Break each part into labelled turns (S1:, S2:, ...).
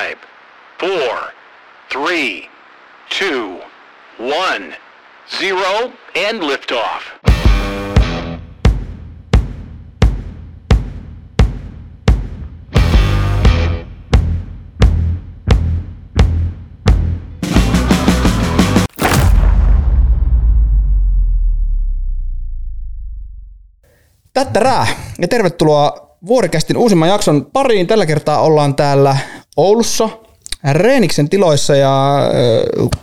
S1: Five, four, three, two, one, zero, and liftoff.
S2: Tättärää ja tervetuloa Vuorikästin uusimman jakson pariin. Tällä kertaa ollaan täällä Oulussa Reeniksen tiloissa ja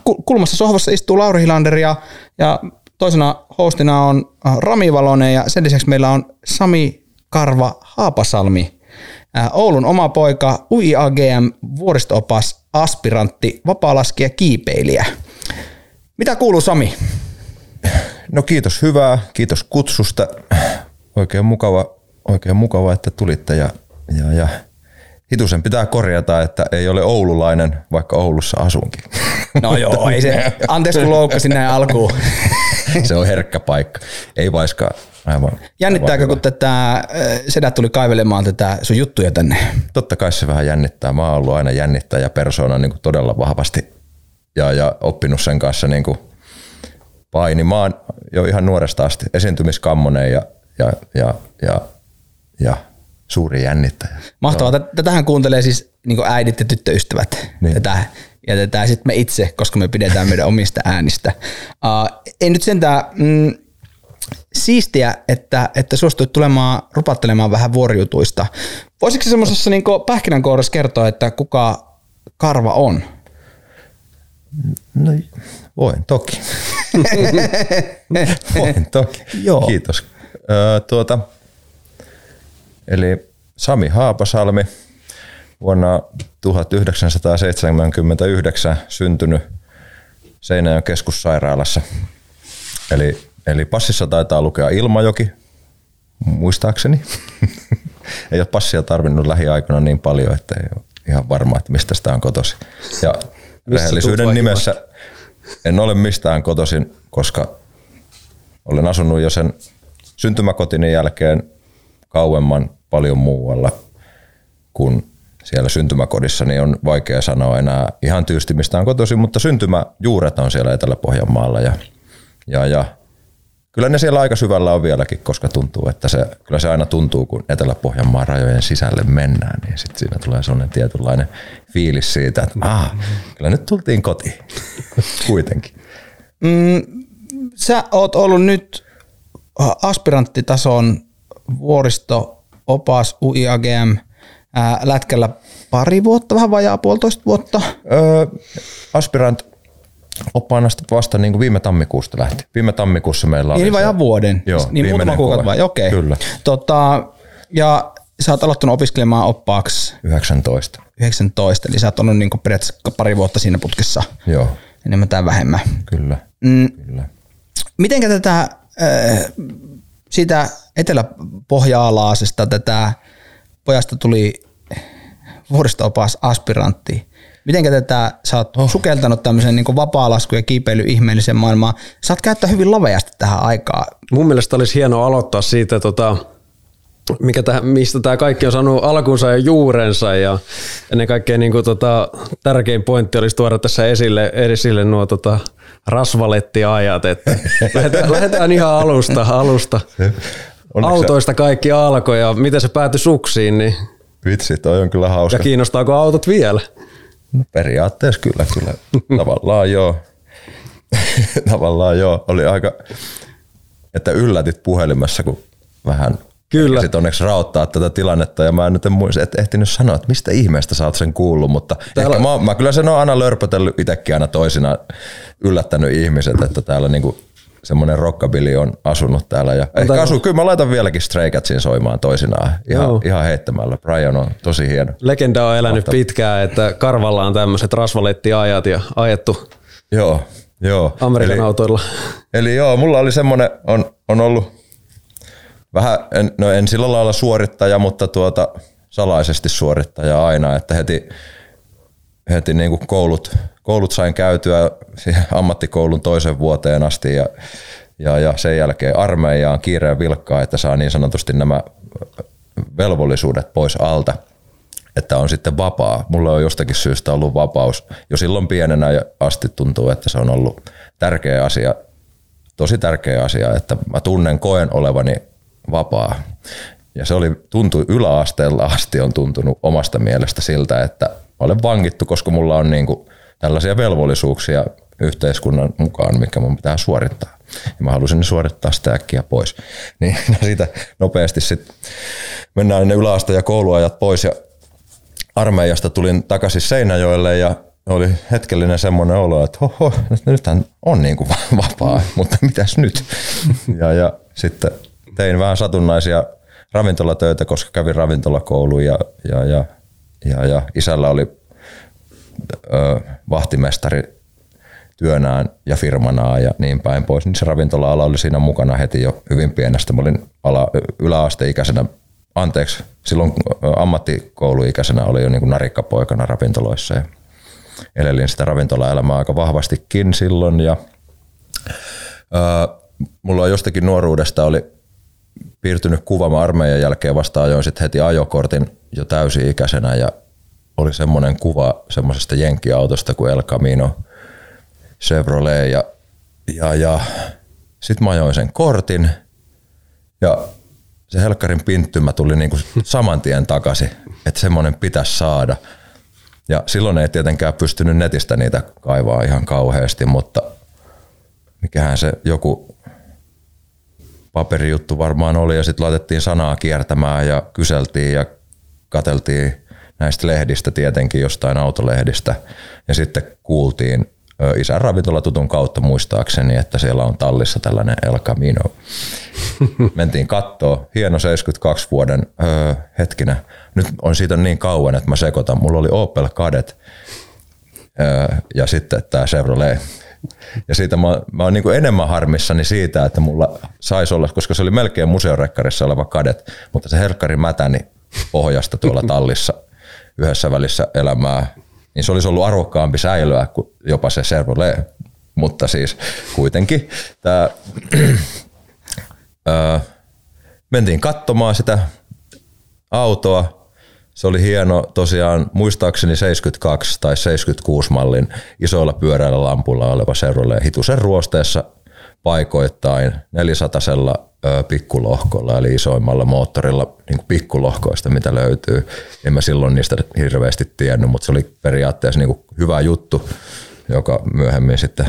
S2: ku- kulmassa sohvassa istuu Lauri Hilander ja, ja toisena hostina on äh, Rami Valonen ja sen lisäksi meillä on Sami Karva Haapasalmi. Äh, Oulun oma poika, UIAGM vuoristoopas, aspirantti, vapaalaskija, kiipeilijä. Mitä kuuluu Sami?
S3: No kiitos hyvää, kiitos kutsusta. Oikein mukava, oikein mukava että tulitte ja, ja, ja hitusen pitää korjata, että ei ole oululainen, vaikka Oulussa asunkin.
S2: No joo, ei se, anteeksi kun loukkasin näin alkuun.
S3: Se on herkkä paikka. Ei vaiskaan aivan.
S2: Jännittääkö,
S3: aivan
S2: kun tätä sedät tuli kaivelemaan tätä sun juttuja tänne?
S3: Totta kai se vähän jännittää. Mä oon ollut aina jännittäjä persona niin kuin todella vahvasti ja, ja oppinut sen kanssa niin kuin painimaan jo ihan nuoresta asti. Esiintymiskammonen ja, ja, ja, ja, ja suuri jännittäjä.
S2: Mahtavaa. Tä- Tätähän kuuntelee siis niin äidit ja tyttöystävät.
S3: Niin.
S2: Tätä. Ja tätä sitten me itse, koska me pidetään meidän omista äänistä. Uh, ei nyt sentään mm, siistiä, että, että suostuit tulemaan rupattelemaan vähän vuorijutuista. Voisitko se semmoisessa niin pähkinänkourassa kertoa, että kuka Karva on?
S3: No, voin toki. voin toki.
S2: Joo.
S3: Kiitos. Öö, tuota, eli Sami Haapasalmi, vuonna 1979 syntynyt Seinäjoen keskussairaalassa. Eli, eli passissa taitaa lukea Ilmajoki, muistaakseni. ei ole passia tarvinnut lähiaikoina niin paljon, että ei ole ihan varma, että mistä sitä on kotosi. Ja rehellisyyden nimessä en ole mistään kotoisin, koska olen asunut jo sen syntymäkotini jälkeen kauemman paljon muualla kuin siellä syntymäkodissa, niin on vaikea sanoa enää ihan tyysti mistä on kotoisin, mutta syntymäjuuret on siellä Etelä-Pohjanmaalla ja, ja, ja kyllä ne siellä aika syvällä on vieläkin, koska tuntuu, että se, kyllä se aina tuntuu, kun Etelä-Pohjanmaan rajojen sisälle mennään, niin sitten siinä tulee sellainen tietynlainen fiilis siitä, että ah, kyllä nyt tultiin kotiin kuitenkin.
S2: Sä oot ollut nyt aspiranttitason vuoristo-opas UIAGM ää, lätkällä pari vuotta, vähän vajaa puolitoista vuotta.
S3: Öö, aspirant oppaanasta vasta niin kuin viime tammikuusta lähti. Viime tammikuussa meillä oli
S2: Niin vajaa vuoden.
S3: Joo,
S2: niin muutama
S3: koe.
S2: vai? Okei.
S3: Kyllä.
S2: Tota, ja sä oot aloittanut opiskelemaan oppaaksi
S3: 19.
S2: 19, eli sä oot ollut niin periaatteessa pari vuotta siinä putkessa
S3: Joo,
S2: enemmän tai vähemmän.
S3: kyllä.
S2: Mm,
S3: kyllä.
S2: mitenkä tätä äh, siitä Etelä-Pohja-alaasesta tätä pojasta tuli vuoristo-opas aspirantti. Mitenkä tätä, sä oot oh. sukeltanut tämmöisen niin vapaa-lasku- ja kiipeily ihmeellisen maailmaan. Saat käyttää hyvin laveasti tähän aikaa.
S4: Mun mielestä olisi hienoa aloittaa siitä, tota, mikä täh, mistä tämä kaikki on saanut alkunsa ja juurensa ja ennen kaikkea niin kuin, tota, tärkein pointti olisi tuoda tässä esille, esille nuo tota, rasvalettiajat, että lähdetään, lähdetään ihan alusta, alusta.
S3: Onneksi
S4: Autoista kaikki alkoi ja miten se päätyi suksiin, niin,
S3: Vitsi, toi on kyllä hauska.
S4: ja kiinnostaako autot vielä?
S3: No, periaatteessa kyllä, kyllä. Tavallaan joo. Tavallaan joo. Oli aika, että yllätit puhelimessa, kun vähän
S4: Kyllä.
S3: Sitten onneksi raottaa tätä tilannetta ja mä en nyt en muista, et ehtinyt sanoa, että mistä ihmeestä sä oot sen kuullut, mutta
S4: Täällä-
S3: ehkä mä, mä, kyllä sen on aina lörpötellyt itsekin aina toisina yllättänyt ihmiset, että täällä niinku semmoinen rockabilly on asunut täällä. Ja ehkä
S4: Otetaanko-
S3: asu, kyllä mä laitan vieläkin Stray Catsin soimaan toisinaan ihan,
S4: Joo.
S3: ihan heittämällä. Brian on tosi hieno.
S4: Legenda on elänyt
S3: Mahtavaa.
S4: pitkään, että Karvalla on tämmöiset rasvalettiajat ja ajettu
S3: Joo, joo.
S4: Amerikan
S3: Eli-
S4: autoilla.
S3: Eli joo, mulla oli semmoinen, on, on ollut vähän, en, no en sillä lailla suorittaja, mutta tuota, salaisesti suorittaja aina, että heti, heti niin kuin koulut, koulut sain käytyä ammattikoulun toisen vuoteen asti ja, ja, ja sen jälkeen armeijaan kiireen vilkkaa, että saa niin sanotusti nämä velvollisuudet pois alta. että on sitten vapaa. Mulla on jostakin syystä ollut vapaus. Jo silloin pienenä asti tuntuu, että se on ollut tärkeä asia, tosi tärkeä asia, että mä tunnen, koen olevani vapaa. Ja se oli, tuntui yläasteella asti on tuntunut omasta mielestä siltä, että olen vangittu, koska mulla on niin kuin tällaisia velvollisuuksia yhteiskunnan mukaan, mikä mun pitää suorittaa. Ja mä halusin suorittaa sitä äkkiä pois. Niin siitä nopeasti sitten mennään ne yläaste- ja kouluajat pois ja armeijasta tulin takaisin Seinäjoelle ja oli hetkellinen semmoinen olo, että hoho, nythän on niin kuin vapaa, mutta mitäs nyt? Ja, ja sitten tein vähän satunnaisia ravintolatöitä, koska kävin ravintolakouluun ja, ja, ja, ja, ja isällä oli ö, vahtimestari työnään ja firmanaan ja niin päin pois, niin se ravintola-ala oli siinä mukana heti jo hyvin pienestä. Mä olin ala, yläasteikäisenä, anteeksi, silloin ammattikouluikäisenä oli jo niin kuin narikkapoikana ravintoloissa ja elelin sitä ravintolaelämää aika vahvastikin silloin ja ää, mulla on jostakin nuoruudesta oli piirtynyt kuva, mä armeijan jälkeen vasta ajoin sitten heti ajokortin jo täysi-ikäisenä ja oli semmoinen kuva semmoisesta jenkkiautosta kuin El Camino Chevrolet ja, ja, ja sitten mä ajoin sen kortin ja se helkkarin pinttymä tuli niinku saman tien takaisin, että semmoinen pitäisi saada. Ja silloin ei tietenkään pystynyt netistä niitä kaivaa ihan kauheasti, mutta mikähän se joku paperijuttu varmaan oli ja sitten laitettiin sanaa kiertämään ja kyseltiin ja kateltiin näistä lehdistä tietenkin jostain autolehdistä ja sitten kuultiin isän ravintolatutun kautta muistaakseni, että siellä on tallissa tällainen El Camino. Mentiin kattoo, hieno 72 vuoden öö, hetkinä. Nyt on siitä niin kauan, että mä sekoitan. Mulla oli Opel Kadett öö, ja sitten tämä Chevrolet. Ja siitä mä, mä oon niin enemmän harmissani siitä, että mulla saisi olla, koska se oli melkein museorekkarissa oleva kadet, mutta se herkkari mätäni pohjasta tuolla tallissa yhdessä välissä elämää niin se olisi ollut arvokkaampi säilyä kuin jopa se Chevrolet. Mutta siis kuitenkin tämä, ää, mentiin katsomaan sitä autoa. Se oli hieno tosiaan muistaakseni 72 tai 76 mallin isoilla pyöräillä lampulla oleva Chevrolet hitusen ruosteessa paikoittain 400 pikkulohkolla, eli isoimmalla moottorilla niin pikkulohkoista, mitä löytyy. En mä silloin niistä hirveästi tiennyt, mutta se oli periaatteessa niin hyvä juttu, joka myöhemmin sitten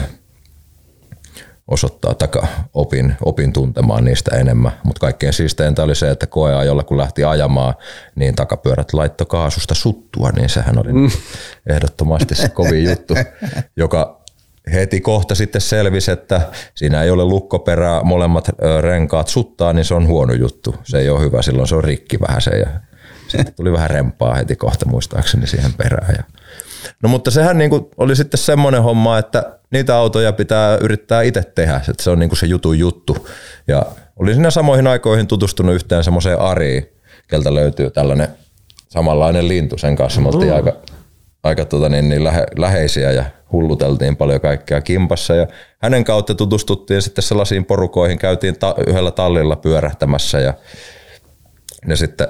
S3: osoittaa taka opin, opin tuntemaan niistä enemmän. Mutta kaikkein siisteintä oli se, että koeajolla kun lähti ajamaan, niin takapyörät laitto kaasusta suttua, niin sehän oli mm. ehdottomasti se kovin juttu, joka heti kohta sitten selvisi, että siinä ei ole lukkoperää, molemmat renkaat suttaa, niin se on huono juttu. Se ei ole hyvä, silloin se on rikki vähän se ja sitten tuli vähän rempaa heti kohta muistaakseni siihen perään. Ja no mutta sehän niinku oli sitten semmoinen homma, että niitä autoja pitää yrittää itse tehdä, että se on niinku se jutun juttu. Ja olin siinä samoihin aikoihin tutustunut yhteen semmoiseen Ariin, keltä löytyy tällainen samanlainen lintu. Sen kanssa me oltiin aika, aika tota niin, niin lähe, läheisiä ja hulluteltiin paljon kaikkea kimpassa ja hänen kautta tutustuttiin sitten sellaisiin porukoihin, käytiin ta- yhdellä tallilla pyörähtämässä ja, ja sitten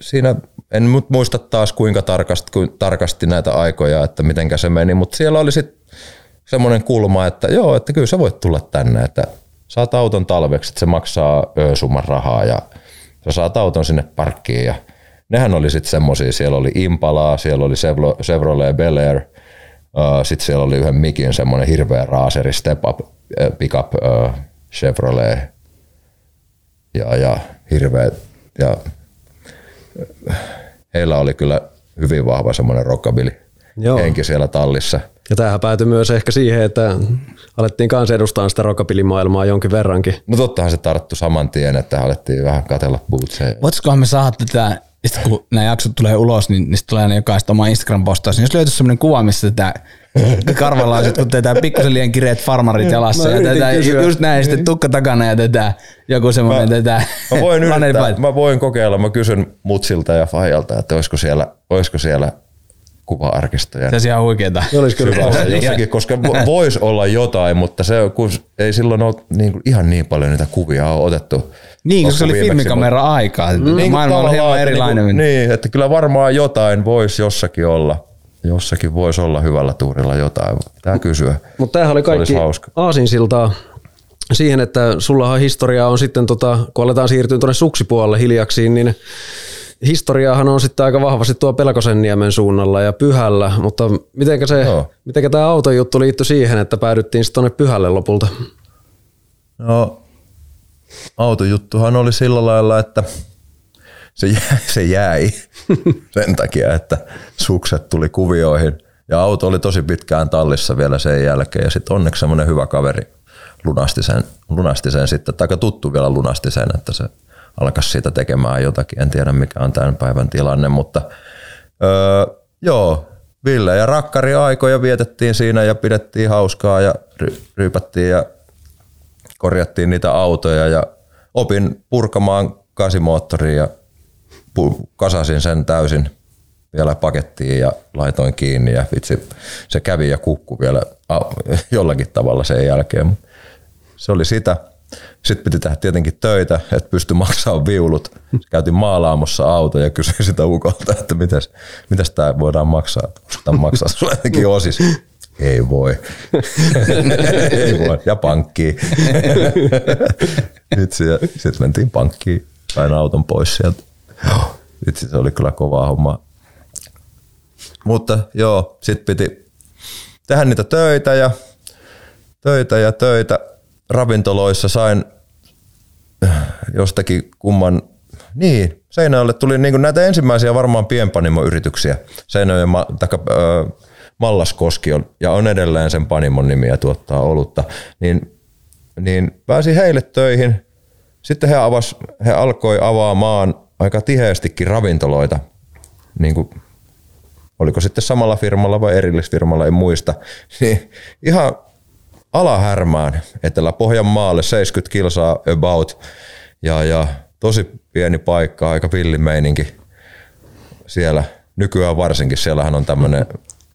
S3: siinä en muista taas kuinka tarkasti, kuin tarkasti näitä aikoja, että miten se meni, mutta siellä oli sitten semmoinen kulma, että joo, että kyllä sä voit tulla tänne, että saat auton talveksi, että se maksaa summan rahaa ja sä saat auton sinne parkkiin ja nehän oli sitten semmoisia, siellä oli Impalaa, siellä oli Chevrolet Bel Air – sitten siellä oli yhden mikin semmoinen hirveä raaseri step up pickup Chevrolet ja, ja hirveä ja heillä oli kyllä hyvin vahva semmoinen rockabilly Joo. henki siellä tallissa.
S4: Ja tämähän päätyi myös ehkä siihen, että alettiin kanssa edustaa sitä rockabilly-maailmaa jonkin verrankin.
S3: No tottahan se tarttu saman tien, että alettiin vähän katella bootseja.
S2: Voisikohan me saada tätä sitten kun nämä jaksot tulee ulos, niin, niin tulee jokaista oma Instagram-postaus. Niin jos löytyisi sellainen kuva, missä tätä karvalaiset, kun teetään pikkusen liian kireet farmarit jalassa ja tätä, just näin, sitten tukka takana ja tätä joku semmoinen tätä
S3: mä voin, yrittää, mä voin kokeilla, mä kysyn mutsilta ja fajalta, että olisiko siellä, olisiko siellä kuva-arkistoja.
S2: Se on ihan huikeeta.
S4: Se olisi kyllä
S3: syvässä jossakin, koska vo- voisi olla jotain, mutta se, kun ei silloin ole niin kuin, ihan niin paljon niitä kuvia on otettu.
S2: Niin, koska se oli filmikamera aikaa.
S3: mutta-
S2: Niin, Maailma on hieman
S3: että
S2: erilainen.
S3: Niin, niin, että kyllä varmaan jotain voisi jossakin olla. Jossakin voisi olla hyvällä tuurilla jotain. Pitää kysyä.
S4: Mutta tämähän oli kaikki aasinsiltaa siihen, että sullahan historiaa on sitten, tota, kun aletaan siirtyä tuonne suksipuolelle hiljaksiin, niin historiaahan on sitten aika vahvasti tuo Pelkosenniemen suunnalla ja Pyhällä, mutta mitenkä, se,
S3: Joo.
S4: mitenkä tämä autojuttu liittyi siihen, että päädyttiin sitten tuonne Pyhälle lopulta?
S3: No, autojuttuhan oli sillä lailla, että se, jä, se jäi sen takia, että sukset tuli kuvioihin. Ja auto oli tosi pitkään tallissa vielä sen jälkeen. Ja sitten onneksi semmoinen hyvä kaveri lunasti sen, lunasti sen sitten, tai aika tuttu vielä lunasti sen, että se alkaisi siitä tekemään jotakin. En tiedä mikä on tämän päivän tilanne, mutta öö, joo, Ville ja Rakkari aikoja vietettiin siinä ja pidettiin hauskaa ja ry- ryypättiin ja korjattiin niitä autoja ja opin purkamaan kasimoottoria ja kasasin sen täysin vielä pakettiin ja laitoin kiinni ja vitsi, se kävi ja kukku vielä jollakin tavalla sen jälkeen. Se oli sitä. Sitten piti tehdä tietenkin töitä, että pystyi maksamaan viulut. Käytiin maalaamossa auto ja kysyin sitä ukolta, että mitäs, mitäs tämä voidaan maksaa. Tämä maksaa sulle jotenkin osis. Ei voi. Ei voi. Ja ja sitten mentiin pankkiin, sain auton pois sieltä. Vitsi, se oli kyllä kovaa hommaa. Mutta joo, sitten piti tehdä niitä töitä ja töitä ja töitä. Ravintoloissa sain jostakin kumman, niin, Seinäjoelle tuli niin näitä ensimmäisiä varmaan pienpanimoyrityksiä. Seinäjoen taka, ö, Mallaskoski on, ja on edelleen sen panimon nimi ja tuottaa olutta, niin, niin pääsi heille töihin. Sitten he, avas, he alkoi avaamaan aika tiheästikin ravintoloita, niin kuin oliko sitten samalla firmalla vai erillisfirmalla, en muista, niin ihan alahärmään Etelä-Pohjanmaalle 70 kilsaa about ja, ja tosi pieni paikka, aika villimeininki siellä. Nykyään varsinkin, siellähän on tämmöinen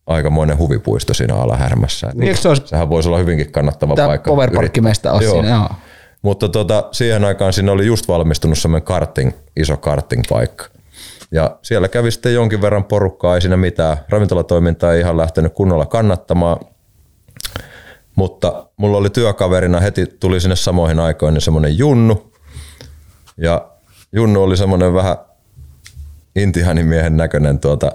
S3: aikamoinen huvipuisto siinä alahärmässä.
S2: Niin, se olisi-
S3: Sehän voisi olla hyvinkin kannattava
S2: Tämä
S3: paikka.
S2: Powerparkkimesta on
S3: Joo.
S2: siinä, joo.
S3: Mutta tota, siihen aikaan siinä oli just valmistunut semmoinen karting, iso karting-paikka. Ja siellä kävi sitten jonkin verran porukkaa, ei siinä mitään. Ravintolatoiminta ei ihan lähtenyt kunnolla kannattamaan. Mutta mulla oli työkaverina, heti tuli sinne samoihin aikoihin semmoinen Junnu. Ja Junnu oli semmoinen vähän intihanimiehen näköinen tuota,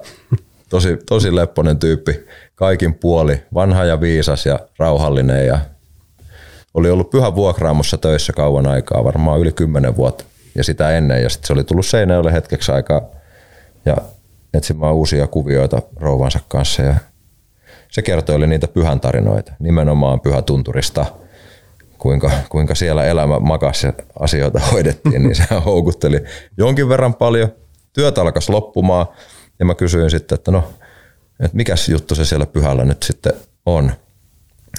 S3: tosi, tosi lepponen tyyppi. Kaikin puoli, vanha ja viisas ja rauhallinen ja oli ollut pyhän vuokraamossa töissä kauan aikaa, varmaan yli kymmenen vuotta ja sitä ennen. Ja sitten se oli tullut Seinäjoelle hetkeksi aikaa ja etsimään uusia kuvioita rouvansa kanssa. Ja se kertoi niitä pyhän tarinoita, nimenomaan pyhätunturista, kuinka, kuinka siellä elämä makas ja asioita hoidettiin, niin sehän houkutteli jonkin verran paljon. Työt alkoi loppumaan ja mä kysyin sitten, että no, että mikäs juttu se siellä pyhällä nyt sitten on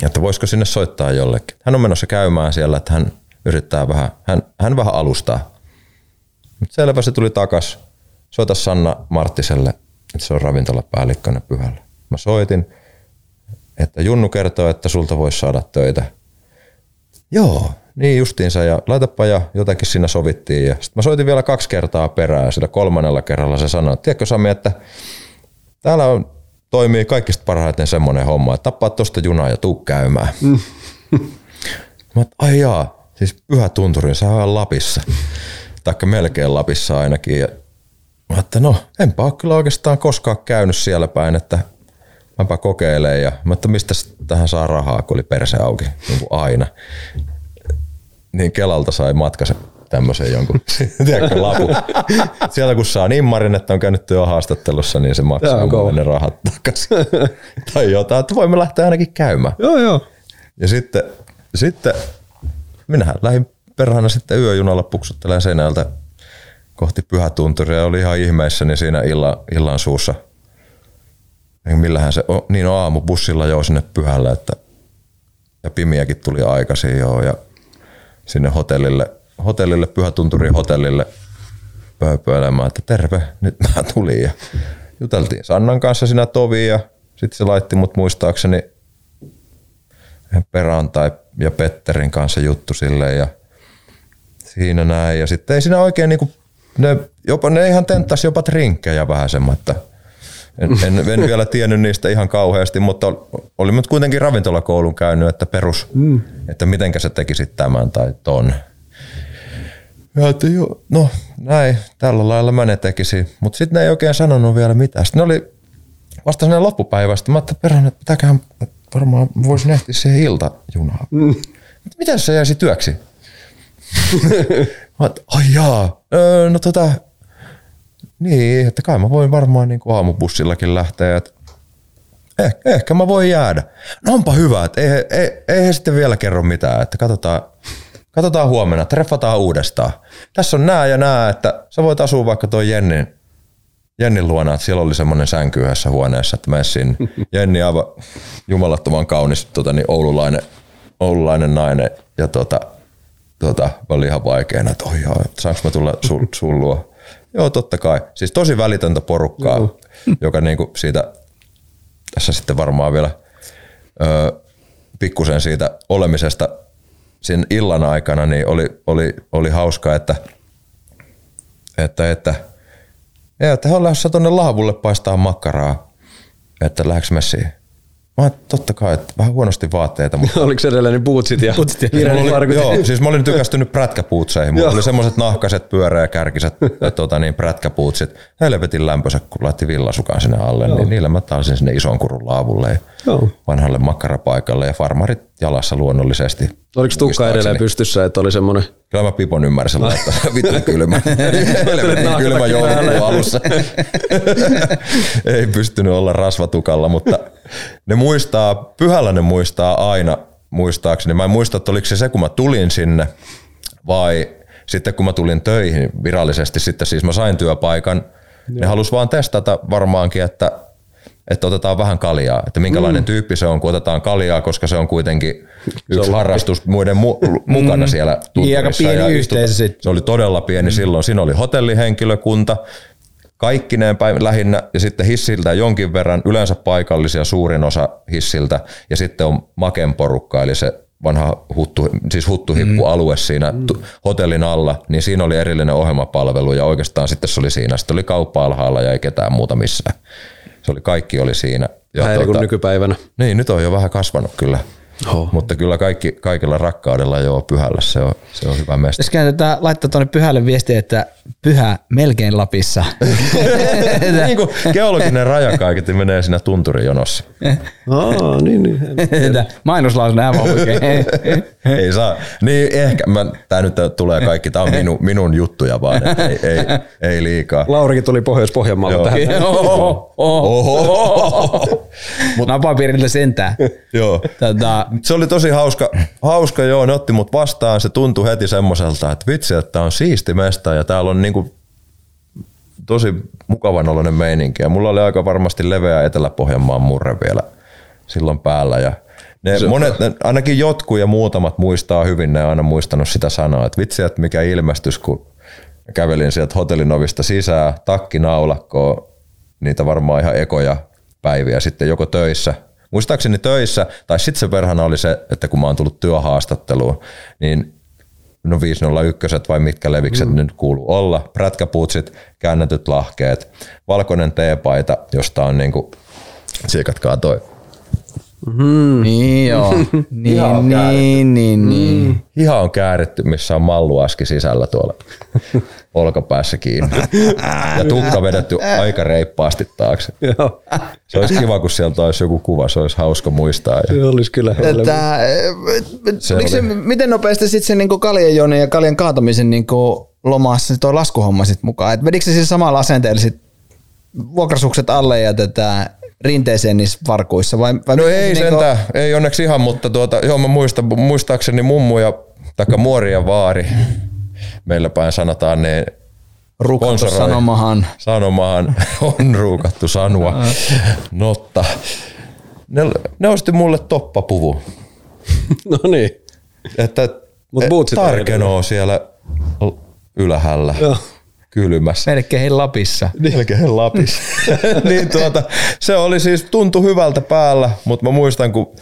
S3: että voisiko sinne soittaa jollekin. Hän on menossa käymään siellä, että hän yrittää vähän, hän, hän vähän alustaa. Mutta selvä se tuli takas. Soita Sanna Marttiselle, että se on ravintolapäällikkönä pyhällä. Mä soitin, että Junnu kertoo, että sulta voisi saada töitä. Joo, niin justiinsa ja laitapa ja jotakin siinä sovittiin. Ja sitten mä soitin vielä kaksi kertaa perään ja sillä kolmannella kerralla se sanoi, että tiedätkö Sami, että täällä on, toimii kaikista parhaiten semmoinen homma, että tappaa tosta junaa ja tuu käymään. Mm. Mä ai jaa, siis pyhä tunturi, se on Lapissa. Taikka melkein Lapissa ainakin. Ja mä että no, enpä ole kyllä oikeastaan koskaan käynyt siellä päin, että mäpä kokeilen. Ja mä että mistä tähän saa rahaa, kun oli perse auki, niin kuin aina. Niin Kelalta sai matkassa tämmöisen jonkun, tiedätkö, lapun. Sieltä kun saa nimmarin, että on käynyt työhaastattelussa, niin se maksaa
S4: on
S3: mulle ne rahat takaisin. tai jotain, että voimme lähteä ainakin käymään.
S4: Joo, joo.
S3: Ja sitten, sitten minähän lähdin perhana sitten yöjunalla puksuttelemaan Seinäjältä kohti Pyhätunturia oli ihan ihmeissäni siinä illan, illan suussa. Millähän se, o, niin on aamu bussilla jo sinne pyhälle, että ja pimiäkin tuli aikaisin joo ja sinne hotellille, hotellille Pyhätunturin hotellille pööpöilemään, että terve, nyt mä tulin ja juteltiin Sannan kanssa siinä toviin ja sitten se laitti mut muistaakseni Perantai ja Petterin kanssa juttu silleen ja siinä näin. Ja sitten ei siinä oikein niinku, ne, jopa, ne ihan tenttas jopa trinkkejä vähän semmoista. En, en, en, vielä tiennyt niistä ihan kauheasti, mutta oli nyt kuitenkin ravintolakoulun käynyt, että perus, mm. että mitenkä sä tekisit tämän tai ton. Ja että joo, no näin, tällä lailla mä ne tekisin. Mutta sitten ne ei oikein sanonut vielä mitään. Sitten ne oli vasta sinne loppupäivästä. Mä ajattelin perään, että pitääköhän, että varmaan voisin ehtiä siihen iltajunaan. Mm. Miten se jäisi työksi? mä ai jaa, öö, no tota, niin, että kai mä voin varmaan niin kuin aamubussillakin lähteä, että ehkä, ehkä mä voin jäädä. No onpa hyvä, että ei, ei, ei, ei he sitten vielä kerro mitään, että katsotaan, katsotaan huomenna, treffataan uudestaan. Tässä on nää ja nää, että sä voit asua vaikka tuo Jennin, Jennin luona, että siellä oli semmoinen sänky yhdessä huoneessa, että mä sinne. Jenni aivan jumalattoman kaunis tota, niin oululainen, oululainen nainen ja tota, tota, oli ihan vaikeana, että oi joo, saanko mä tulla sun, sun luo? Joo, totta kai. Siis tosi välitöntä porukkaa, Joo. joka niinku siitä, tässä sitten varmaan vielä öö, pikkusen siitä olemisesta sen illan aikana, niin oli, oli, oli hauska, että, että, että, että, että he on lähdössä tuonne laavulle paistaa makkaraa, että lähdekö messiin. Mä totta kai, että vähän huonosti vaatteita. Mutta...
S4: Oliko se edelleen niin bootsit ja, bootsit ja
S3: oli, Joo, siis mä olin tykästynyt prätkäpuutseihin. Mulla oli semmoiset nahkaset, pyöreäkärkiset tota niin, prätkäpuutsit. Helvetin lämpöiset, kun laitti villasukan sinne alle, Joo. niin niillä mä taisin sinne ison kurun laavulle ja Joo. vanhalle makkarapaikalle ja farmarit jalassa luonnollisesti.
S4: Oliko tukka edelleen pystyssä, että oli semmoinen?
S3: Kyllä mä Pipon ymmärsin laittaa. Vittu kylmä. kylmä joulukuun alussa. Ei pystynyt olla rasvatukalla, mutta ne muistaa, pyhällä ne muistaa aina, muistaakseni. Mä en muista, että oliko se se, kun mä tulin sinne vai sitten kun mä tulin töihin virallisesti, sitten siis mä sain työpaikan. Joo. Ne halus vaan testata varmaankin, että että otetaan vähän kaljaa, että minkälainen mm. tyyppi se on, kun otetaan kaljaa, koska se on kuitenkin yksi on harrastus muiden mu- mukana mm. siellä
S2: Niin aika pieni yhteisö.
S3: Se oli todella pieni mm. silloin. Siinä oli hotellihenkilökunta, kaikkineen päivän lähinnä ja sitten hissiltä jonkin verran, yleensä paikallisia suurin osa hissiltä ja sitten on Maken porukka, eli se vanha huttu, siis huttuhippualue mm. siinä mm. hotellin alla, niin siinä oli erillinen ohjelmapalvelu ja oikeastaan sitten se oli siinä. Sitten oli kauppa alhaalla ja ei ketään muuta missään. Se oli, kaikki oli siinä.
S4: Ja Vähän tuota, nykypäivänä.
S3: Niin, nyt on jo vähän kasvanut kyllä. Oh. Mutta kyllä kaikki, kaikilla rakkaudella joo pyhällä, se on, se on hyvä mesta.
S2: Jos tätä laittaa tuonne pyhälle viestiä, että pyhä melkein Lapissa.
S3: niin kuin geologinen raja kaiketi menee siinä tunturijonossa.
S4: Aa, niin, niin.
S2: Mainoslaus nämä oikein.
S3: ei saa. Niin ehkä, mä, tää nyt tulee kaikki, tää on minu, minun juttuja vaan, ei, ei, ei liikaa.
S4: Laurikin tuli Pohjois-Pohjanmaalta tähän.
S2: Oho, oho, oho. Mut, Napapiirillä sentään.
S3: Joo. Tätä. Se oli tosi hauska, hauska joo, ne otti mut vastaan, se tuntui heti semmoiselta, että vitsi, että on siisti mesta ja täällä on niinku tosi mukavan oloinen meininki. Ja mulla oli aika varmasti leveä Etelä-Pohjanmaan murre vielä silloin päällä. Ja ne se, monet, ne, ainakin jotkut ja muutamat muistaa hyvin, ne on aina muistanut sitä sanoa, että vitsi, että mikä ilmestys, kun kävelin sieltä hotellin ovista sisään, takki naulakkoon, niitä varmaan ihan ekoja päiviä sitten joko töissä, muistaakseni töissä, tai sitten se verhana oli se, että kun mä oon tullut työhaastatteluun, niin no 501 vai mitkä levikset mm. nyt kuuluu olla, prätkäpuutsit, käännetyt lahkeet, valkoinen teepaita, josta on niinku, siikatkaa toi
S2: Mm. Niin joo. niin, Hiha on niin, niin, niin. Mm.
S3: Hiha on kääritty, missä on malluaski sisällä tuolla olkapäässä kiinni. ja tukka vedetty aika reippaasti taakse. Joo. Se olisi kiva, kun sieltä olisi joku kuva, se olisi hauska muistaa. Ja...
S4: Se olisi kyllä.
S2: Että, se oli. se, miten nopeasti sitten se niinku kaljanjoni ja kaljan kaatamisen niinku lomassa tuo laskuhomma sit mukaan? Et vedikö se siis samalla asenteella sit vuokrasukset alle ja tätä rinteeseen niissä varkuissa? Vai, vai
S3: no ei niinku... sentään, ei onneksi ihan, mutta tuota, joo mä muistan, muistaakseni mummu ja taka muori ja vaari, meillä päin sanotaan ne
S2: Ruukattu sanomahan.
S3: Sanomahan on ruukattu sanoa. Notta. Ne, ne osti mulle toppapuvu.
S4: no niin.
S3: Että Mut tarkenoo siellä ylhäällä. Joo. Kylmässä.
S2: Melkein Lapissa.
S3: Melkein Lapissa. niin tuota, se oli siis, tuntu hyvältä päällä, mutta mä muistan, kun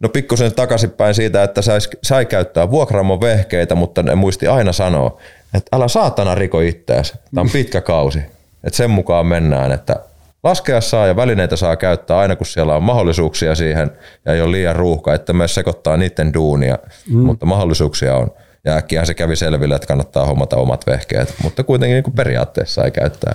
S3: no pikkusen takaisinpäin siitä, että sai, sai käyttää vuokraamon vehkeitä, mutta ne muisti aina sanoa, että älä saatana riko itteäsi. Tämä on pitkä kausi. Että sen mukaan mennään, että laskea saa ja välineitä saa käyttää aina kun siellä on mahdollisuuksia siihen ja ei ole liian ruuhka, että myös sekoittaa niiden duunia, mm. mutta mahdollisuuksia on. Ja äkkiähän se kävi selville, että kannattaa hommata omat vehkeet, mutta kuitenkin niin kuin periaatteessa ei käyttää.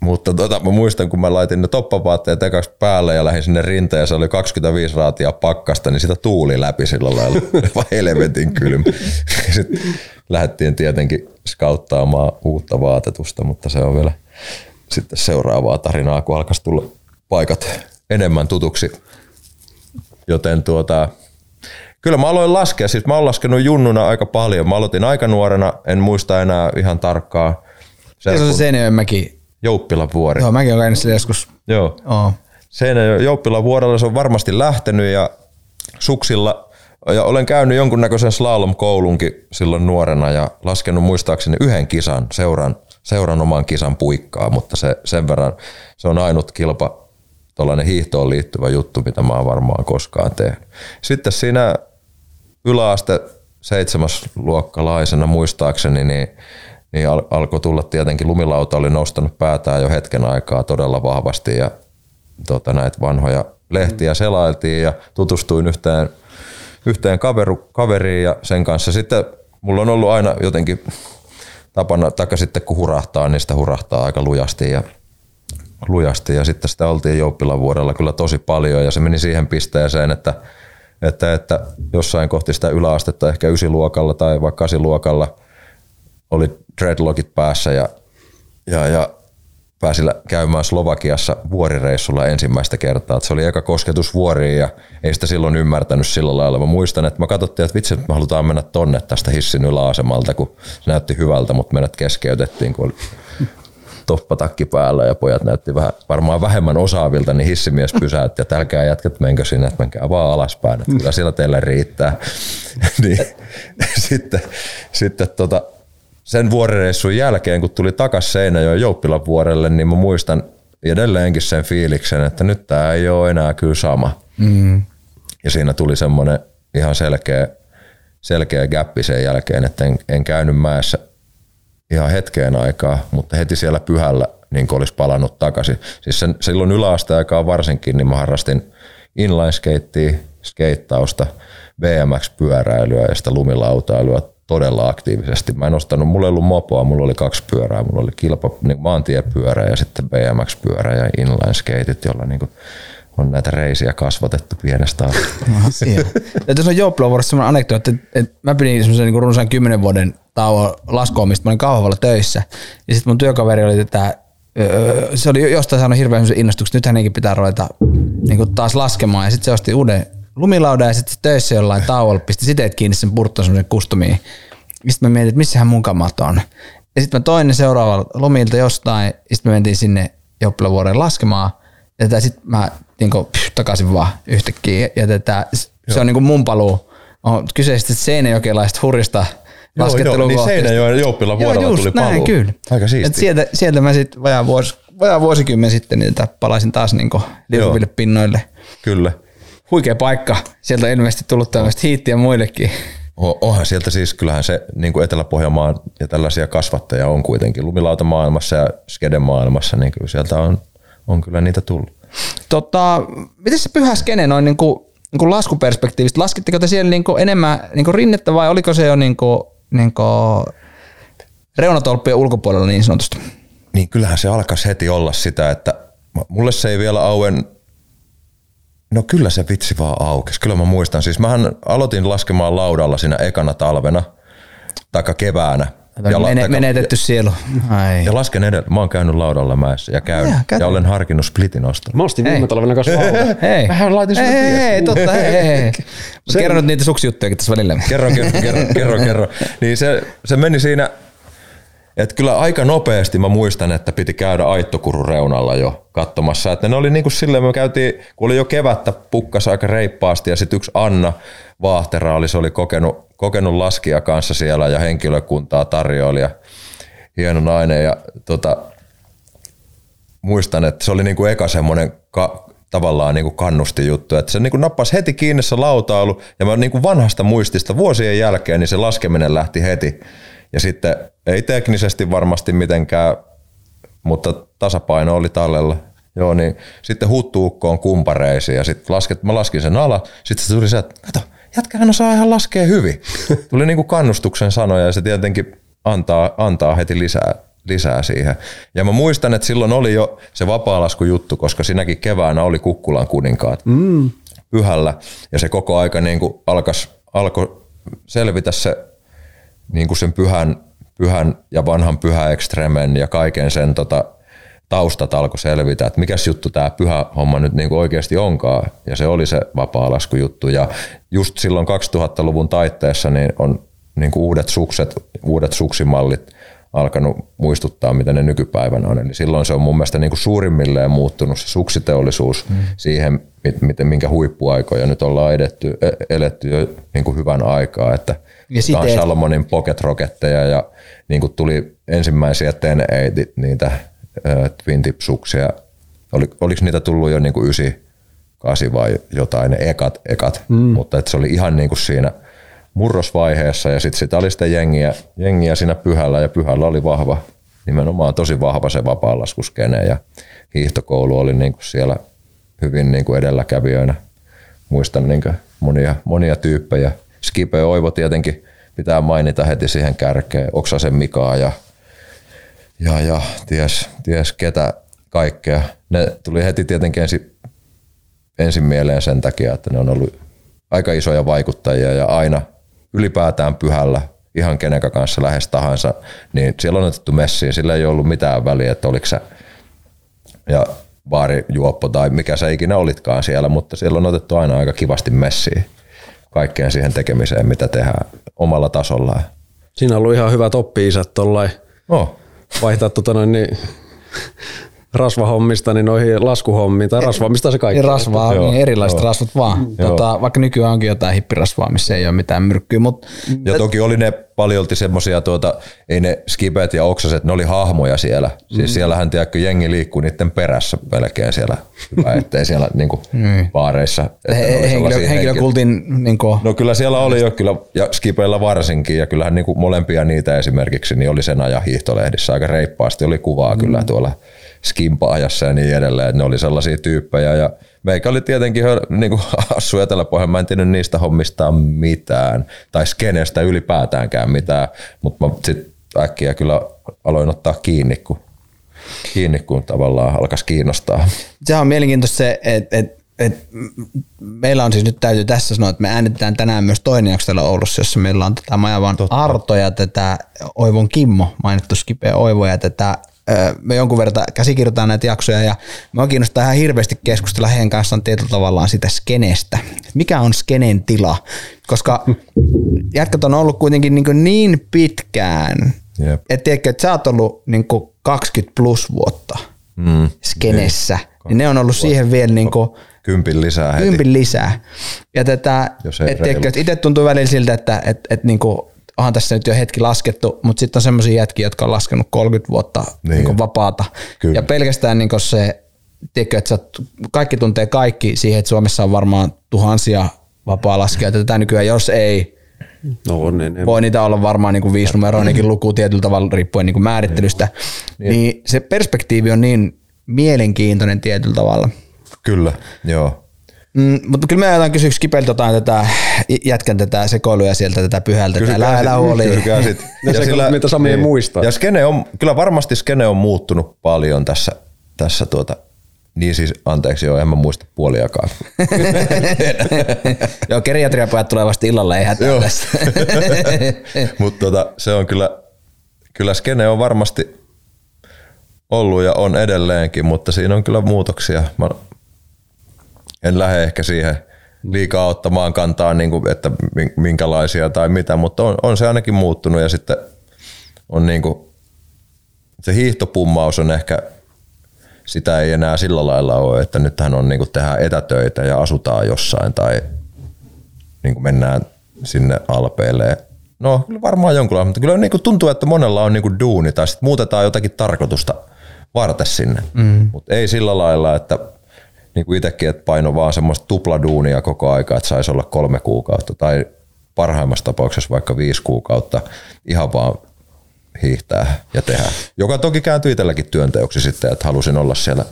S3: Mutta tota, mä muistan, kun mä laitin ne toppavaatteet ekaksi päälle ja lähdin sinne rinteen ja se oli 25 raatia pakkasta, niin sitä tuuli läpi sillä lailla. Vaan helvetin kylmä. Sitten lähdettiin tietenkin skauttaamaan uutta vaatetusta, mutta se on vielä sitten seuraavaa tarinaa, kun alkaisi tulla paikat enemmän tutuksi. Joten tuota, kyllä mä aloin laskea, siis mä oon laskenut junnuna aika paljon. Mä aloitin aika nuorena, en muista enää ihan tarkkaa.
S2: Se on se Seinäjoenmäki.
S3: Jouppilan vuori.
S2: Joo, mäkin olen käynyt sillä joskus.
S3: Joo.
S2: Oo.
S3: Seinäjoen Jouppilan vuorella se on varmasti lähtenyt ja suksilla ja olen käynyt jonkunnäköisen slalom-koulunkin silloin nuorena ja laskenut muistaakseni yhden kisan seuran, seuran oman kisan puikkaa, mutta se, sen verran se on ainut kilpa, tuollainen hiihtoon liittyvä juttu, mitä mä oon varmaan koskaan tehnyt. Sitten siinä yläaste seitsemäsluokkalaisena muistaakseni, niin, niin al- alkoi tulla tietenkin, lumilauta oli nostanut päätään jo hetken aikaa todella vahvasti ja tota, näitä vanhoja lehtiä selailtiin ja tutustuin yhteen, yhteen kaveru, kaveriin ja sen kanssa. Sitten mulla on ollut aina jotenkin tapana, taikka sitten kun hurahtaa, niin sitä hurahtaa aika lujasti ja lujasti. Ja sitten sitä oltiin Jouppilan vuodella kyllä tosi paljon ja se meni siihen pisteeseen, että, että, että jossain kohti sitä yläastetta ehkä ysiluokalla tai vaikka luokalla oli dreadlockit päässä ja, ja, ja pääsi käymään Slovakiassa vuorireissulla ensimmäistä kertaa. Että se oli eka kosketus vuoriin ja ei sitä silloin ymmärtänyt sillä lailla. Mä muistan, että mä katsottiin, että vitsi, me halutaan mennä tonne tästä hissin yläasemalta, kun se näytti hyvältä, mutta meidät keskeytettiin, kun toppatakki päällä ja pojat näytti vähän, varmaan vähemmän osaavilta, niin hissimies pysäytti, että älkää jätkät menkö sinne, että menkää vaan alaspäin, että kyllä siellä teille riittää. niin, sitten, sitten tota, sen vuorireissun jälkeen, kun tuli takas Seinäjoen Jouppilan vuorelle, niin mä muistan edelleenkin sen fiiliksen, että nyt tämä ei ole enää kyllä sama. Mm. Ja siinä tuli semmoinen ihan selkeä, selkeä gappi sen jälkeen, että en, en käynyt mäessä ihan hetkeen aikaa, mutta heti siellä pyhällä niin olisi palannut takaisin. Siis sen, silloin yläasteaikaa varsinkin, niin mä harrastin inline skatea, skeittausta, BMX-pyöräilyä ja sitä lumilautailua todella aktiivisesti. Mä en ostanut, mulla ei ollut mopoa, mulla oli kaksi pyörää, mulla oli kilpa, niin maantiepyörä ja sitten BMX-pyörä ja inline skateit, jolla niin kuin on näitä reisiä kasvatettu pienestä asti.
S2: tässä on Jouppilavuorossa sellainen anekdootti, että, että mä pidin semmoisen niin runsaan kymmenen vuoden tauon laskoomista, mä olin kauhavalla töissä, ja sitten mun työkaveri oli tätä se oli jostain saanut hirveän innostuksen, nythän hänenkin pitää ruveta niin taas laskemaan, ja sitten se osti uuden lumilauda ja sitten töissä jollain tauolla pisti siteet kiinni sen purttoon semmoisen kustomiin. Sitten mä mietin, että missähän mun kamat on. Ja sitten mä toin ne seuraavalla lomilta jostain, ja sitten me mentiin sinne Joppilavuoreen laskemaan. Ja sitten mä niin kuin, pff, takaisin vaan yhtäkkiä. Ja tätä, se on niin kuin mun paluu. On kyseistä hurjista laskettelua
S3: Niin Seinäjoen Jouppila vuodella tuli paluu.
S2: Näin, kyllä.
S3: Aika siistiä.
S2: Et sieltä, sieltä mä sitten vajaa, vuosi, vajaa vuosikymmen sitten niitä palaisin taas niin liukuville pinnoille.
S3: Kyllä
S2: huikea paikka. Sieltä on ilmeisesti tullut tämmöistä hiittiä muillekin.
S3: Onhan sieltä siis, kyllähän se niin kuin Etelä-Pohjanmaan ja tällaisia kasvattajia on kuitenkin lumilautamaailmassa ja skedemaailmassa, niin kyllä sieltä on, on kyllä niitä tullut.
S2: Tota, miten se pyhä skene noin niin kuin, niin kuin laskuperspektiivistä? Laskitteko te siellä niin kuin enemmän niin kuin rinnettä vai oliko se jo niin kuin, niin kuin reunatolppien ulkopuolella niin sanotusti?
S3: Niin kyllähän se alkaisi heti olla sitä, että mulle se ei vielä auen No kyllä se vitsi vaan aukesi. Kyllä mä muistan. Siis mähän aloitin laskemaan laudalla siinä ekana talvena, taikka keväänä.
S2: Ja Mene, taka, menetetty sielu.
S3: Ai. Ja lasken edelleen. Mä oon käynyt laudalla mäessä ja käyn. Ja, ja olen harkinnut splitin ostaa.
S4: Mä ostin viime talvena kanssa
S2: Hei.
S3: Mähän laitin
S2: hei, hei, hei, totta, hei, hei. Sen... Kerro nyt niitä suksijuttuja tässä välillä.
S3: Kerro, kerro, kerro, kerro, kerro. Niin se, se meni siinä et kyllä aika nopeasti mä muistan, että piti käydä Aittokurun reunalla jo katsomassa. Että ne oli niin kuin silleen, me käytiin, kun oli jo kevättä pukkas aika reippaasti ja sitten yksi Anna Vaahtera oli, se oli kokenut, kokenut laskia kanssa siellä ja henkilökuntaa tarjoili. Ja, hieno nainen ja tota, muistan, että se oli niinku eka semmoinen ka, tavallaan niinku kannusti juttu, että se niinku nappasi heti kiinni se lautailu ja mä niinku vanhasta muistista vuosien jälkeen niin se laskeminen lähti heti ja sitten ei teknisesti varmasti mitenkään, mutta tasapaino oli tallella. Joo, niin sitten huttuukkoon kumpareisiin ja sitten lasket, mä laskin sen ala, sitten se tuli se, että jätkähän osaa ihan laskea hyvin. Tuli niinku kannustuksen sanoja ja se tietenkin antaa, antaa heti lisää, lisää siihen. Ja mä muistan, että silloin oli jo se vapaalasku-juttu, koska sinäkin keväänä oli Kukkulan kuninkaat mm. pyhällä. Ja se koko aika niin kuin alkas, alkoi selvitä se niin kuin sen pyhän, pyhän ja vanhan pyhä ekstremen ja kaiken sen tota, taustat alkoi selvitä, että mikä juttu tämä pyhä homma nyt niin kuin oikeasti onkaan. Ja se oli se vapaa-laskujuttu. Ja just silloin 2000-luvun taitteessa niin on niin kuin uudet sukset, uudet suksimallit alkanut muistuttaa, mitä ne nykypäivänä on. Eli silloin se on mun mielestä niin kuin suurimmilleen muuttunut se suksiteollisuus mm. siihen, miten, minkä huippuaikoja nyt ollaan edetty, e, eletty jo niin kuin hyvän aikaa. Että ja siten, Salomonin pocket roketteja ja niin kuin tuli ensimmäisiä ten niitä äh, twin tip suksia. Oli, oliko niitä tullut jo niin kuin 98 vai jotain, ne ekat, ekat. Mm. mutta että se oli ihan niin kuin siinä – murrosvaiheessa ja sitten sitä oli sitten jengiä, jengiä siinä pyhällä ja pyhällä oli vahva, nimenomaan tosi vahva se vapaalaskuskene ja hiihtokoulu oli niin kuin siellä hyvin niin kuin edelläkävijöinä. Muistan niin kuin monia, monia tyyppejä. Skipe Oivo tietenkin pitää mainita heti siihen kärkeen, Oksasen Mikaa ja, ja, ja ties, ties ketä kaikkea. Ne tuli heti tietenkin ensin, ensin mieleen sen takia, että ne on ollut aika isoja vaikuttajia ja aina – ylipäätään pyhällä ihan kenenkä kanssa lähes tahansa, niin siellä on otettu messiin. Sillä ei ollut mitään väliä, että oliko se ja baarijuoppo tai mikä se ikinä olitkaan siellä, mutta siellä on otettu aina aika kivasti messiin kaikkeen siihen tekemiseen, mitä tehdään omalla tasollaan.
S4: Siinä on ollut ihan hyvät oppi-isät tollain. Oh. Vaihtaa tota noin, niin rasvahommista niin noihin laskuhommiin, tai rasvaamista se kaikki.
S2: Rasvaa, niin erilaiset joo. rasvat vaan. Tota, vaikka nykyään onkin jotain hippirasvaa, missä ei ole mitään myrkkyä. Mut,
S3: ja et, toki oli ne paljolti semmoisia, tuota, ei ne skipet ja oksaset, ne oli hahmoja siellä. Siis mm. siellähän tiedätkö, jengi liikkuu niiden perässä melkein siellä. Hyvä, ettei siellä niinku, mm. baareissa.
S2: He, henkilö, henkilökultin... Niinku.
S3: No kyllä siellä oli jo, kyllä, ja skipeillä varsinkin, ja kyllähän niinku molempia niitä esimerkiksi, niin oli sen ajan hiihtolehdissä aika reippaasti, oli kuvaa mm. kyllä tuolla skimpaajassa ja niin edelleen. Ne oli sellaisia tyyppejä ja meikä oli tietenkin niin kuin Assu Eteläpohjan, mä en tiennyt niistä hommista mitään tai skenestä ylipäätäänkään mitään, mutta mä sitten äkkiä kyllä aloin ottaa kiinni, kun, kiinni, kun tavallaan alkaisi kiinnostaa.
S2: Se on mielenkiintoista se, että et, et, meillä on siis nyt täytyy tässä sanoa, että me äänitetään tänään myös toinen jakso täällä Oulussa, jossa meillä on tätä Majavan Arto ja tätä Oivon Kimmo, mainittu Skipe Oivo ja tätä me jonkun verran käsikirjoitetaan näitä jaksoja ja mä kiinnostaa ihan hirveästi keskustella heidän kanssaan tietyllä tavallaan sitä skenestä. Mikä on skenen tila? Koska jätkät on ollut kuitenkin niin, niin pitkään, Jep. että tiedätkö, että sä oot ollut niin 20 plus vuotta mm. skenessä, niin, niin ne on ollut siihen vielä niin kuin,
S3: kympin lisää heti.
S2: Kympin lisää. Ja tätä, et tiedätkö, että itse tuntuu välillä siltä, että et, et, niin kuin, onhan tässä nyt jo hetki laskettu, mutta sitten on semmoisia jätkiä, jotka on laskenut 30 vuotta niin. Niin vapaata. Kyllä. Ja pelkästään niin se, tiedätkö, että kaikki tuntee kaikki siihen, että Suomessa on varmaan tuhansia vapaa-laskijoita tätä nykyään, jos ei, No on, niin, Voi niitä olla varmaan niin kuin viisi numeroinenkin luku tietyllä tavalla riippuen niin kuin määrittelystä. Niin. niin se perspektiivi on niin mielenkiintoinen tietyllä tavalla.
S3: Kyllä, joo.
S2: Mm, mutta kyllä me ajetaan kysyä Skipeltä jotain tätä, jätkän tätä sekoiluja sieltä tätä pyhältä.
S3: Kysykää
S2: tätä
S3: oli. Kysykää sit.
S4: ja se, sillä, mitä Sami niin. ei muista.
S3: Ja skene on, kyllä varmasti skene on muuttunut paljon tässä, tässä tuota, niin siis, anteeksi, joo, en mä muista puoliakaan.
S2: joo, geriatriapajat tulee vasta illalla, ei hätää tässä.
S3: Mutta tota, se on kyllä, kyllä skene on varmasti ollut ja on edelleenkin, mutta siinä on kyllä muutoksia. Mä en lähde ehkä siihen liikaa ottamaan kantaa, niin kuin, että minkälaisia tai mitä, mutta on, on se ainakin muuttunut ja sitten on niin kuin, se hiihtopummaus on ehkä, sitä ei enää sillä lailla ole, että nythän on niin kuin tehdään etätöitä ja asutaan jossain tai niin kuin mennään sinne alpeille No kyllä varmaan jonkunlainen, mutta kyllä niin kuin tuntuu, että monella on niin kuin duuni tai sitten muutetaan jotakin tarkoitusta varten sinne. Mm. Mutta ei sillä lailla, että niin kuin itsekin, että paino vaan semmoista tupladuunia koko aika, että saisi olla kolme kuukautta tai parhaimmassa tapauksessa vaikka viisi kuukautta ihan vaan hiihtää ja tehdä. Joka toki kääntyi itselläkin työnteoksi sitten, että halusin olla siellä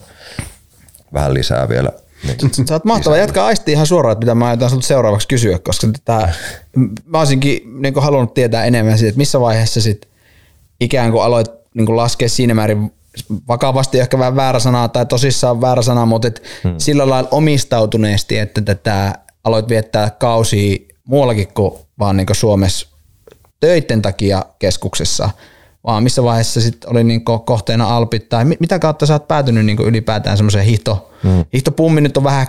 S3: vähän lisää vielä.
S2: Niin. Sä oot mahtava. Jatka aisti ihan suoraan, että mitä mä aion sinulta seuraavaksi kysyä, koska tätä, mä olisinkin niin halunnut tietää enemmän siitä, että missä vaiheessa sit ikään kuin aloit niin laskea siinä määrin vakavasti ehkä vähän väärä sana tai tosissaan väärä sana, mutta et hmm. sillä lailla omistautuneesti, että tätä aloit viettää kausia muuallakin kuin vaan niin kuin Suomessa töiden takia keskuksessa, vaan missä vaiheessa sit oli niin kohteena Alpit tai mitä kautta sä oot päätynyt niin ylipäätään semmoiseen hiihto, hmm. hiihtopummi nyt on vähän,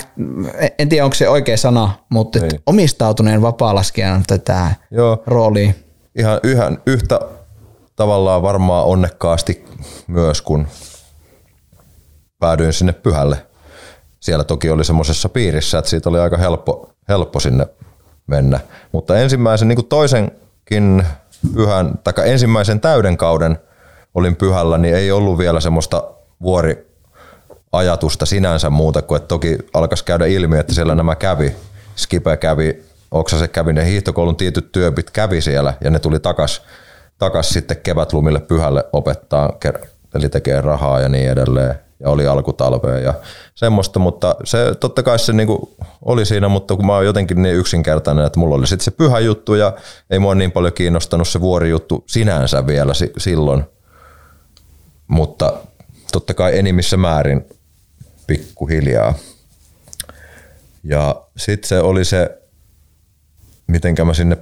S2: en tiedä onko se oikea sana, mutta et omistautuneen vapaa-laskijan tätä Joo. roolia.
S3: Ihan yhä, yhtä tavallaan varmaan onnekkaasti myös, kun päädyin sinne pyhälle. Siellä toki oli semmoisessa piirissä, että siitä oli aika helppo, helppo sinne mennä. Mutta ensimmäisen, niin kuin toisenkin pyhän, tai ensimmäisen täyden kauden olin pyhällä, niin ei ollut vielä semmoista vuori ajatusta sinänsä muuta kuin, että toki alkaisi käydä ilmi, että siellä nämä kävi. Skipe kävi, Oksase kävi, ne hiihtokoulun tietyt työpit kävi siellä ja ne tuli takas, takas sitten kevätlumille pyhälle opettaa, eli tekee rahaa ja niin edelleen ja oli alkutalvea ja semmoista, mutta se totta kai se niinku oli siinä, mutta kun mä oon jotenkin niin yksinkertainen, että mulla oli sitten se pyhä juttu ja ei mua niin paljon kiinnostanut se vuorijuttu sinänsä vielä si- silloin, mutta totta kai enimmissä määrin pikkuhiljaa. Ja sitten se oli se, mitenkä mä sinne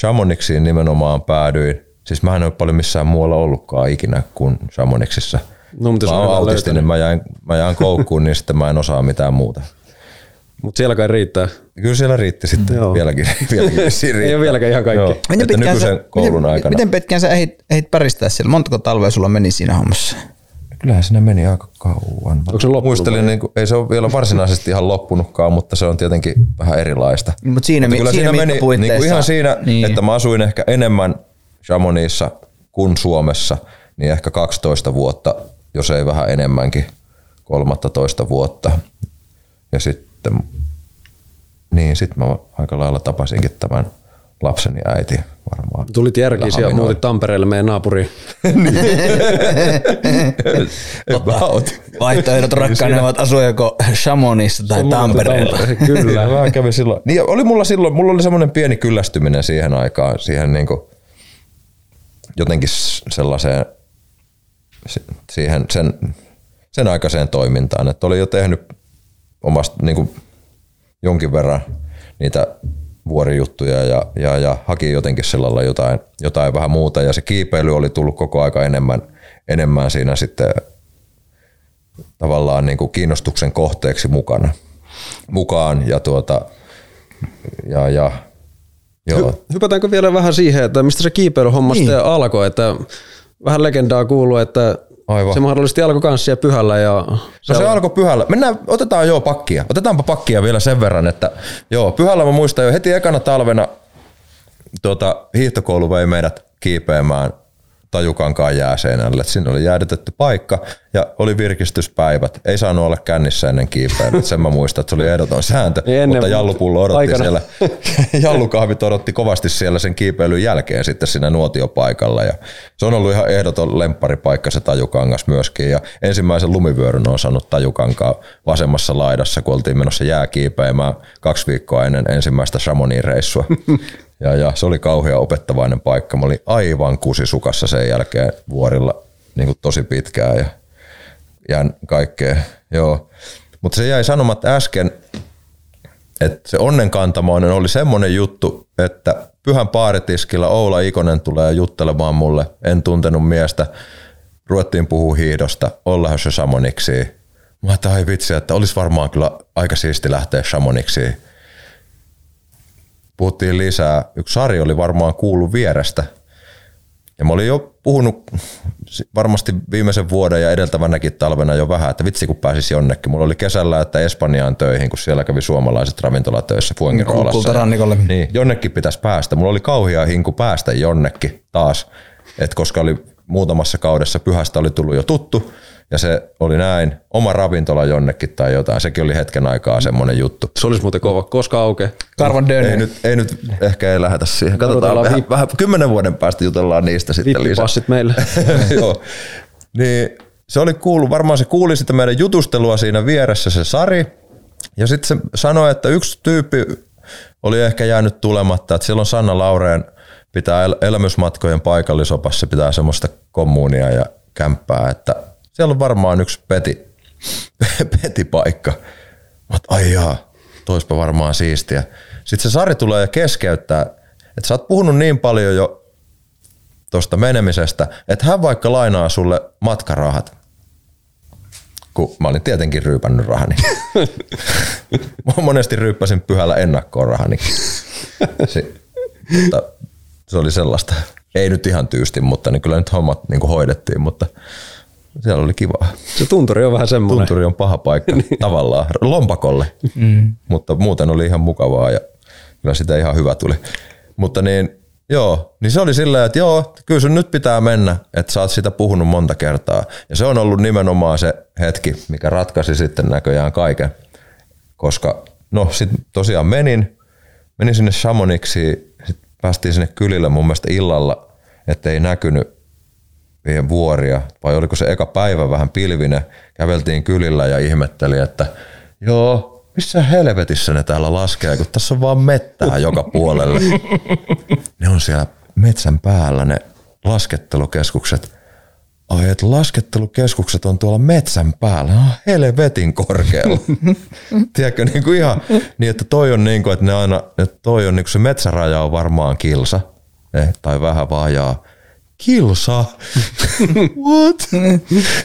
S3: Shamonixiin nimenomaan päädyin. Siis mä en ole paljon missään muualla ollutkaan ikinä kuin Shamonixissa – No, mutta mä oon autistinen, niin mä jäin, mä jäin koukkuun, niin sitten mä en osaa mitään muuta.
S4: Mutta siellä kai riittää.
S3: Kyllä siellä riitti sitten Joo. vieläkin. vieläkin
S4: Ei ole vieläkään ihan kaikki. Joo.
S2: Miten pitkään, sä, koulun miten, aikana. miten pitkään sä ehdit, ehdit päristää siellä? Montako talvea sulla meni siinä hommassa?
S3: Kyllähän siinä meni aika kauan. Onko se Muistelin, niin kuin, ei se ole vielä varsinaisesti ihan loppunutkaan, mutta se on tietenkin vähän erilaista.
S2: Mutta siinä, mutta kyllä siinä, siinä meni niin
S3: kuin ihan siinä, niin. että mä asuin ehkä enemmän Chamonixissa kuin Suomessa, niin ehkä 12 vuotta jos ei vähän enemmänkin, 13 vuotta. Ja sitten, niin sitten mä aika lailla tapasinkin tämän lapseni äiti varmaan.
S4: Tulit järkiin ja muutit Tampereelle meidän naapuriin.
S2: Vaihtoehdot rakkaana ovat asua joko Chamonixissa tai Tampereella.
S3: Kyllä. mä kävin silloin. Niin oli mulla silloin, mulla oli semmoinen pieni kyllästyminen siihen aikaan, siihen niin kuin jotenkin sellaiseen siihen sen, sen aikaiseen toimintaan. Että oli jo tehnyt omasta niin kuin jonkin verran niitä vuorijuttuja ja, ja, ja haki jotenkin sellailla jotain, jotain vähän muuta. Ja se kiipeily oli tullut koko aika enemmän, enemmän siinä sitten tavallaan niin kuin kiinnostuksen kohteeksi mukana, mukaan. Ja, tuota, ja, ja
S4: Joo. Hypätäänkö vielä vähän siihen, että mistä se kiipeilyhomma niin. sitten alkoi, että vähän legendaa kuuluu, että Aivan. se mahdollisesti alkoi kanssia pyhällä. Ja
S3: no se, se alkoi pyhällä. Mennään, otetaan jo pakkia. Otetaanpa pakkia vielä sen verran, että joo, pyhällä mä muistan jo heti ekana talvena tuota, hiihtokoulu vei meidät kiipeämään tajukankaan jääseinälle. Sinne oli jäädytetty paikka ja oli virkistyspäivät. Ei saanut olla kännissä ennen kiipeilyä. Sen mä muistan, että se oli ehdoton sääntö. Ennen, mutta Jallupullo odotti aikana. siellä. Jallukahvit odotti kovasti siellä sen kiipeilyn jälkeen sitten siinä nuotiopaikalla. Ja se on ollut ihan ehdoton lempparipaikka se tajukangas myöskin. Ja ensimmäisen lumivyöryn on saanut tajukankaa vasemmassa laidassa, kun oltiin menossa jääkiipeämään kaksi viikkoa ennen ensimmäistä Chamonix reissua. Ja, ja se oli kauhean opettavainen paikka. Mä olin aivan kusisukassa sen jälkeen vuorilla niin kuin tosi pitkään ja, ja kaikkea. Joo. Mutta se jäi sanomatta äsken, että se onnenkantamoinen oli semmoinen juttu, että pyhän paaritiskillä Oula Ikonen tulee juttelemaan mulle, en tuntenut miestä, ruvettiin puhua hiidosta, olla lähdössä Shamonixiin. Mä ai vitsi, että olisi varmaan kyllä aika siisti lähteä Shamonixiin puhuttiin lisää. Yksi Sari oli varmaan kuullut vierestä. Ja mä olin jo puhunut varmasti viimeisen vuoden ja edeltävänäkin talvena jo vähän, että vitsi kun pääsisi jonnekin. Mulla oli kesällä, että Espanjaan töihin, kun siellä kävi suomalaiset ravintolatöissä Fuengiroolassa.
S2: Kultarannikolle.
S3: Niin, jonnekin pitäisi päästä. Mulla oli kauhia hinku päästä jonnekin taas, et koska oli muutamassa kaudessa pyhästä oli tullut jo tuttu, ja se oli näin, oma ravintola jonnekin tai jotain. Sekin oli hetken aikaa semmoinen juttu.
S4: Se olisi muuten kova. Koska aukeaa?
S2: Karvan
S3: Ei
S2: Döner.
S3: nyt, ei nyt ehkä ei lähetä siihen. Katsotaan vähän,
S4: viip-
S3: vähän, kymmenen vuoden päästä jutellaan niistä sitten lisää.
S4: Meille.
S3: Joo. Niin se oli kuullut, varmaan se kuuli sitä meidän jutustelua siinä vieressä se Sari. Ja sitten se sanoi, että yksi tyyppi oli ehkä jäänyt tulematta, että silloin Sanna Laureen pitää el- elämysmatkojen paikallisopassa pitää semmoista kommuunia ja kämppää, että siellä on varmaan yksi peti, petipaikka. Mä oot, ai jaa, toispa varmaan siistiä. Sitten se Sari tulee ja keskeyttää, että sä oot puhunut niin paljon jo tuosta menemisestä, että hän vaikka lainaa sulle matkarahat. Kun mä olin tietenkin ryypännyt rahani. mä monesti ryyppäsin pyhällä ennakkoon rahani. Se, mutta se oli sellaista. Ei nyt ihan tyysti, mutta niin kyllä nyt hommat niin hoidettiin, mutta siellä oli kiva.
S4: Se tunturi on vähän semmoinen.
S3: Tunturi on paha paikka tavallaan lompakolle, mm. mutta muuten oli ihan mukavaa ja kyllä sitä ihan hyvä tuli. Mutta niin, joo, niin se oli silleen, että joo, kyllä sun nyt pitää mennä, että sä oot sitä puhunut monta kertaa. Ja se on ollut nimenomaan se hetki, mikä ratkaisi sitten näköjään kaiken. Koska, no sit tosiaan menin, menin sinne Chamonixi, sit päästiin sinne kylille mun mielestä illalla, ettei näkynyt meidän vuoria, vai oliko se eka päivä vähän pilvinen, käveltiin kylillä ja ihmetteli, että joo, missä helvetissä ne täällä laskee, kun tässä on vaan mettää joka puolelle. Ne on siellä metsän päällä ne laskettelukeskukset. Ai, että laskettelukeskukset on tuolla metsän päällä, ne on helvetin korkealla. Tiedätkö, niin kuin ihan niin, että toi on niin kuin, että ne aina, että toi on niin kuin se metsäraja on varmaan kilsa, eh, tai vähän vajaa. Kilsa? What?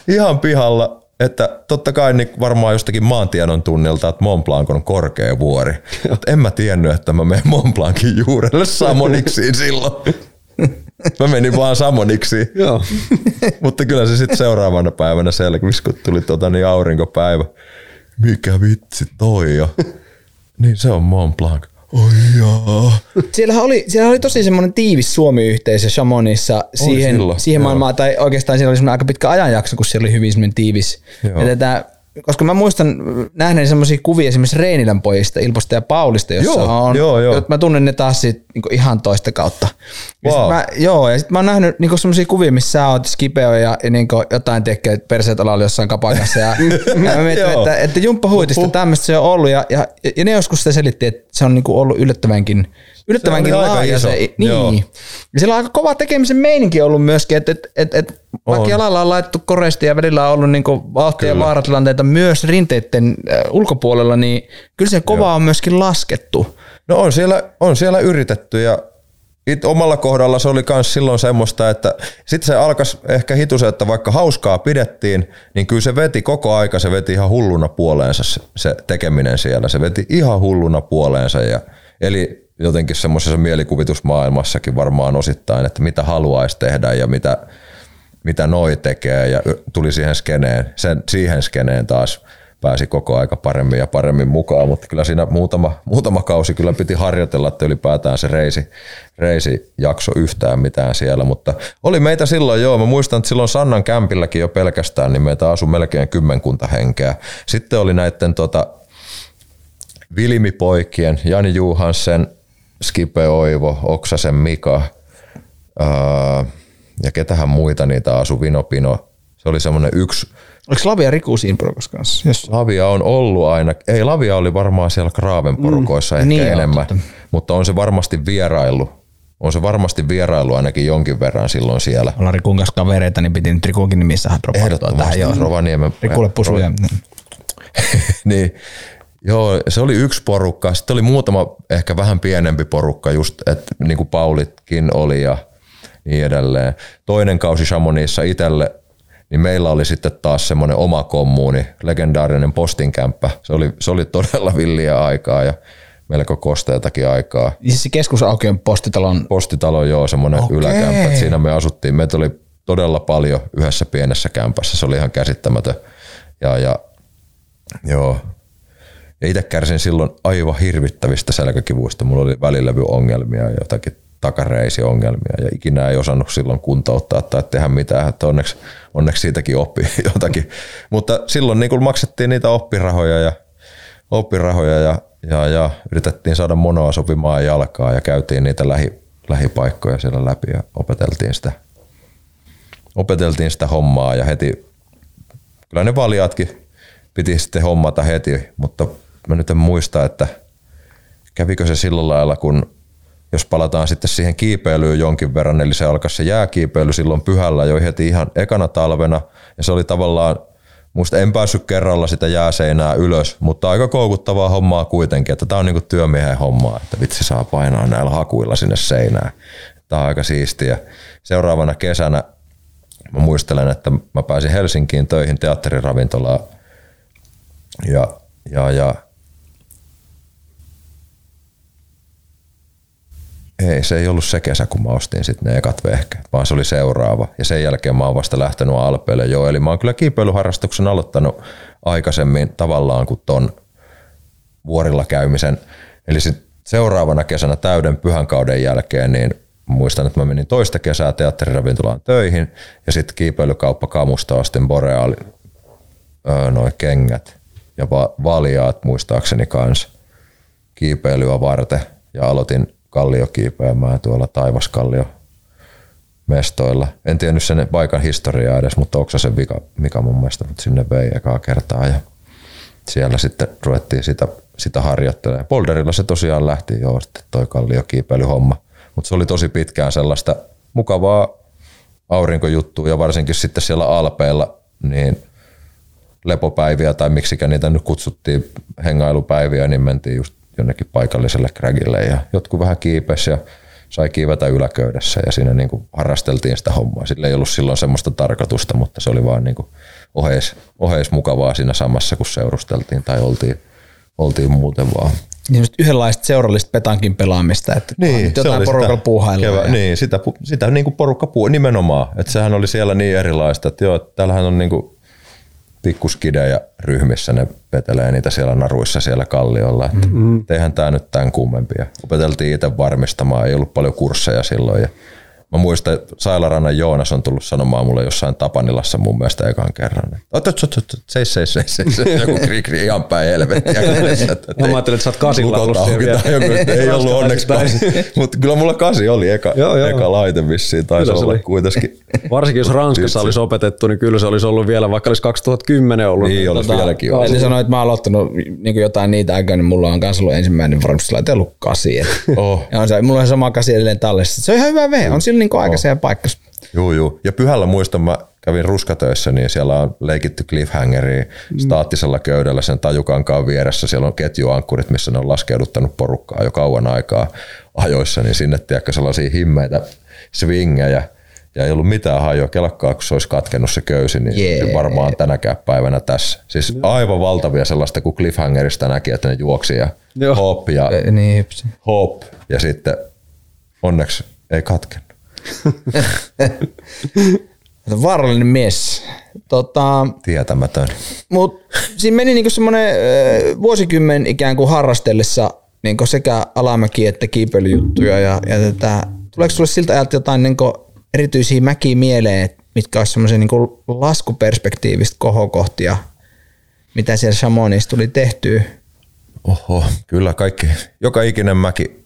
S3: Ihan pihalla. Että totta kai niin varmaan jostakin maantiedon tunnilta, että Mont Blanc on korkea vuori. Mutta en mä tiennyt, että mä menen Mont Blancin juurelle Samoniksiin silloin. Mä menin vaan Samoniksiin.
S4: Joo.
S3: Mutta kyllä se sitten seuraavana päivänä selvisi, kun tuli tota niin aurinkopäivä. Mikä vitsi toi jo? Niin se on Mont Blanc. Oi jaa.
S2: Siellähän oli, siellähän oli tosi semmoinen tiivis Suomi-yhteisö Chamonissa siihen,
S3: silloin,
S2: siihen maailmaan, tai oikeastaan siellä oli semmoinen aika pitkä ajanjakso, kun siellä oli hyvin semmoinen tiivis.
S3: Joo.
S2: Ja tätä, koska mä muistan nähneeni semmoisia kuvia esimerkiksi Reinilän pojista, Ilposta ja Paulista, jossa
S3: Joo,
S2: on,
S3: joo, joo.
S2: mä tunnen ne taas siitä niin ihan toista kautta. Ja sit
S3: Wow.
S2: mä, joo, ja sitten mä oon nähnyt niin semmoisia kuvia, missä sä oot Skipeo ja, ja niin jotain tekee perseet alalla jossain kapakassa. Ja, ja mä mietin, että, että Jumppa Huitista tämmöistä se on ollut, ja, ja, ja ne joskus sitä selitti, että se on niin ollut yllättävänkin, yllättävänkin
S3: Se
S2: laaja
S3: iso,
S2: se,
S3: joo.
S2: niin. Ja sillä on aika kova tekemisen meininki ollut myöskin, että et, et, et, vaikka
S3: On.
S2: jalalla on laittu koreista ja välillä on ollut niinku vauhtia ja vaaratilanteita myös rinteiden äh, ulkopuolella, niin kyllä se kova on myöskin laskettu.
S3: No on siellä, on siellä yritetty ja it, omalla kohdalla se oli myös silloin semmoista, että sitten se alkas ehkä hitusen, että vaikka hauskaa pidettiin, niin kyllä se veti koko aika, se veti ihan hulluna puoleensa se, se tekeminen siellä. Se veti ihan hulluna puoleensa ja eli jotenkin semmoisessa mielikuvitusmaailmassakin varmaan osittain, että mitä haluaisi tehdä ja mitä, mitä noi tekee. Ja tuli siihen skeneen, sen, siihen skeneen taas pääsi koko aika paremmin ja paremmin mukaan, mutta kyllä siinä muutama, muutama kausi kyllä piti harjoitella, että ylipäätään se reisi, reisi jakso yhtään mitään siellä, mutta oli meitä silloin joo, mä muistan, että silloin Sannan kämpilläkin jo pelkästään, niin meitä asui melkein kymmenkunta henkeä. Sitten oli näiden tota, Vilimipoikien, Jani Juhansen, Skipe Oivo, Oksasen Mika ää, ja ketähän muita niitä asui, Vino Pino. Se oli semmoinen yksi,
S2: Oliko Lavia Riku siinä porukassa kanssa? Yes.
S3: Lavia on ollut aina, ei Lavia oli varmaan siellä Kraaven porukoissa mm, ehkä
S2: niin
S3: enemmän,
S2: totta.
S3: mutta on se varmasti vierailu. On se varmasti vierailu ainakin jonkin verran silloin siellä.
S2: Ollaan Rikun kanssa kavereita, niin piti nyt Rikunkin nimissä dropattua tähän. Joo.
S3: Rovaniemen.
S2: Rikulle pusuja.
S3: niin, joo, se oli yksi porukka. Sitten oli muutama ehkä vähän pienempi porukka, just että niin kuin Paulitkin oli ja niin edelleen. Toinen kausi Chamonixissa itselle, niin meillä oli sitten taas semmoinen oma kommuuni, legendaarinen postinkämppä. Se oli, se oli todella villiä aikaa ja melko kosteetakin aikaa.
S2: Siis se keskusaukion postitalon
S3: Postitalo joo, semmoinen
S2: Okei.
S3: yläkämppä. Siinä me asuttiin. Meitä oli todella paljon yhdessä pienessä kämpässä. Se oli ihan käsittämätön. Ja, ja joo. Ja itse kärsin silloin aivan hirvittävistä selkäkivuista. Mulla oli välilevyongelmia ja jotakin takareisiongelmia ja ikinä ei osannut silloin kuntouttaa tai tehdä mitään, että onneksi, onneksi siitäkin oppi jotakin. Mutta silloin niin maksettiin niitä oppirahoja ja, oppirahoja ja, ja, ja yritettiin saada monoa sopimaan jalkaa ja käytiin niitä lähi, lähipaikkoja siellä läpi ja opeteltiin sitä, opeteltiin sitä hommaa ja heti, kyllä ne valjatkin piti sitten hommata heti, mutta mä nyt en muista, että kävikö se sillä lailla, kun jos palataan sitten siihen kiipeilyyn jonkin verran, eli se alkaa se jääkiipeily silloin pyhällä jo heti ihan ekana talvena, ja se oli tavallaan, muista en päässyt kerralla sitä jääseinää ylös, mutta aika koukuttavaa hommaa kuitenkin, että tämä on niinku työmiehen hommaa, että vitsi saa painaa näillä hakuilla sinne seinään. Tämä on aika siistiä. Seuraavana kesänä mä muistelen, että mä pääsin Helsinkiin töihin teatteriravintolaan ja, ja, ja Ei, se ei ollut se kesä, kun mä ostin sitten ne ekat vehkeet, vaan se oli seuraava. Ja sen jälkeen mä oon vasta lähtenyt Alpeille jo. Eli mä oon kyllä kiipeilyharrastuksen aloittanut aikaisemmin tavallaan kuin ton vuorilla käymisen. Eli sit seuraavana kesänä täyden pyhän kauden jälkeen, niin muistan, että mä menin toista kesää teatteriravintolaan töihin ja sitten kiipeilykauppa Kamusta ostin Borealin öö, noin kengät ja va- valjaat muistaakseni kanssa kiipeilyä varten ja aloitin kalliokiipeämään tuolla Taivaskallio mestoilla. En tiennyt sen paikan historiaa edes, mutta Oksasen vika, Mika mun mielestä mut sinne vei ekaa kertaa ja siellä sitten ruvettiin sitä, sitä harjoittelemaan. Polderilla se tosiaan lähti jo sitten toi kalliokiipeilyhomma, mutta se oli tosi pitkään sellaista mukavaa aurinkojuttua ja varsinkin sitten siellä Alpeilla niin lepopäiviä tai miksikä niitä nyt kutsuttiin hengailupäiviä, niin mentiin just jonnekin paikalliselle krägille ja jotkut vähän kiipesi ja sai kiivetä yläköydessä ja siinä niin kuin harrasteltiin sitä hommaa. Sillä ei ollut silloin semmoista tarkoitusta, mutta se oli vaan niin kuin oheis, oheis mukavaa siinä samassa, kun seurusteltiin tai oltiin, oltiin muuten vaan.
S2: niin just yhdenlaista seurallista petankin pelaamista, että niin, nyt jotain porukalla puuhaillaan. ja-
S3: Niin, sitä, sitä niin kuin porukka puu, nimenomaan. Että sehän oli siellä niin erilaista, että joo, täällähän on niin kuin pikkuskidejä ryhmissä, ne vetelee niitä siellä naruissa siellä kalliolla. Että mm-hmm. Eihän tämä nyt tämän kummempia. Opeteltiin itse varmistamaan, ei ollut paljon kursseja silloin. Ja mä muistan, että Sailarannan Joonas on tullut sanomaan mulle jossain Tapanilassa mun mielestä ekan kerran. että Ot, ot, ot, ot, seis, seis, seis, seis. Joku kri, kri, ihan päin helvettiä.
S4: Mä ajattelin, että sä oot kasilla ollut siellä
S3: ei ollut onneksi kasi. Mutta kyllä mulla kasi oli eka,
S4: Joo, joo.
S3: eka laite vissiin. Taisi
S4: Kyllä
S3: olla
S4: oli.
S3: kuitenkin.
S4: Varsinkin jos Ranskassa olisi opetettu, niin kyllä se olisi ollut vielä, vaikka olisi 2010 ollut.
S3: Niin olisi vieläkin ollut.
S2: Eli sanoin, että mä oon aloittanut niin jotain niitä aikaa, niin mulla on kanssa ollut ensimmäinen varmistuslaite ollut kasi.
S3: Oh.
S2: Ja on se, mulla on sama kasi edelleen tallessa. Se on ihan hyvä veh, on sillä niin aikaisen ja paikkas.
S3: Juu, juu. Ja pyhällä muistan, mä kävin ruskatöissä, niin siellä on leikitty cliffhangeria
S2: Mm.
S3: staattisella köydellä sen tajukankaan vieressä. Siellä on ketjuankkurit, missä ne on laskeuduttanut porukkaa jo kauan aikaa ajoissa, niin sinne tiedätkö sellaisia himmeitä swingejä. Ja ei ollut mitään hajoa. Kelakkaa, kun se olisi katkennut se köysi, niin yeah. varmaan tänäkään päivänä tässä. Siis aivan valtavia sellaista, kun cliffhangerista näki, että ne juoksi ja
S4: Joo.
S3: hop ja
S2: Eh, Niin,
S3: hop. Ja sitten onneksi ei katkennut.
S2: Vaarallinen mies. Tota,
S3: Tietämätön.
S2: Mut siinä meni niinku semmoinen vuosikymmen ikään kuin harrastellessa niinku sekä alamäki että kiipeilyjuttuja. Ja, ja tätä, tuleeko sulle siltä ajalta jotain niinku erityisiä mäkiä mieleen, mitkä olisi semmoisia niinku laskuperspektiivistä kohokohtia, mitä siellä Chamonix tuli tehtyä?
S3: Oho, kyllä kaikki, joka ikinen mäki,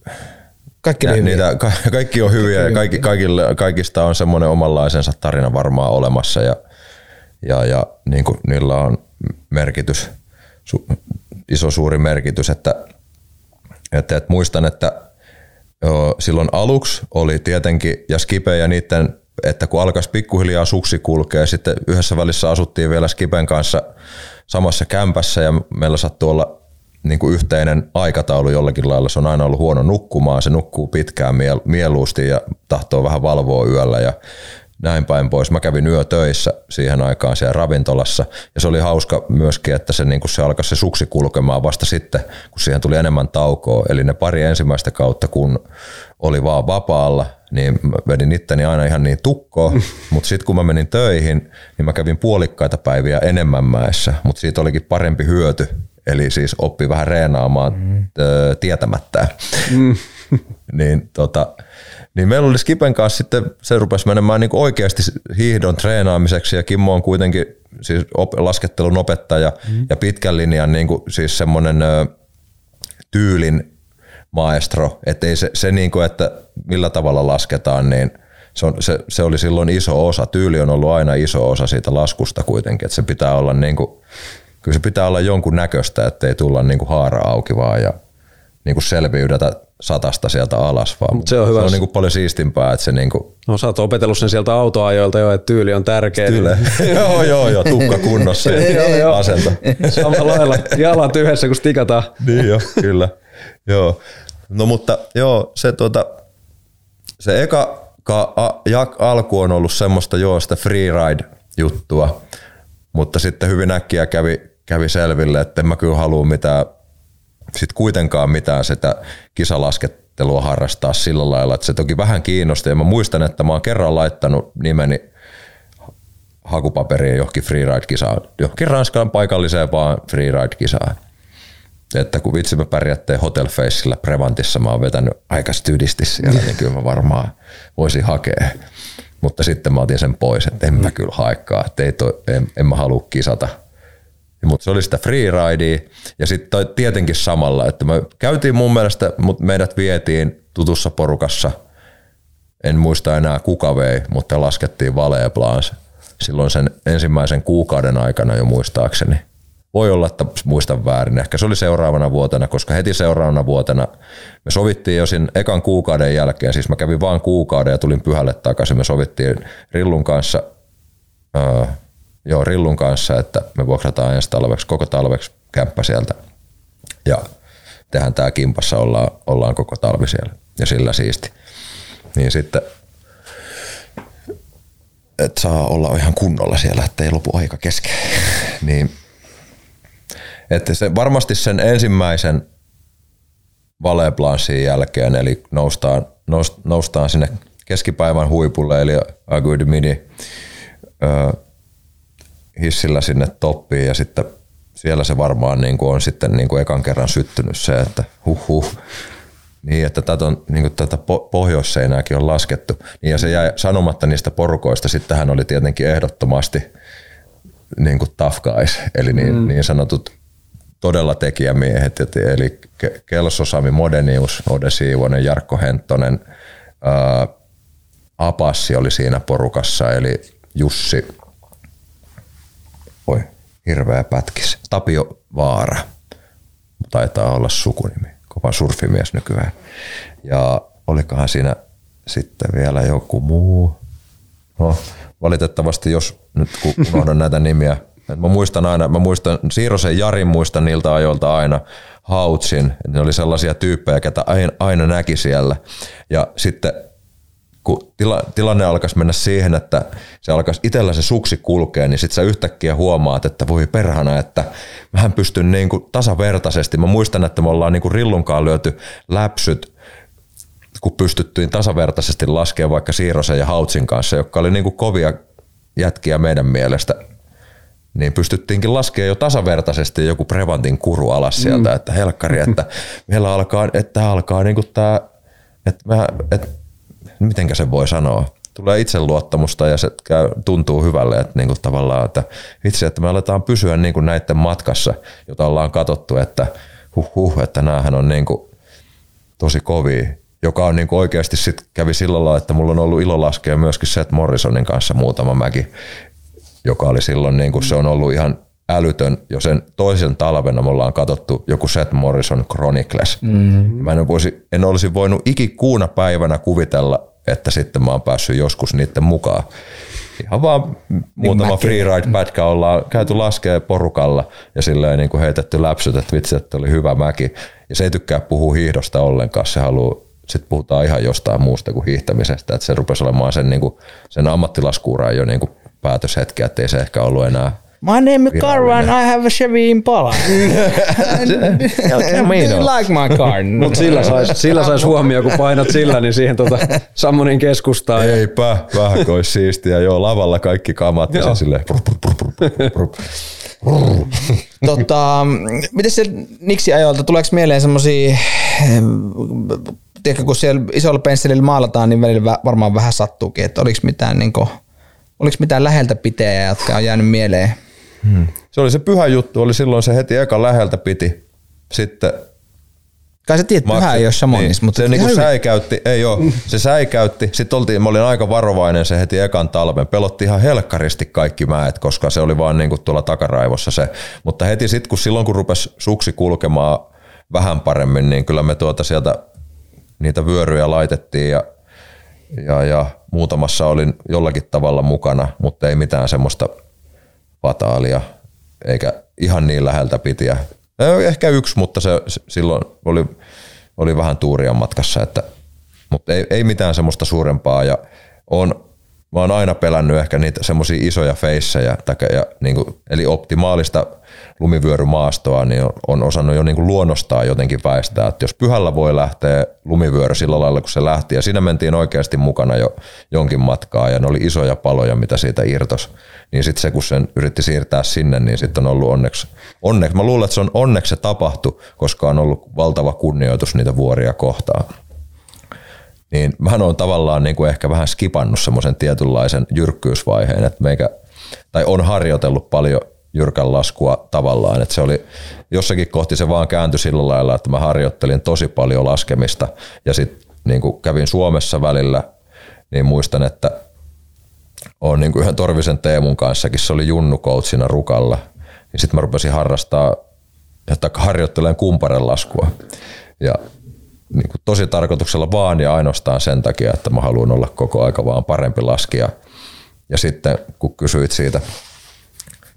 S2: Kaikki
S3: ja
S2: hyviä.
S3: niitä, ka, kaikki on hyviä ja kaikki, kaikille, kaikista on semmoinen omanlaisensa tarina varmaan olemassa ja, ja, ja niin kuin niillä on merkitys, su, iso suuri merkitys, että, että, että muistan, että joo, silloin aluksi oli tietenkin, ja Skipe ja niiden, että kun alkaisi pikkuhiljaa suksi kulkea, sitten yhdessä välissä asuttiin vielä Skipen kanssa samassa kämpässä ja meillä sattui olla niin kuin yhteinen aikataulu jollakin lailla. Se on aina ollut huono nukkumaan, se nukkuu pitkään miel- mieluusti ja tahtoo vähän valvoa yöllä ja näin päin pois. Mä kävin yötöissä siihen aikaan siellä ravintolassa ja se oli hauska myöskin, että se, niin se alkoi se suksi kulkemaan vasta sitten, kun siihen tuli enemmän taukoa. Eli ne pari ensimmäistä kautta, kun oli vaan vapaalla, niin mä vedin itteni aina ihan niin tukkoon, mutta sitten kun mä menin töihin, niin mä kävin puolikkaita päiviä enemmän mäessä, mutta siitä olikin parempi hyöty, eli siis oppi vähän reenaamaan mm. tietämättä. Mm. niin, tota, niin meillä oli Skipen kanssa sitten, se rupesi menemään niin oikeasti hiihdon treenaamiseksi ja Kimmo on kuitenkin siis op, laskettelun opettaja mm. ja pitkän linjan niin kuin, siis semmoinen ö, tyylin maestro, että ei se, se niin kuin, että millä tavalla lasketaan, niin se, on, se, se, oli silloin iso osa. Tyyli on ollut aina iso osa siitä laskusta kuitenkin, että se pitää olla niin kuin, kyllä se pitää olla jonkun näköistä, ettei tulla niin kuin haara auki vaan ja niin kuin selviydytä satasta sieltä alas, vaan Mut se on, hyvä. Se on niin kuin paljon siistimpää, että se niin kuin...
S4: No sä oot opetellut sen sieltä autoajoilta jo, että tyyli on tärkeä.
S3: Tyle. joo, joo, joo, tukka kunnossa ja asento.
S4: Samalla lailla jalat yhdessä, kun stikataan.
S3: niin jo, kyllä. joo. No mutta joo, se, tuota, se eka ka, a, jak, alku on ollut semmoista joo, sitä freeride-juttua, mutta sitten hyvin äkkiä kävi, kävi selville, että en mä kyllä halua mitään, sit kuitenkaan mitään sitä kisalaskettelua harrastaa sillä lailla, että se toki vähän kiinnosti ja mä muistan, että mä oon kerran laittanut nimeni hakupaperiin johonkin freeride-kisaan, johonkin Ranskan paikalliseen vaan freeride-kisaan että kun vitsi me pärjättiin Hotel Faceillä Prevantissa, mä oon vetänyt aika stydisti siellä, niin kyllä mä varmaan voisin hakea. Mutta sitten mä otin sen pois, että en mä mm. kyllä haikkaa, että ei toi, en, en mä halua kisata. Mutta se oli sitä freeridea ja sitten tietenkin samalla, että me käytiin mun mielestä, mutta meidät vietiin tutussa porukassa, en muista enää kuka vei, mutta laskettiin Valee silloin sen ensimmäisen kuukauden aikana jo muistaakseni – voi olla, että muistan väärin. Ehkä se oli seuraavana vuotena, koska heti seuraavana vuotena me sovittiin jo siinä ekan kuukauden jälkeen, siis mä kävin vaan kuukauden ja tulin pyhälle takaisin. Me sovittiin Rillun kanssa, äh, joo, Rillun kanssa, että me vuokrataan ensi talveksi, koko talveksi kämppä sieltä. Ja tehdään tää kimpassa, ollaan, ollaan koko talvi siellä ja sillä siisti. Niin sitten että saa olla ihan kunnolla siellä, että ei lopu aika kesken. niin että se, varmasti sen ensimmäisen valeblanssin jälkeen, eli noustaan, noustaan sinne keskipäivän huipulle, eli Aguid Midi hissillä sinne toppiin ja sitten siellä se varmaan niin kuin on sitten niin kuin ekan kerran syttynyt se, että huh huh, niin, että tätä, on, niin kuin tätä pohjoisseinääkin on laskettu. Niin, ja se jäi sanomatta niistä porukoista. Sitten hän oli tietenkin ehdottomasti niin kuin tough guys, eli niin, mm. niin sanotut todella tekijämiehet, eli Kelso Sami Modenius, Ode Siivonen, Jarkko Henttonen, ää, Apassi oli siinä porukassa, eli Jussi, hirveä pätkis, Tapio Vaara, taitaa olla sukunimi, kova surfimies nykyään. Ja olikohan siinä sitten vielä joku muu, no valitettavasti jos nyt kun unohdan näitä nimiä, mä muistan aina, mä muistan Siirosen Jarin muistan niiltä ajoilta aina, Hautsin, ne oli sellaisia tyyppejä, ketä aina, aina näki siellä. Ja sitten kun tila, tilanne alkaisi mennä siihen, että se alkaisi itsellä se suksi kulkea, niin sitten sä yhtäkkiä huomaat, että voi perhana, että mähän pystyn niin kuin tasavertaisesti. Mä muistan, että me ollaan niin kuin rillunkaan lyöty läpsyt, kun pystyttiin tasavertaisesti laskemaan vaikka Siirosen ja Hautsin kanssa, jotka oli niin kuin kovia jätkiä meidän mielestä niin pystyttiinkin laskemaan jo tasavertaisesti joku Prevantin kuru alas sieltä, mm. että helkkari, että meillä alkaa, että alkaa niin kuin tämä, että, mä, että mitenkä se voi sanoa, tulee itseluottamusta ja se käy, tuntuu hyvälle, että niin kuin tavallaan, että itse, että me aletaan pysyä niin kuin näiden matkassa, jota ollaan katsottu, että huh, huh että näähän on niin kuin tosi kovia, joka on niin kuin oikeasti sit kävi sillä lailla, että mulla on ollut ilo laskea myöskin Seth Morrisonin kanssa muutama mäki joka oli silloin, niin kuin se on ollut ihan älytön. Jo sen toisen talvena me ollaan katsottu joku Seth Morrison Chronicles. Mm-hmm. Mä en, voisi, en olisi voinut ikikuuna päivänä kuvitella, että sitten mä oon päässyt joskus niiden mukaan. Ihan vaan muutama niin freeride-pätkä ollaan käyty laskea porukalla ja silleen niin kuin heitetty läpsyt, että vitsi, että oli hyvä mäki. Ja se ei tykkää puhua hiihdosta ollenkaan, se haluaa sitten puhutaan ihan jostain muusta kuin hiihtämisestä. Että se rupesi olemaan sen, niin kuin, sen ammattilaskuuraan jo niin kuin päätöshetki, että ei se ehkä ollut enää
S2: My name is Carvan, I have a Chevy Impala. Do you like my car?
S4: Mutta sillä sais, sillä sais huomioon, kun painat sillä, niin siihen tota Sammonin keskustaan.
S3: Eipä, vähän kuin siistiä. Joo, lavalla kaikki kamat ja se silleen.
S2: Tota, miten se Niksi ajoilta, tuleeko mieleen semmosia, tiedätkö, kun siellä isolla pensselillä maalataan, niin välillä vä- varmaan vähän sattuukin, että oliko mitään, niin kuin, oliko mitään läheltä pitejä, jotka on jäänyt mieleen?
S3: Se oli se pyhä juttu, oli silloin se heti eka läheltä piti. Sitten
S2: Kai sä tiedät, pyhä ei ole Chamonix,
S3: niin.
S2: mutta
S3: se niinku
S2: hyvin.
S3: säikäytti, ei oo, se säikäytti. Sitten oltiin, mä olin aika varovainen se heti ekan talven. Pelotti ihan helkkaristi kaikki mäet, koska se oli vaan niinku tuolla takaraivossa se. Mutta heti sitten, kun silloin kun rupesi suksi kulkemaan vähän paremmin, niin kyllä me tuota sieltä niitä vyöryjä laitettiin ja, ja, ja muutamassa olin jollakin tavalla mukana, mutta ei mitään semmoista fataalia, eikä ihan niin läheltä pitiä. Ehkä yksi, mutta se, silloin oli, oli vähän tuuria matkassa, että, mutta ei, ei mitään semmoista suurempaa ja on, mä oon aina pelännyt ehkä niitä semmoisia isoja feissejä, ja, niin kuin, eli optimaalista lumivyörymaastoa, niin on, osannut jo niin kuin luonnostaan jotenkin väistää, että jos pyhällä voi lähteä lumivyöry sillä lailla, kun se lähti, ja siinä mentiin oikeasti mukana jo jonkin matkaa, ja ne oli isoja paloja, mitä siitä irtos, niin sitten se, kun sen yritti siirtää sinne, niin sitten on ollut onneksi, onneksi, mä luulen, että se on onneksi se tapahtui, koska on ollut valtava kunnioitus niitä vuoria kohtaan. Niin mä oon tavallaan niin kuin ehkä vähän skipannut semmoisen tietynlaisen jyrkkyysvaiheen, että meikä, tai on harjoitellut paljon jyrkän laskua tavallaan, että se oli jossakin kohti se vaan kääntyi sillä lailla, että mä harjoittelin tosi paljon laskemista ja sitten niin kävin Suomessa välillä, niin muistan, että on niin yhden Torvisen Teemun kanssakin, se oli Junnu coachina Rukalla, niin sitten mä rupesin harrastaa, että harjoittelen kumparen laskua. Ja niin kuin tosi tarkoituksella vaan ja ainoastaan sen takia, että mä haluan olla koko aika vaan parempi laskija. Ja sitten kun kysyit siitä,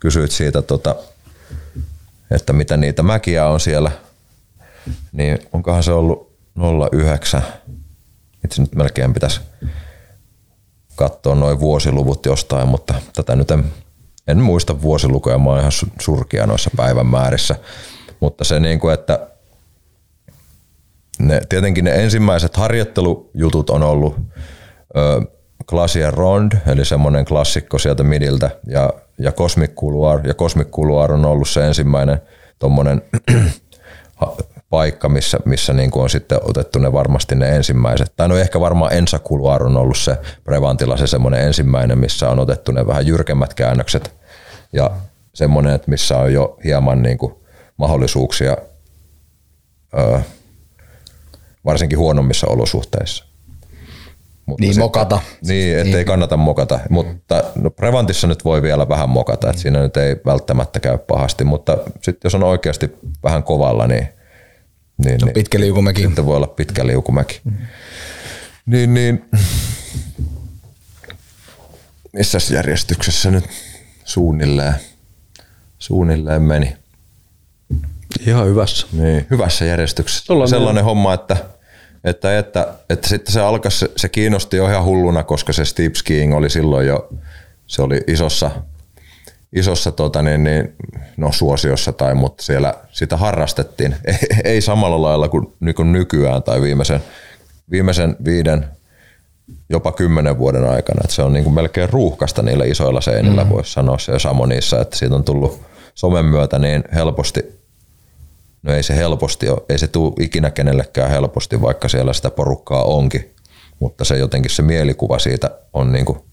S3: kysyit siitä tota, että mitä niitä mäkiä on siellä, niin onkohan se ollut 09. Itse nyt melkein pitäisi katsoa noin vuosiluvut jostain, mutta tätä nyt en, en muista vuosilukuja, mä oon ihan su- surkia noissa päivämäärissä. Mutta se niin kuin, että ne, tietenkin ne ensimmäiset harjoittelujutut on ollut ö, Glacier Rond, eli semmoinen klassikko sieltä midiltä, ja, ja Cosmic Couloir, ja Cosmic Couloir on ollut se ensimmäinen tommonen ha- paikka, missä, missä niin kuin on sitten otettu ne varmasti ne ensimmäiset. Tai no ehkä varmaan Ensa Couloir on ollut se Prevantilla se semmoinen ensimmäinen, missä on otettu ne vähän jyrkemmät käännökset, ja semmoinen, että missä on jo hieman niin kuin mahdollisuuksia ö, varsinkin huonommissa olosuhteissa. Mutta
S2: Niin, mokata.
S3: Niin, ettei kannata mokata. Mutta no Prevantissa nyt voi vielä vähän mokata, että siinä nyt ei välttämättä käy pahasti, mutta sitten jos on oikeasti vähän kovalla, niin, niin, niin
S2: Pitkä liukumäki.
S3: sitten voi olla pitkä liukumäki. Niin, niin missä järjestyksessä nyt suunnilleen, suunnilleen meni?
S4: Ihan hyvässä.
S3: Niin, hyvässä järjestyksessä.
S4: Ollaan
S3: Sellainen homma, että, että, että, että sitten se alkoi, se, se kiinnosti jo ihan hulluna, koska se steep skiing oli silloin jo, se oli isossa, isossa tota niin, niin, no, suosiossa, tai, mutta siellä sitä harrastettiin. Ei, ei samalla lailla kuin, niin kuin nykyään tai viimeisen, viimeisen viiden, jopa kymmenen vuoden aikana. Että se on niin kuin melkein ruuhkasta niillä isoilla seinillä, mm. voisi sanoa se Samonissa, että siitä on tullut somen myötä niin helposti No ei se helposti ole, ei se tule ikinä kenellekään helposti, vaikka siellä sitä porukkaa onkin, mutta se jotenkin se mielikuva siitä on niinku,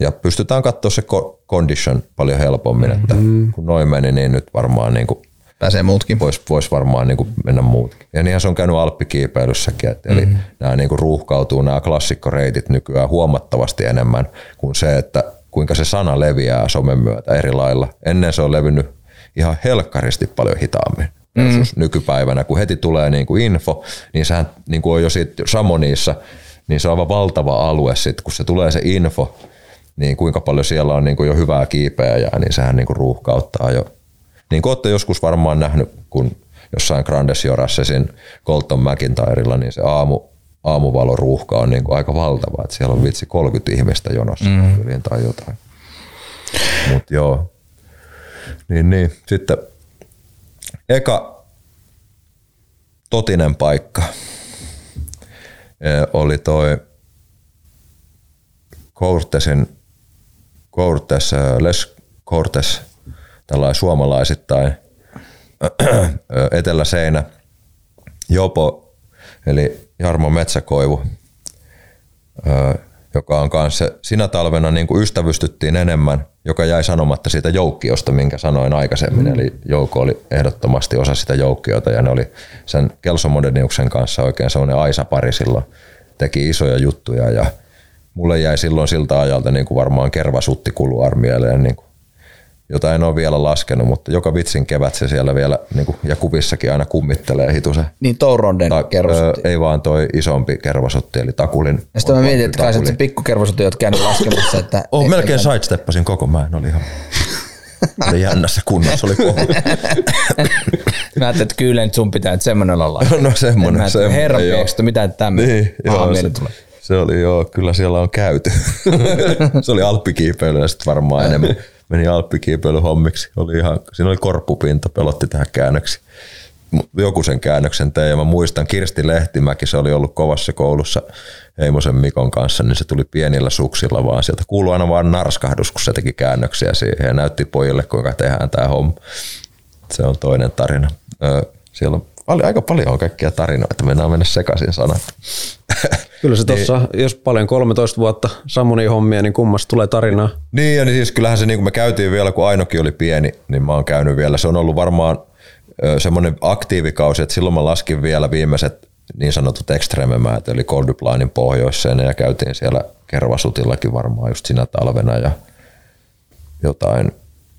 S3: ja pystytään katsoa se condition paljon helpommin, että kun noin meni, niin nyt varmaan niinku
S2: Pääsee muutkin.
S3: voisi vois varmaan niinku mennä muutkin. Ja niinhän se on käynyt alppikiipeilyssäkin, että eli mm-hmm. nämä niinku ruuhkautuu nämä klassikkoreitit nykyään huomattavasti enemmän kuin se, että kuinka se sana leviää somen myötä eri lailla. Ennen se on levinnyt ihan helkkaristi paljon hitaammin mm. nykypäivänä. Kun heti tulee niinku info, niin sehän niinku on jo siitä Samoniissa, niin se on aivan valtava alue sitten, kun se tulee se info, niin kuinka paljon siellä on niinku jo hyvää kiipeäjää, niin sehän niinku ruuhkauttaa jo niin kuin olette joskus varmaan nähnyt, kun jossain Grandes Jorassesin Colton McIntyrella, niin se aamu, aamuvaloruuhka on niin kuin aika valtava, että siellä on vitsi 30 ihmistä jonossa mm. tai jotain. Mutta joo, niin, niin. Sitten eka totinen paikka eh, oli toi Cortesin, Cortes, eh, Les Cortes, tällainen suomalaisittain eh, Etelä-Seinä, Jopo, eli Jarmo Metsäkoivu, joka on kanssa sinä talvena niin kuin ystävystyttiin enemmän, joka jäi sanomatta siitä joukkiosta, minkä sanoin aikaisemmin. Mm. Eli Jouko oli ehdottomasti osa sitä joukkiota ja ne oli sen Kelso Moderniuksen kanssa oikein sellainen aisapari silloin. Teki isoja juttuja ja mulle jäi silloin siltä ajalta niin kuin varmaan kervasutti kuluarmieleen niin kuin jota en ole vielä laskenut, mutta joka vitsin kevät se siellä vielä, niin kuin, ja kuvissakin aina kummittelee hitusen.
S2: Niin Touronden Ta- kervasotti.
S3: Ei vaan toi isompi kervasotti, eli Takulin.
S2: Ja sitten mä mietin, että kai se pikku kervasotti oot käynyt laskemassa. Että
S3: oh, melkein sidesteppasin koko mä en oli ihan oli jännässä kunnossa oli kohu.
S2: mä ajattelin, että kyllä nyt sun pitää että semmoinen olla.
S3: no semmoinen. semmoinen
S2: herra mitä tämmöinen. Niin,
S3: joo, se, tulee. se, oli joo, kyllä siellä on käyty. se oli alppikiipeily ja sitten varmaan enemmän meni alppikiipeily hommiksi. Oli ihan, siinä oli korppupinta, pelotti tähän käännöksi. Joku sen käännöksen tein ja mä muistan Kirsti Lehtimäki, se oli ollut kovassa koulussa Heimosen Mikon kanssa, niin se tuli pienillä suksilla vaan. Sieltä kuului aina vaan narskahdus, kun se teki käännöksiä siihen ja näytti pojille, kuinka tehdään tämä homma. Se on toinen tarina. Siellä on paljon, aika paljon on kaikkia tarinoita, mennään mennä sekaisin sanat.
S4: Kyllä se tuossa, niin, jos paljon 13 vuotta Samuni hommia, niin kummasta tulee tarinaa.
S3: Niin, ja niin siis kyllähän se, niin kuin me käytiin vielä, kun Ainokin oli pieni, niin mä oon käynyt vielä. Se on ollut varmaan semmoinen aktiivikausi, että silloin mä laskin vielä viimeiset niin sanotut ekstrememäät, eli Colduplainin pohjoiseen, ja käytiin siellä Kervasutillakin varmaan just sinä talvena, ja jotain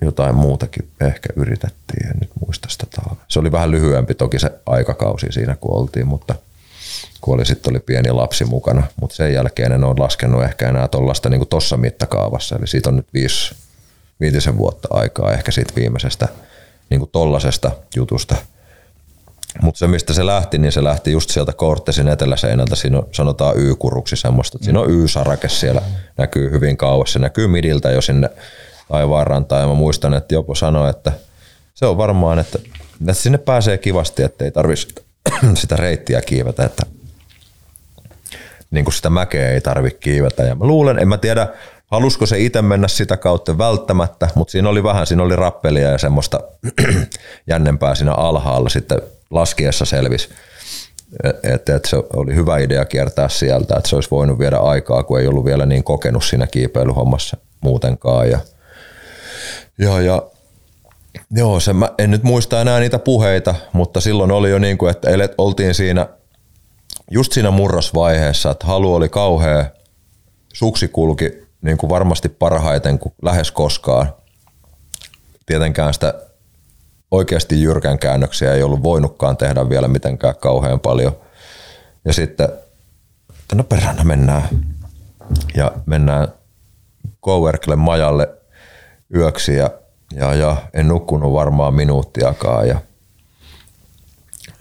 S3: jotain muutakin ehkä yritettiin, en nyt muista sitä talvea. Se oli vähän lyhyempi toki se aikakausi siinä, kun oltiin, mutta kun oli, sitten oli pieni lapsi mukana, mutta sen jälkeen en ole laskenut ehkä enää tuollaista niin tuossa mittakaavassa, eli siitä on nyt viisi, viitisen vuotta aikaa ehkä siitä viimeisestä niin tollasesta jutusta. Mutta se, mistä se lähti, niin se lähti just sieltä Kortesin eteläseinältä. Siinä on, sanotaan Y-kuruksi semmoista. Siinä on Y-sarake siellä, näkyy hyvin kauas. Se näkyy midiltä jo sinne taivaanrantaan ja mä muistan, että Jopo sanoi, että se on varmaan, että, että sinne pääsee kivasti, että ei tarvitsisi sitä reittiä kiivetä, että niin kuin sitä mäkeä ei tarvitse kiivetä. Ja mä luulen, en mä tiedä, halusko se itse mennä sitä kautta välttämättä, mutta siinä oli vähän, siinä oli rappelia ja semmoista jännempää siinä alhaalla sitten laskiessa selvisi. Että et se oli hyvä idea kiertää sieltä, että se olisi voinut viedä aikaa, kun ei ollut vielä niin kokenut siinä kiipeilyhommassa muutenkaan. Ja Joo, ja Joo, se, mä en nyt muista enää niitä puheita, mutta silloin oli jo niin kuin, että oltiin siinä just siinä murrosvaiheessa, että halu oli kauhea, suksi kulki niin kuin varmasti parhaiten kuin lähes koskaan. Tietenkään sitä oikeasti jyrkän käännöksiä ei ollut voinutkaan tehdä vielä mitenkään kauhean paljon. Ja sitten, no perhana mennään. Ja mennään Coworkille majalle yöksi ja, ja, ja en nukkunut varmaan minuuttiakaan ja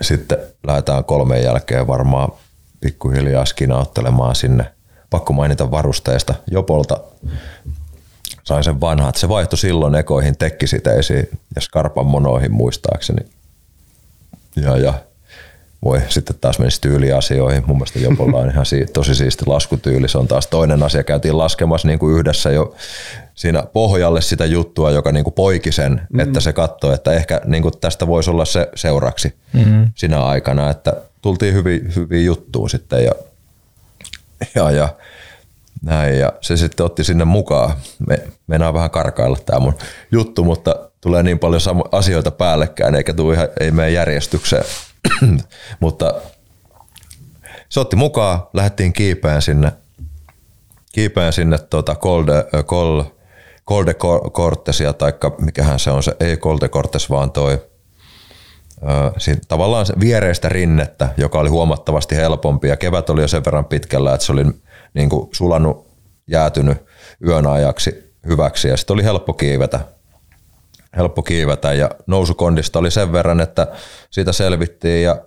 S3: sitten lähdetään kolmen jälkeen varmaan pikkuhiljaa skinauttelemaan sinne. Pakko mainita varusteista. Jopolta sain sen vanhat. Se vaihtoi silloin ekoihin tekkisiteisiin ja skarpan monoihin muistaakseni. Ja, ja voi sitten taas menisi tyyliasioihin. Mun mielestä Jopolla on ihan si- tosi siisti laskutyyli. Se on taas toinen asia. Käytiin laskemassa niin kuin yhdessä jo siinä pohjalle sitä juttua, joka niin kuin poiki sen, mm-hmm. että se katsoi, että ehkä niin kuin tästä voisi olla se seuraksi mm-hmm. sinä aikana, että tultiin hyvin, hyvin juttuun sitten ja, ja, ja näin, ja se sitten otti sinne mukaan. Me, meinaa vähän karkailla tämä mun juttu, mutta tulee niin paljon asioita päällekkäin, eikä tule ihan, ei mene järjestykseen. mutta se otti mukaan, lähdettiin kiipeen sinne, kiipeen sinne tuota Kolde, Kol, Kolde Cortesia, tai mikähän se on se, ei Kolde Cortes, vaan toi siinä, tavallaan viereistä rinnettä, joka oli huomattavasti helpompi ja kevät oli jo sen verran pitkällä, että se oli niin kuin sulanut, jäätynyt yön ajaksi hyväksi ja sitten oli helppo kiivetä. Helppo kiivetä ja nousukondista oli sen verran, että siitä selvittiin ja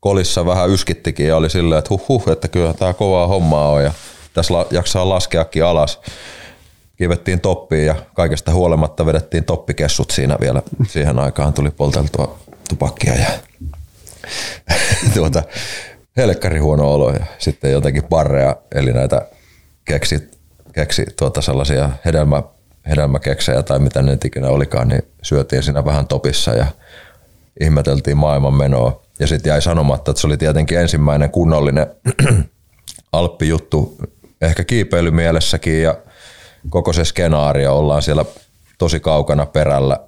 S3: kolissa vähän yskittikin ja oli silleen, että huh, huh että kyllä tämä kovaa hommaa on ja tässä jaksaa laskeakin alas. Kivettiin toppiin ja kaikesta huolimatta vedettiin toppikessut siinä vielä. Siihen aikaan tuli polteltua tupakkia ja tuota, helkkari huono olo ja sitten jotenkin barreja, eli näitä keksi, keksi tuota sellaisia hedelmä, hedelmäkeksejä tai mitä ne ikinä olikaan, niin syötiin siinä vähän topissa ja ihmeteltiin maailman menoa. Ja sitten jäi sanomatta, että se oli tietenkin ensimmäinen kunnollinen alppijuttu, ehkä kiipeilymielessäkin ja koko se skenaario. Ollaan siellä tosi kaukana perällä.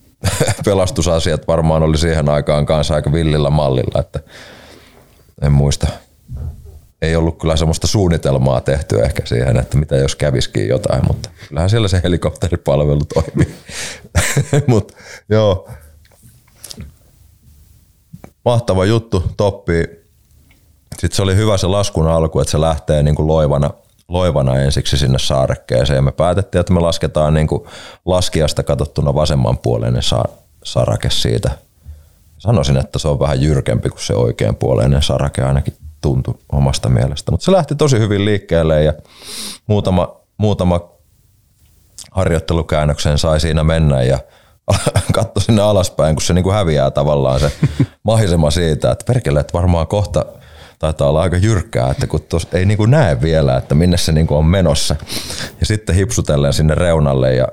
S3: Pelastusasiat varmaan oli siihen aikaan kanssa aika villillä mallilla, että en muista. Ei ollut kyllä semmoista suunnitelmaa tehty ehkä siihen, että mitä jos käviskin jotain, mutta kyllähän siellä se helikopteripalvelu toimii. mutta joo, mahtava juttu, toppi. Sitten se oli hyvä se laskun alku, että se lähtee niin kuin loivana, loivana ensiksi sinne saarekkeeseen. Ja me päätettiin, että me lasketaan niin kuin laskiasta katsottuna vasemmanpuoleinen sa- sarake siitä. Sanoisin, että se on vähän jyrkempi kuin se oikeanpuoleinen sarake ainakin tuntui omasta mielestä. Mutta se lähti tosi hyvin liikkeelle ja muutama, muutama harjoittelukäännöksen sai siinä mennä ja – katso sinne alaspäin, kun se niin kuin häviää tavallaan se mahisema siitä, että perkele, että varmaan kohta taitaa olla aika jyrkkää, että kun tos ei niin kuin näe vielä, että minne se niin kuin on menossa. Ja sitten hipsutellen sinne reunalle ja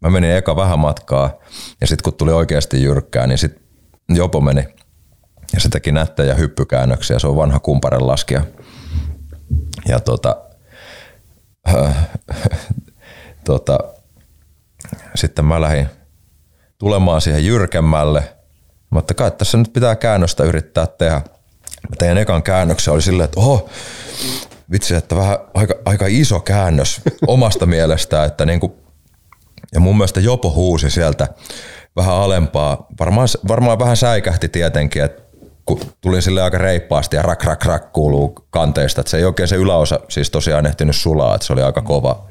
S3: mä menin eka vähän matkaa ja sitten kun tuli oikeasti jyrkkää, niin sitten Jopo meni ja se teki nättejä hyppykäännöksiä. Se on vanha kumparen laskija. Ja tota, äh, tota, sitten mä lähdin tulemaan siihen jyrkemmälle. Mutta kai tässä nyt pitää käännöstä yrittää tehdä. Mä tein ekan käännöksen, oli silleen, että oho, vitsi, että vähän aika, aika iso käännös omasta mielestä, että niin kuin, ja mun mielestä Jopo huusi sieltä vähän alempaa. Varmaan, varmaan vähän säikähti tietenkin, että kun tulin sille aika reippaasti ja rak rak rak kuuluu kanteista, että se ei oikein se yläosa siis tosiaan ehtinyt sulaa, että se oli aika kova,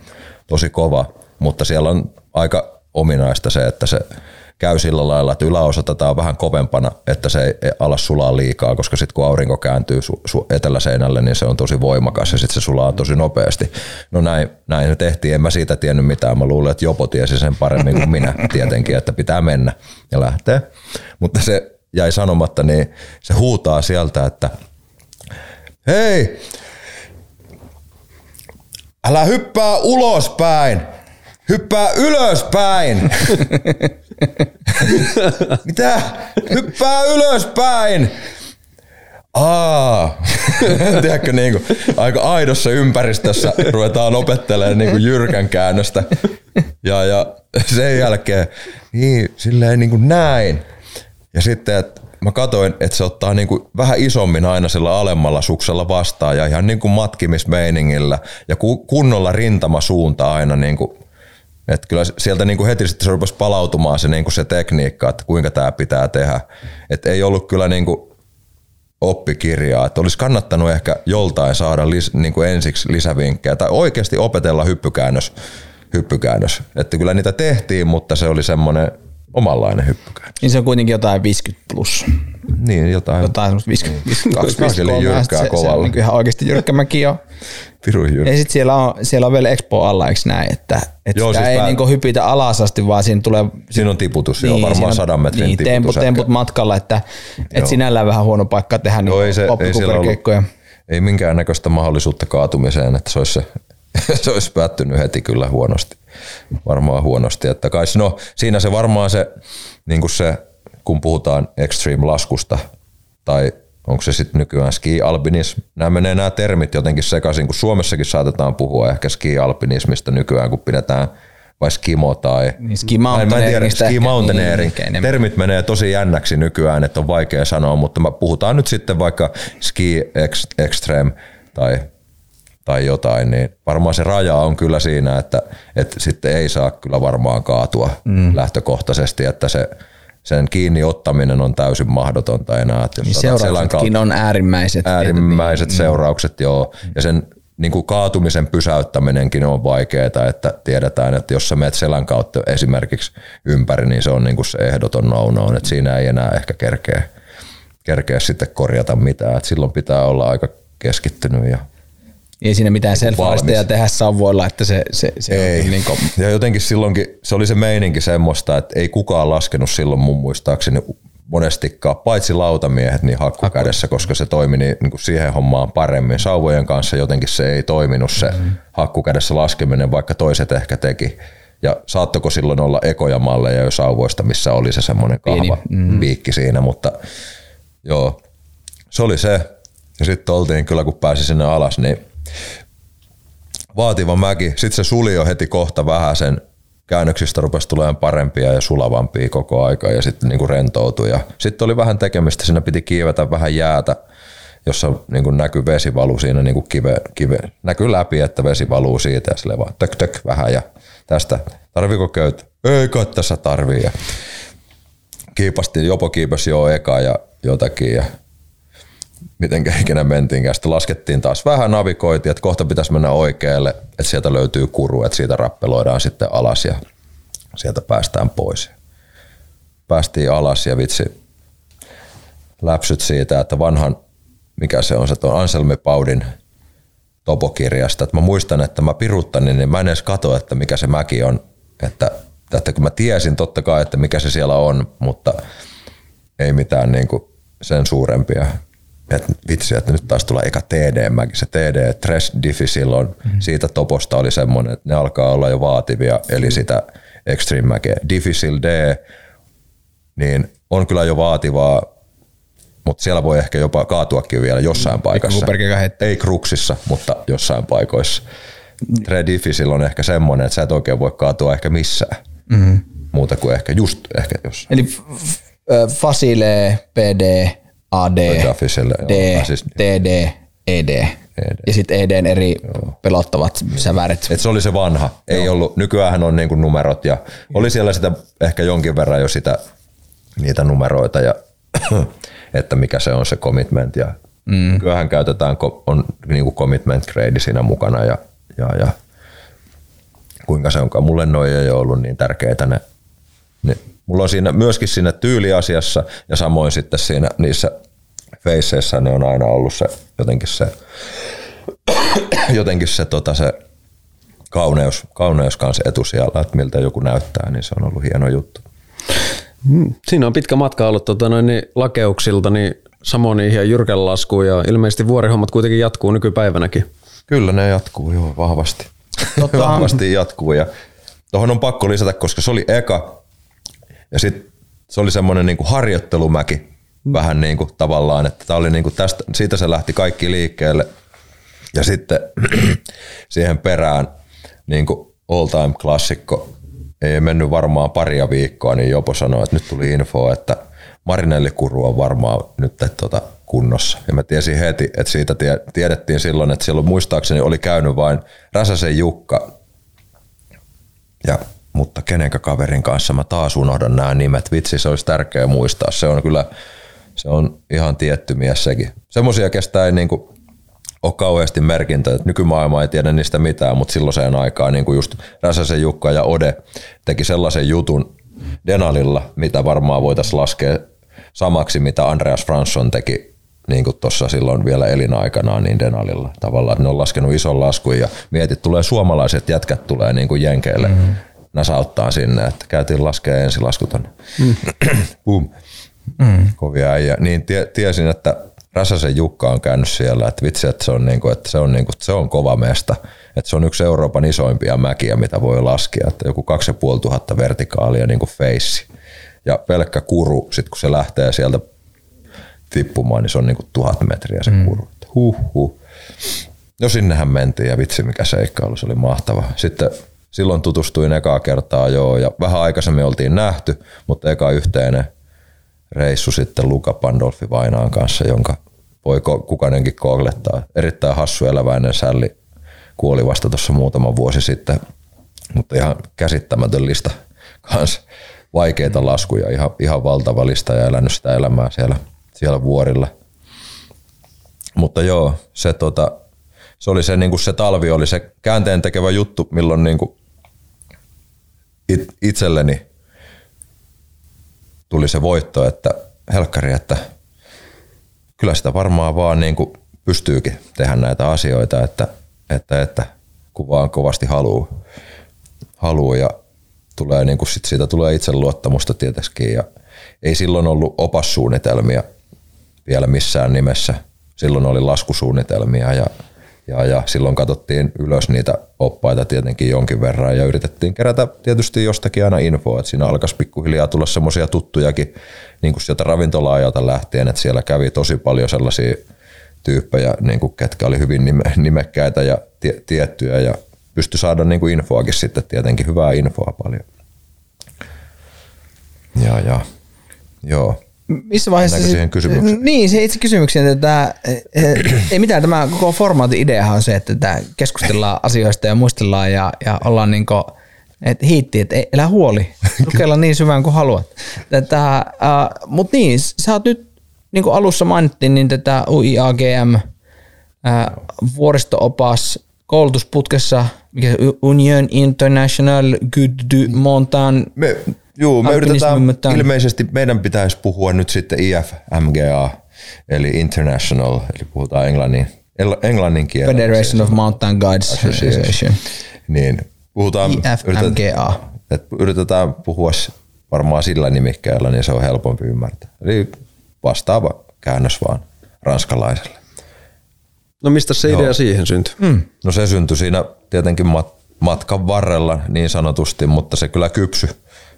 S3: tosi kova, mutta siellä on aika ominaista se, että se käy sillä lailla, että yläosa tätä on vähän kovempana, että se ei ala sulaa liikaa, koska sitten kun aurinko kääntyy su- su- eteläseinälle, niin se on tosi voimakas ja sitten se sulaa tosi nopeasti. No näin, näin se tehtiin, en mä siitä tiennyt mitään. Mä luulen, että Jopo tiesi sen paremmin kuin minä tietenkin, että pitää mennä ja lähteä. Mutta se jäi sanomatta, niin se huutaa sieltä, että hei, älä hyppää ulospäin, Hyppää ylöspäin. Mitä? Hyppää ylöspäin. Aa, tiedätkö niin kuin, aika aidossa ympäristössä ruvetaan opettelemaan niin kuin jyrkän käännöstä. Ja, ja sen jälkeen, niin silleen niin kuin näin. Ja sitten, että mä katoin, että se ottaa niin kuin vähän isommin aina sillä alemmalla suksella vastaan ja ihan niin kuin matkimismeiningillä ja kunnolla rintama suunta aina niin kuin että kyllä sieltä niin kuin heti sitten se rupesi palautumaan se, niin kuin se tekniikka, että kuinka tämä pitää tehdä. Että ei ollut kyllä niin kuin oppikirjaa, että olisi kannattanut ehkä joltain saada lis, niin kuin ensiksi lisävinkkejä tai oikeasti opetella hyppykäännös, hyppykäännös. Että kyllä niitä tehtiin, mutta se oli semmoinen omanlainen hyppykäännös.
S2: Niin se on kuitenkin jotain 50 plus.
S3: Niin, jotain.
S2: Jotain semmoista 50, 52, 53.
S3: jyrkkää
S2: se,
S3: kovalla.
S2: Se on niin ihan oikeasti jyrkkä mäki on.
S3: Pirun jyrkkä.
S2: Ja sitten siellä on, siellä on vielä Expo alla, eikö näin, että, että
S3: Joo,
S2: sitä
S3: siis
S2: ei
S3: pää-
S2: niinku hypitä alas asti, vaan siinä tulee...
S3: Siinä on tiputus, niin, joo, varmaan
S2: on-
S3: sadan metrin
S2: niin,
S3: tiputus.
S2: temput, temput matkalla, että, että
S3: Joo.
S2: sinällään vähän huono paikka tehdä
S3: Joo, ei,
S2: niin
S3: se, ei siellä ollut, ei minkäännäköistä mahdollisuutta kaatumiseen, että se olisi, se, se olisi päättynyt heti kyllä huonosti. Varmaan huonosti. Että kai, no, siinä se varmaan se, niin kuin se, kun puhutaan extreme-laskusta tai onko se sitten nykyään ski-alpinism. Nämä menee nämä termit jotenkin sekaisin, kun Suomessakin saatetaan puhua ehkä ski-alpinismista nykyään, kun pidetään vai skimo tai...
S2: Niin, ski mountaineeringista
S3: ski mountaineering.
S2: niin.
S3: Termit menee tosi jännäksi nykyään, että on vaikea sanoa, mutta puhutaan nyt sitten vaikka ski ex, extreme tai, tai jotain, niin varmaan se raja on kyllä siinä, että, että sitten ei saa kyllä varmaan kaatua mm. lähtökohtaisesti, että se sen kiinni ottaminen on täysin mahdotonta enää. Että
S2: Niin seurauksetkin on äärimmäiset.
S3: äärimmäiset
S2: Niin,
S3: seuraukset, joo. Ja sen niin kuin kaatumisen pysäyttäminenkin on vaikeaa, että tiedetään, että jos sä menet selän kautta esimerkiksi ympäri, niin se on niin kuin se ehdoton no-no, että siinä ei enää ehkä kerkeä, kerkeä sitten korjata mitään. Et silloin pitää olla aika keskittynyt ja
S2: Ei siinä mitään self ja tehdä sauvoilla, että se, se, se
S3: ei.
S2: on niin kuin,
S3: Ja jotenkin silloinkin, se oli se meininki semmoista, että ei kukaan laskenut silloin mun muistaakseni monestikaan, paitsi lautamiehet niin hakkukädessä, koska se toimi niin, niin kuin siihen hommaan paremmin. Sauvojen kanssa jotenkin se ei toiminut se mm-hmm. hakkukädessä laskeminen, vaikka toiset ehkä teki. Ja saattoko silloin olla ekoja malleja jo sauvoista, missä oli se semmoinen kahva mm-hmm. piikki siinä, mutta joo, se oli se. Ja sitten oltiin kyllä, kun pääsi sinne alas, niin vaativa mäki. Sitten se suli jo heti kohta vähän sen käännöksistä rupesi tulemaan parempia ja sulavampia koko aika ja sitten niinku rentoutui. Ja sitten oli vähän tekemistä, siinä piti kiivetä vähän jäätä, jossa niinku näkyy vesi valuu siinä niinku kive, kive, näkyy läpi, että vesi valuu siitä ja sille vaan tök tök vähän ja tästä, tarviiko köyt? Ei kai tässä tarvii. Ja kiipasti, jopo kiipasi jo eka ja jotakin ja miten ikinä mentiinkään. Sitten laskettiin taas vähän navigoitiin, että kohta pitäisi mennä oikealle, että sieltä löytyy kuru, että siitä rappeloidaan sitten alas ja sieltä päästään pois. Päästiin alas ja vitsi läpsyt siitä, että vanhan, mikä se on, se on Anselmi Paudin topokirjasta. Että mä muistan, että mä piruttanin, niin mä en edes katso, että mikä se mäki on. Että, että kun mä tiesin totta kai, että mikä se siellä on, mutta ei mitään niin kuin sen suurempia että vitsi, että nyt taas tulee eka TD-mäki. Se TD, Tres Difficile on, mm-hmm. siitä toposta oli semmoinen, että ne alkaa olla jo vaativia, eli sitä Extreme mäkeä. Difficile D, niin on kyllä jo vaativaa, mutta siellä voi ehkä jopa kaatuakin vielä jossain paikassa. Ei kruksissa, mutta jossain paikoissa. Tre Difficile on ehkä semmoinen, että sä et oikein voi kaatua ehkä missään. Mm-hmm. Muuta kuin ehkä just ehkä jos.
S2: Eli Facile, PD, AD, D, siis, TD, ED. ED. Ja sitten EDn eri Joo. pelottavat säväret.
S3: Et se oli se vanha. Ei Joo. ollut, nykyään on niinku numerot ja oli siellä sitä ehkä jonkin verran jo sitä, niitä numeroita ja että mikä se on se commitment ja mm. nykyään käytetään, on niinku commitment grade siinä mukana ja, ja, ja kuinka se onkaan. Mulle noin ei ole ollut niin tärkeitä ne, ne Mulla on siinä myöskin siinä tyyliasiassa ja samoin sitten siinä niissä feisseissä ne on aina ollut se jotenkin se, jotenkin se, tota se kauneus, kauneus kanssa etusijalla, että miltä joku näyttää, niin se on ollut hieno juttu.
S4: Hmm. Siinä on pitkä matka ollut tota, noin, niin lakeuksilta, niin Samoniin ja Jyrkän laskuun ja ilmeisesti vuorihommat kuitenkin jatkuu nykypäivänäkin.
S3: Kyllä ne jatkuu joo vahvasti. Tota... vahvasti jatkuu ja tuohon on pakko lisätä, koska se oli eka ja sitten se oli semmoinen niin harjoittelumäki mm. Vähän niin kuin tavallaan, että tämä oli niin kuin tästä, siitä se lähti kaikki liikkeelle. Ja sitten siihen perään niin kuin all time klassikko, ei mennyt varmaan paria viikkoa, niin Jopo sanoi, että nyt tuli info, että Marinellikuru on varmaan nyt tuota kunnossa. Ja mä tiesin heti, että siitä tiedettiin silloin, että silloin muistaakseni oli käynyt vain Räsäsen Jukka ja mutta kenenkä kaverin kanssa mä taas unohdan nämä nimet. Vitsi, se olisi tärkeää muistaa. Se on kyllä, se on ihan tietty mies sekin. Semmoisia kestää ei niin kuin ole kauheasti merkintä, että nykymaailma ei tiedä niistä mitään, mutta silloiseen aikaan niin kuin just Räsäsen Jukka ja Ode teki sellaisen jutun Denalilla, mitä varmaan voitaisiin laskea samaksi, mitä Andreas Fransson teki niin kuin tuossa silloin vielä elinaikanaan niin Denalilla tavallaan, että ne on laskenut ison laskun ja mietit, tulee suomalaiset jätkät tulee niin kuin Jenkeille mm-hmm nasauttaa sinne, että käytiin laskea ensilasku tonne. Mm. Boom. Mm. Kovia äijä. Niin tie, tiesin, että Räsäsen Jukka on käynyt siellä, että vitsi, että se on, niinku, että se on, niinku, se on kova mesta. Että se on yksi Euroopan isoimpia mäkiä, mitä voi laskea. Että joku 2500 vertikaalia niin kuin feissi. Ja pelkkä kuru, sit kun se lähtee sieltä tippumaan, niin se on niin kuin tuhat metriä se mm. kuru. Huh, huh. No sinnehän mentiin ja vitsi mikä seikkailu, se oli mahtava. Sitten silloin tutustuin ekaa kertaa joo ja vähän aikaisemmin oltiin nähty, mutta eka yhteinen reissu sitten Luka Pandolfi Vainaan kanssa, jonka voi kukainenkin googlettaa. Erittäin hassu eläväinen sälli kuoli vasta tuossa muutama vuosi sitten, mutta ihan käsittämätön lista kans vaikeita laskuja, ihan, ihan valtava lista ja elänyt sitä elämää siellä, siellä vuorilla. Mutta joo, se, tota, se oli se, niin kuin se talvi oli se käänteen tekevä juttu, milloin niin kuin it, itselleni tuli se voitto, että helkkari, että kyllä sitä varmaan vaan niin kuin pystyykin tehdä näitä asioita, että, että, että kun vaan kovasti haluaa, haluaa ja tulee niin kuin sit siitä tulee itseluottamusta tietenkin ja ei silloin ollut opassuunnitelmia vielä missään nimessä. Silloin oli laskusuunnitelmia ja, ja, ja silloin katsottiin ylös niitä oppaita tietenkin jonkin verran ja yritettiin kerätä tietysti jostakin aina infoa, että siinä alkaisi pikkuhiljaa tulla semmoisia tuttujakin niin kuin sieltä ravintola lähtien, että siellä kävi tosi paljon sellaisia tyyppejä, niin kuin, ketkä oli hyvin nime, nimekkäitä ja tie, tiettyjä ja pystyi saada niin kuin infoakin sitten tietenkin, hyvää infoa paljon. Ja, ja joo.
S2: Missä vaiheessa...
S3: Mennäänkö siihen kysymykseen?
S2: Niin, se itse kysymykseen, että tämä, ei mitään, tämä koko formaatin ideahan on se, että tämä keskustellaan asioista ja muistellaan ja, ja ollaan niin kuin, että hiitti, että ei, älä huoli, sukellaan niin syvään kuin haluat. Tätä, äh, Mutta niin, sä oot nyt, niin kuin alussa mainittiin, niin tätä UIAGM, äh, vuoristoopas koulutusputkessa, mikä se Union International Good du Montan
S3: Me, juu, me yritetään,
S2: mutta-
S3: ilmeisesti meidän pitäisi puhua nyt sitten IFMGA, eli International, eli puhutaan englannin, englannin kielellä.
S2: Federation of Mountain Guides Association.
S3: Niin, puhutaan, yritetään,
S2: IFMGA.
S3: että yritetään puhua varmaan sillä nimikkeellä, niin se on helpompi ymmärtää. Eli vastaava käännös vaan ranskalaiselle.
S4: No mistä se idea siihen syntyi? Mm.
S3: No se syntyi siinä tietenkin mat- matkan varrella niin sanotusti, mutta se kyllä kypsy.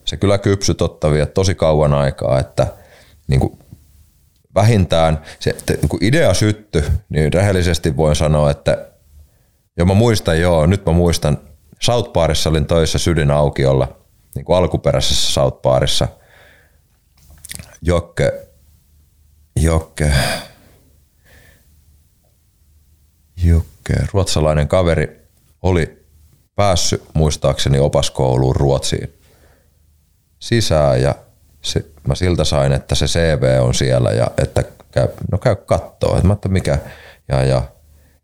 S3: Se kyllä kypsy totta vie tosi kauan aikaa, että niin kuin vähintään, se, te, kun idea sytty, niin rehellisesti voin sanoa, että jo mä muistan, joo, nyt mä muistan, South Parissa olin töissä sydin aukiolla, niin kuin alkuperäisessä South Parissa. Jokke, Jokke, Jokke, ruotsalainen kaveri oli päässyt muistaakseni opaskouluun Ruotsiin sisään ja se, mä siltä sain, että se CV on siellä ja että käy, no käy kattoo, että mä että mikä, ja, ja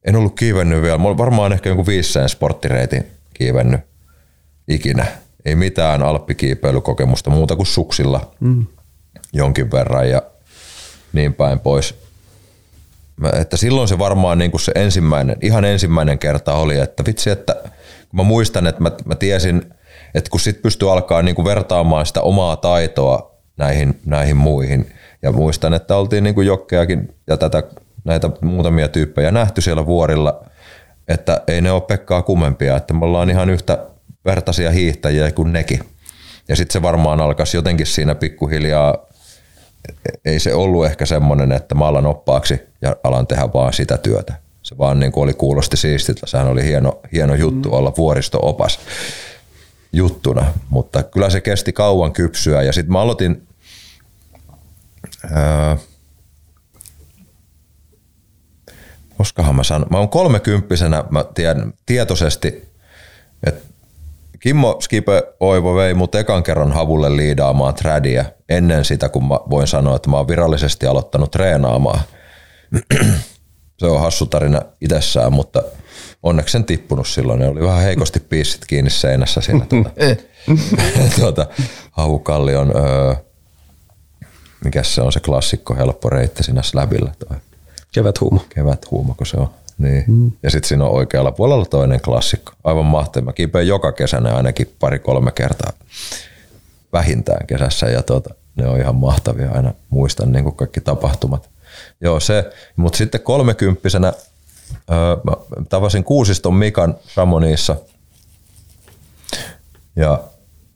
S3: en ollut kiivennyt vielä, mä olin varmaan ehkä jonkun viiseen sporttireitin kiivennyt ikinä. Ei mitään alppikiipeilykokemusta muuta kuin suksilla mm. jonkin verran ja niin päin pois. Mä, että silloin se varmaan niin kuin se ensimmäinen, ihan ensimmäinen kerta oli, että vitsi, että kun mä muistan, että mä, mä tiesin, että kun sit pystyy alkaa niin kuin vertaamaan sitä omaa taitoa näihin, näihin muihin, ja muistan, että oltiin niin kuin jokkeakin ja tätä, näitä muutamia tyyppejä nähty siellä vuorilla, että ei ne ole Pekkaa kummempia, että me ollaan ihan yhtä vertaisia hiihtäjiä kuin nekin. Ja sitten se varmaan alkaisi jotenkin siinä pikkuhiljaa ei se ollut ehkä semmoinen, että mä alan oppaaksi ja alan tehdä vaan sitä työtä. Se vaan niin kuin oli kuulosti siistiltä. Sehän oli hieno, hieno juttu mm. olla vuoristo-opas juttuna, mutta kyllä se kesti kauan kypsyä. Ja sitten mä aloitin, koskahan mä sanon, mä oon kolmekymppisenä, mä tiedän tietoisesti, että Kimmo Skipe Oivo vei mut ekan kerran havulle liidaamaan trädiä ennen sitä, kun mä voin sanoa, että mä oon virallisesti aloittanut treenaamaan. Se on hassu tarina itsessään, mutta onneksi sen tippunut silloin. Ne oli vähän heikosti piissit kiinni seinässä siinä tuota, tuota, havukallion, öö, mikä se on se klassikko, helppo reitti siinä slabilla. Toi
S4: Keväthuuma.
S3: keväthuuma, kun se on. Niin. Mm. Ja sitten siinä on oikealla puolella toinen klassikko. Aivan mahtava. Mä kiipeen joka kesänä ainakin pari-kolme kertaa vähintään kesässä ja tuota, ne on ihan mahtavia. Aina muistan niin kuin kaikki tapahtumat. Joo se, mutta sitten kolmekymppisenä mä tavasin Kuusiston Mikan Ramoniissa ja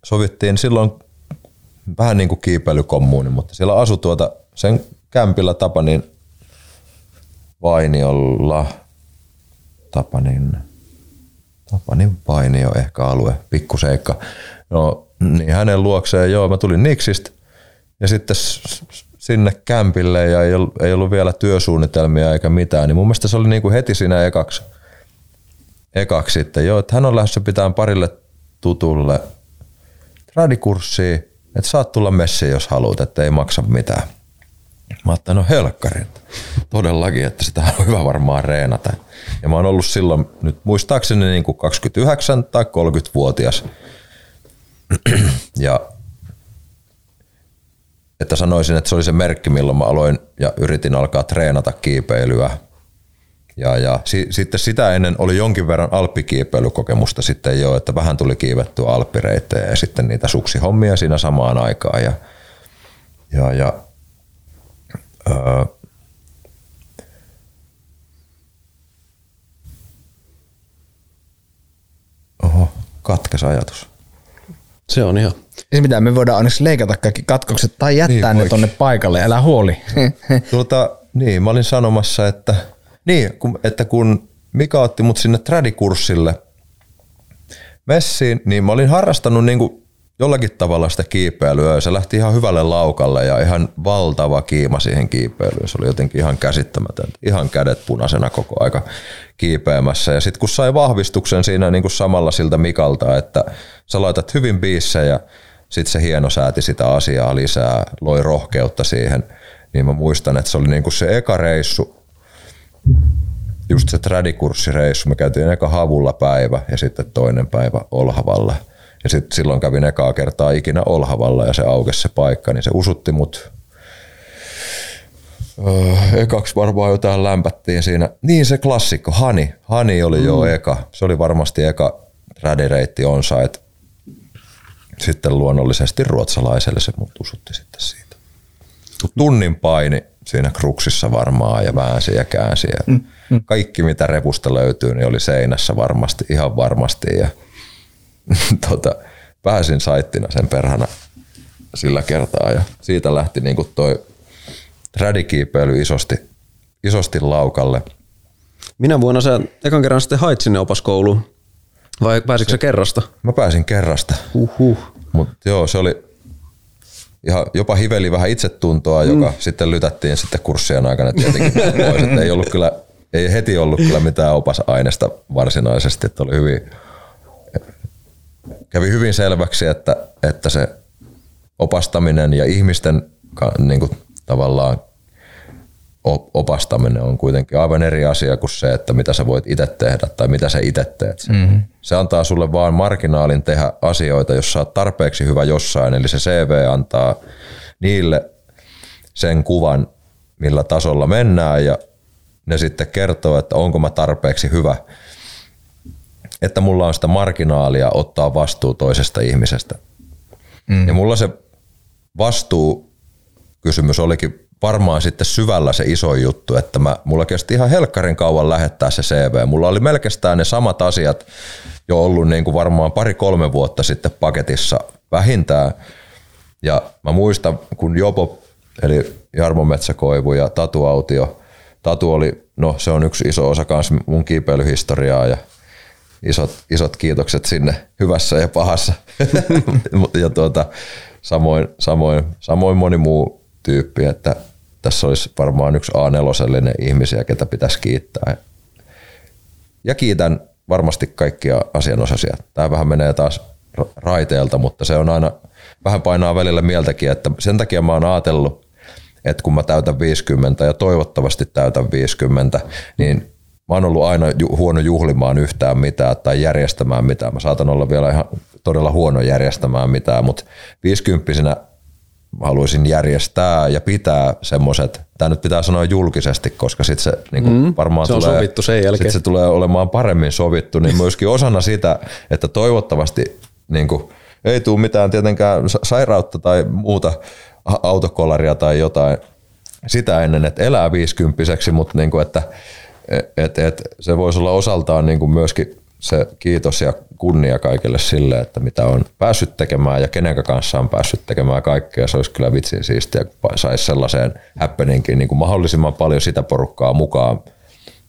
S3: sovittiin silloin vähän niin kuin kiipeilykommuuni, mutta siellä asui tuota sen kämpillä Tapanin Vainiolla, Tapanin, Tapanin Vainio ehkä alue, pikkuseikka. No niin hänen luokseen, joo, mä tulin Niksistä. Ja sitten sinne kämpille ja ei ollut, ei ollut vielä työsuunnitelmia eikä mitään, niin mun mielestä se oli niin kuin heti siinä ekaksi, ekaksi sitten, joo, että hän on lähdössä pitämään parille tutulle tradikurssia, että saat tulla messiin, jos haluat, että ei maksa mitään. Mä ajattelin, no helkkari. Todellakin, että sitä on hyvä varmaan reenata. Ja mä oon ollut silloin nyt muistaakseni niin kuin 29 tai 30-vuotias. ja että sanoisin, että se oli se merkki, milloin mä aloin ja yritin alkaa treenata kiipeilyä. Ja, ja si, sitten sitä ennen oli jonkin verran alppikiipeilykokemusta sitten jo, että vähän tuli kiivettyä alppireittejä ja sitten niitä suksihommia siinä samaan aikaan. Ja, ja, ja öö, Oho, katkes ajatus.
S4: Se on ihan.
S2: Siis mitä, me voidaan onneksi leikata kaikki katkokset tai jättää
S3: Niin
S2: niin, ne tonne paikalle, älä huoli.
S3: Tuota, niin, mä olin sanomassa, että, niin, kun, että kun Mika otti mut sinne tradikurssille messiin, niin mä olin harrastanut niin kuin jollakin tavalla sitä kiipeilyä ja se lähti ihan hyvälle laukalle ja ihan valtava kiima siihen kiipeilyyn. Se oli jotenkin ihan käsittämätöntä. Ihan kädet punaisena koko aika kiipeämässä. Ja sitten kun sai vahvistuksen siinä niin kuin samalla siltä Mikalta, että sä laitat hyvin biissejä, sitten se hieno sääti sitä asiaa lisää, loi rohkeutta siihen, niin mä muistan, että se oli niin kuin se eka reissu, just se tradikurssireissu, me käytiin eka havulla päivä ja sitten toinen päivä Olhavalla. Ja sitten silloin kävin ekaa kertaa ikinä Olhavalla ja se aukesi se paikka, niin se usutti mut Öö, ekaksi varmaan jotain lämpättiin siinä. Niin se klassikko, Hani. Hani oli jo eka. Se oli varmasti eka radireitti on site. Sitten luonnollisesti ruotsalaiselle se mut usutti sitten siitä. Tunnin paini siinä kruksissa varmaan ja väänsi ja käänsi. Ja Kaikki mitä repusta löytyy, niin oli seinässä varmasti, ihan varmasti. Ja tota, pääsin saittina sen perhana sillä kertaa ja siitä lähti niin kuin toi tradikiipeily isosti, isosti laukalle.
S4: Minä vuonna sä ekan kerran sitten hait sinne opaskouluun? Vai pääsitkö sä kerrasta?
S3: Mä pääsin kerrasta,
S4: Uhuh.
S3: mutta joo, se oli ihan, jopa hiveli vähän itsetuntoa, joka sitten lytättiin sitten kurssien aikana tietenkin pois. Ei, ollut kyllä, ei heti ollut kyllä mitään opasaineesta varsinaisesti, että oli hyvin, kävi hyvin selväksi, että, että se opastaminen ja ihmisten niin kuin tavallaan opastaminen on kuitenkin aivan eri asia kuin se, että mitä sä voit itse tehdä tai mitä sä itse teet. Mm-hmm. Se antaa sulle vaan marginaalin tehdä asioita, jos sä oot tarpeeksi hyvä jossain, eli se CV antaa niille sen kuvan, millä tasolla mennään ja ne sitten kertoo, että onko mä tarpeeksi hyvä, että mulla on sitä marginaalia ottaa vastuu toisesta ihmisestä. Mm. Ja mulla se vastuukysymys olikin varmaan sitten syvällä se iso juttu, että mä, mulla kesti ihan helkkarin kauan lähettää se CV. Mulla oli melkein ne samat asiat jo ollut niin kuin varmaan pari-kolme vuotta sitten paketissa vähintään. Ja mä muistan, kun Jopo, eli Jarmo Metsäkoivu ja Tatu Autio, Tatu oli, no se on yksi iso osa kanssa mun kiipeilyhistoriaa ja isot, isot kiitokset sinne hyvässä ja pahassa. ja tuota, samoin, samoin, samoin moni muu tyyppi, että tässä olisi varmaan yksi A4 ihmisiä, ketä pitäisi kiittää. Ja kiitän varmasti kaikkia asianosaisia. Tämä vähän menee taas ra- raiteelta, mutta se on aina, vähän painaa välillä mieltäkin, että sen takia mä oon ajatellut, että kun mä täytän 50 ja toivottavasti täytän 50, niin mä oon ollut aina ju- huono juhlimaan yhtään mitään tai järjestämään mitään. Mä saatan olla vielä ihan todella huono järjestämään mitään, mutta 50 haluaisin järjestää ja pitää semmoiset, tämä nyt pitää sanoa julkisesti, koska sitten se niin mm, varmaan
S4: se on
S3: tulee,
S4: sovittu sen jälkeen.
S3: Sit se tulee olemaan paremmin sovittu, niin myöskin osana sitä, että toivottavasti niin kuin, ei tule mitään tietenkään sa- sairautta tai muuta autokolaria tai jotain sitä ennen, että elää viisikymppiseksi, mutta niin kuin, että et, et, se voisi olla osaltaan niin kuin myöskin se kiitos ja kunnia kaikille sille, että mitä on päässyt tekemään ja kenen kanssa on päässyt tekemään kaikkea. Se olisi kyllä vitsin siistiä, kun saisi sellaiseen happeningiin niin kuin mahdollisimman paljon sitä porukkaa mukaan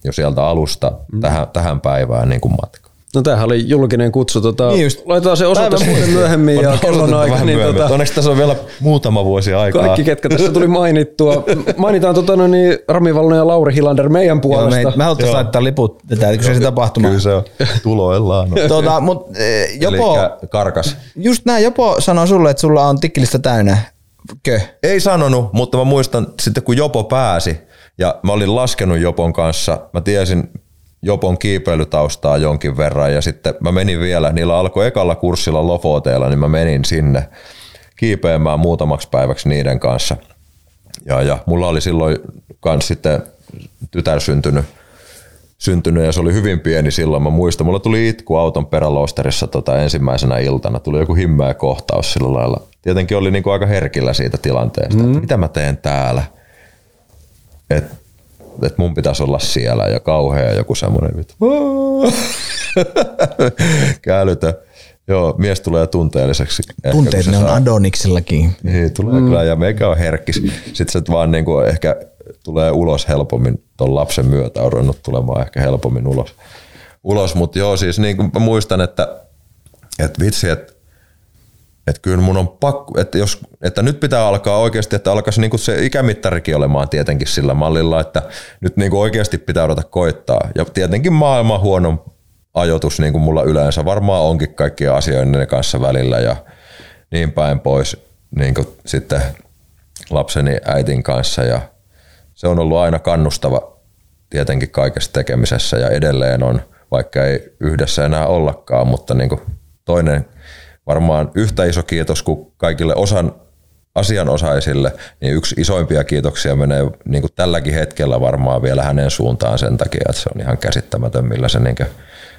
S3: jo sieltä alusta mm. tähän, tähän päivään niin kuin matka.
S4: No tämähän oli julkinen kutsu. Tota,
S2: Niin just.
S4: laitetaan se osoite sitten myöhemmin ja kellon aika. Niin tota,
S3: Onneksi tässä on vielä muutama vuosi aikaa.
S4: kaikki, ketkä tässä tuli mainittua. Mainitaan tota, no niin, Rami Vallonen ja Lauri Hilander meidän
S2: Joo,
S4: puolesta.
S2: me, me haluttaisiin laittaa liput tätä, kun se se tapahtuma.
S3: Kyllä se on tuloillaan. No.
S2: Tota, mut eh, Jopo,
S3: Elikkä karkas.
S2: just näin, Jopo sanoi sulle, että sulla on tikkilistä täynnä. Kö?
S3: Ei sanonut, mutta mä muistan sitten kun Jopo pääsi ja mä olin laskenut Jopon kanssa, mä tiesin Jopon kiipeilytaustaa jonkin verran ja sitten mä menin vielä, niillä alkoi ekalla kurssilla Lofoteella, niin mä menin sinne kiipeämään muutamaksi päiväksi niiden kanssa. Ja, ja mulla oli silloin kans sitten tytär syntynyt, syntynyt ja se oli hyvin pieni silloin. Mä muistan, mulla tuli itku auton perälosterissa tota ensimmäisenä iltana. Tuli joku himmeä kohtaus sillä lailla. Tietenkin oli niinku aika herkillä siitä tilanteesta, mm. että mitä mä teen täällä. Että et mun pitäisi olla siellä ja kauhea joku semmoinen vittu. Kälytä. Joo, mies tulee tunteelliseksi.
S2: Tunteet ne on
S3: saa-
S2: Adoniksellakin.
S3: niin, tulee mm. kyllä, ja meikä on herkkis. Sitten se vaan niinku ehkä tulee ulos helpommin ton lapsen myötä, on ruvennut tulemaan ehkä helpommin ulos. ulos. Mutta joo, siis niin kuin muistan, että, että vitsi, että että kyllä mun on pakko, että, jos, että nyt pitää alkaa oikeasti, että alkaisi niinku se ikämittarikin olemaan tietenkin sillä mallilla, että nyt niinku oikeasti pitää ruveta koittaa. Ja tietenkin maailman huono ajoitus, niin kuin mulla yleensä varmaan onkin kaikkien asioiden kanssa välillä ja niin päin pois, niin kuin sitten lapseni äitin kanssa ja se on ollut aina kannustava tietenkin kaikessa tekemisessä ja edelleen on, vaikka ei yhdessä enää ollakaan, mutta niin kuin toinen varmaan yhtä iso kiitos kuin kaikille osan asianosaisille, niin yksi isoimpia kiitoksia menee niin kuin tälläkin hetkellä varmaan vielä hänen suuntaan sen takia, että se on ihan käsittämätön, millä se niin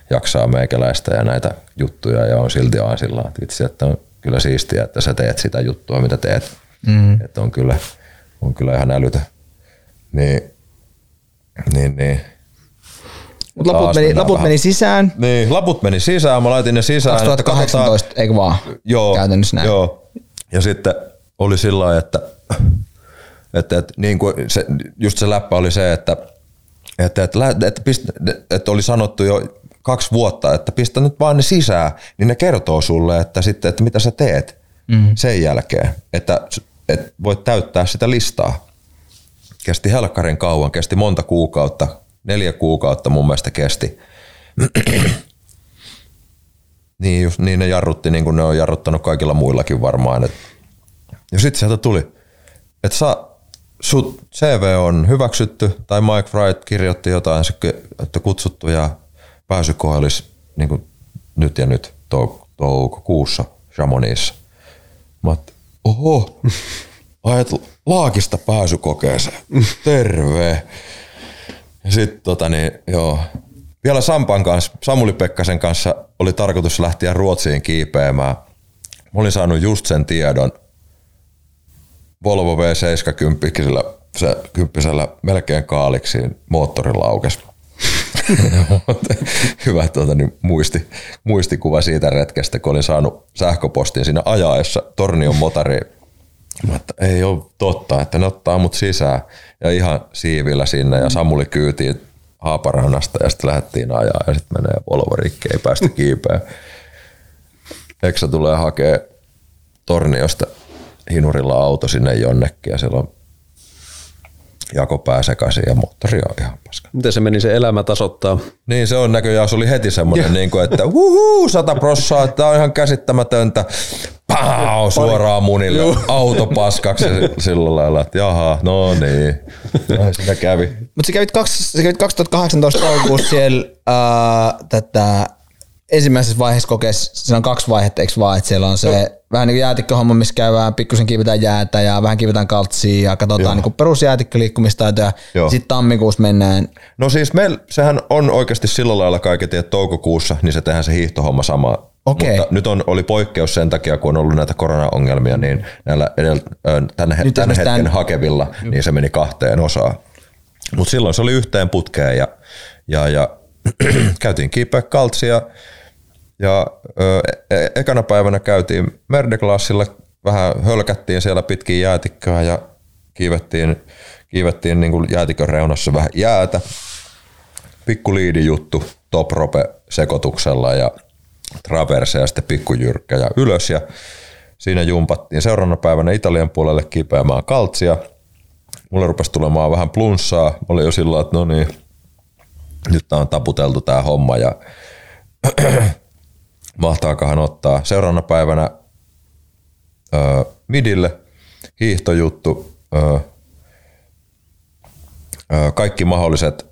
S3: jaksaa meikäläistä ja näitä juttuja ja on silti lailla, että vitsi, että on kyllä siistiä, että sä teet sitä juttua, mitä teet. Mm. Että on kyllä, on kyllä ihan älytä. Niin, niin, niin.
S2: Mut laput, meni, laput
S3: vähän-
S2: meni sisään.
S3: Niin, laput meni sisään, mä laitin ne sisään.
S2: 2018, eikö vaan?
S3: Joo,
S2: Käytännössä näin.
S3: Joo. Ja sitten oli sillä lailla, että, että, että niin kuin se, just se läppä oli se, että, että, että, että, pist, että oli sanottu jo kaksi vuotta, että pistä nyt vaan ne sisään, niin ne kertoo sulle, että, sitten, että mitä sä teet mm. sen jälkeen, että, että voit täyttää sitä listaa. Kesti helkkarin kauan, kesti monta kuukautta, neljä kuukautta mun mielestä kesti. Niin, just, niin ne jarrutti niin kuin ne on jarruttanut kaikilla muillakin varmaan. Et. Ja sitten sieltä tuli, että sa, sut CV on hyväksytty, tai Mike Wright kirjoitti jotain, että kutsuttu ja pääsykoe olisi niin kuin nyt ja nyt tou- toukokuussa Chamonixissa. Mä oot, oho, ajat laakista pääsykokeeseen. Terve. Sitten tota niin, joo. Vielä Sampan kanssa, Samuli Pekkasen kanssa oli tarkoitus lähteä Ruotsiin kiipeämään. Mä olin saanut just sen tiedon. Volvo V70 se kymppisellä melkein kaaliksiin moottori laukesi. Hyvä tuota, niin muisti, muistikuva siitä retkestä, kun olin saanut sähköpostin siinä ajaessa Tornion motariin. Mä että ei ole totta, että ne ottaa mut sisään. Ja ihan siivillä sinne ja Samuli kyytiin Haaparannasta ja sitten lähdettiin ajaa ja sitten menee Volvo rikki, ei päästä kiipeä. Eksa tulee hakee Torniosta hinurilla auto sinne jonnekin ja siellä on jakopää sekaisin ja moottori on ihan paska.
S4: Miten se meni se elämä tasoittaa?
S3: Niin se on näköjään, se oli heti semmoinen, niin kuin, että huhuu, sata prossaa, että tämä on ihan käsittämätöntä. Pau, suoraan munille, auto paskaksi ja sillä lailla, että jaha, no niin, siinä kävi.
S2: Mutta sä kävit, sä kävit 2018 toukokuussa siellä ää, tätä ensimmäisessä vaiheessa kokeessa, siinä on kaksi vaihetta, eikö vaan, että siellä on se vähän niin kuin jäätikköhomma, missä käydään, pikkusen kiivetään jäätä ja vähän kiivetään kaltsia ja katsotaan niin perusjäätikköliikkumistaitoja. Sitten tammikuussa mennään.
S3: No siis meillä, sehän on oikeasti sillä lailla kaiketi, että toukokuussa niin se tehdään se hiihtohomma sama.
S2: Okei.
S3: Mutta nyt on, oli poikkeus sen takia, kun on ollut näitä koronaongelmia, niin näillä edellä, tänne,
S2: Nyt esimerkiksi
S3: hetken
S2: tän-
S3: hakevilla, niin se meni kahteen osaan. Mutta silloin se oli yhteen putkeen ja, ja, ja käytiin kiipeä kaltsia ja ö, e- ekana päivänä käytiin Merdeklassilla, vähän hölkättiin siellä pitkin jäätikköä ja kiivettiin, kiivettiin niin kuin jäätikön reunassa vähän jäätä. Pikku liidijuttu top rope sekoituksella ja traverse ja sitten pikkujyrkkä ja ylös ja siinä jumpattiin seuraavana päivänä Italian puolelle kipeämään kaltsia. Mulle rupesi tulemaan vähän plunssaa. Mä olin jo sillä että no niin, nyt tää on taputeltu tää homma ja mahtaakohan ottaa. Seuraavana päivänä ö, midille hiihtojuttu, ö, ö, kaikki mahdolliset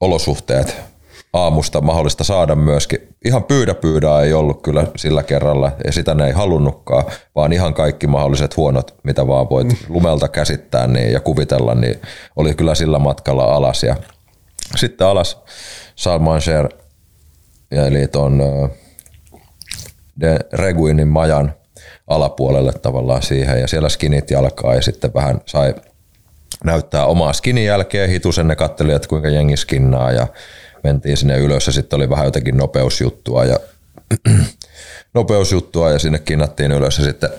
S3: olosuhteet aamusta mahdollista saada myöskin. Ihan pyydä pyydää ei ollut kyllä sillä kerralla, ja sitä ne ei halunnutkaan, vaan ihan kaikki mahdolliset huonot, mitä vaan voit mm. lumelta käsittää niin, ja kuvitella, niin oli kyllä sillä matkalla alas. Ja sitten alas Salmansher, ja eli tuon De Reguinin majan alapuolelle tavallaan siihen, ja siellä skinit jalkaa, ja sitten vähän sai näyttää omaa skinin jälkeen. Hitusen ne katteli, että kuinka jengi skinnaa ja mentiin sinne ylös ja sitten oli vähän jotenkin nopeusjuttua ja nopeusjuttua ja sinne kinnattiin ylös ja sitten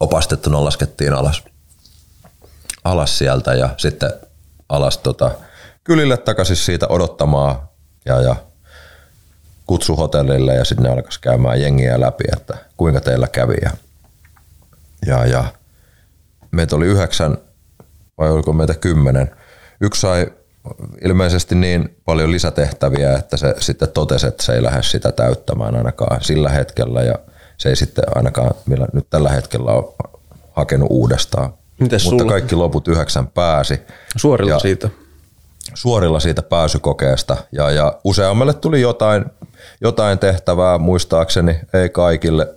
S3: opastettuna laskettiin alas, alas sieltä ja sitten alas tota, kylille takaisin siitä odottamaan ja, ja kutsu hotellille ja sitten ne alkaisi käymään jengiä läpi, että kuinka teillä kävi. Ja, ja, ja meitä oli yhdeksän vai oliko meitä kymmenen. Yksi sai ilmeisesti niin paljon lisätehtäviä, että se sitten totesi, että se ei lähde sitä täyttämään ainakaan sillä hetkellä ja se ei sitten ainakaan millä nyt tällä hetkellä ole hakenut uudestaan.
S4: Mites
S3: Mutta
S4: sulla?
S3: kaikki loput yhdeksän pääsi.
S4: Suorilla
S3: Ja-
S4: siitä.
S3: Suorilla siitä pääsykokeesta ja, ja useammalle tuli jotain, jotain tehtävää muistaakseni, ei kaikille.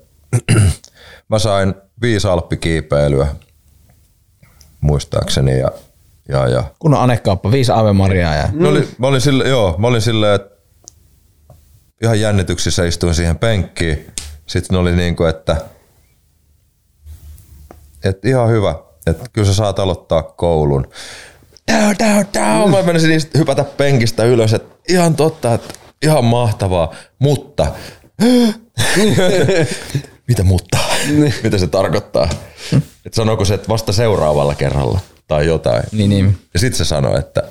S3: Mä sain viisi alppikiipeilyä muistaakseni ja, ja, ja
S2: Kunnon anekauppa, viisi Ave Mariaa ja
S3: Mm. Oli, mä olin sille, joo, mä olin silleen, että ihan jännityksissä istuin siihen penkkiin. Sitten oli niin kuin, että, että ihan hyvä, että kyllä sä saat aloittaa koulun. Tau, tau, tau. Mä menisin niistä hypätä penkistä ylös, että ihan totta, että ihan mahtavaa, mutta mitä mutta? Mitä se tarkoittaa? Että sanooko se, että vasta seuraavalla kerralla tai jotain?
S2: niin, niin.
S3: Ja sitten se sanoi, että,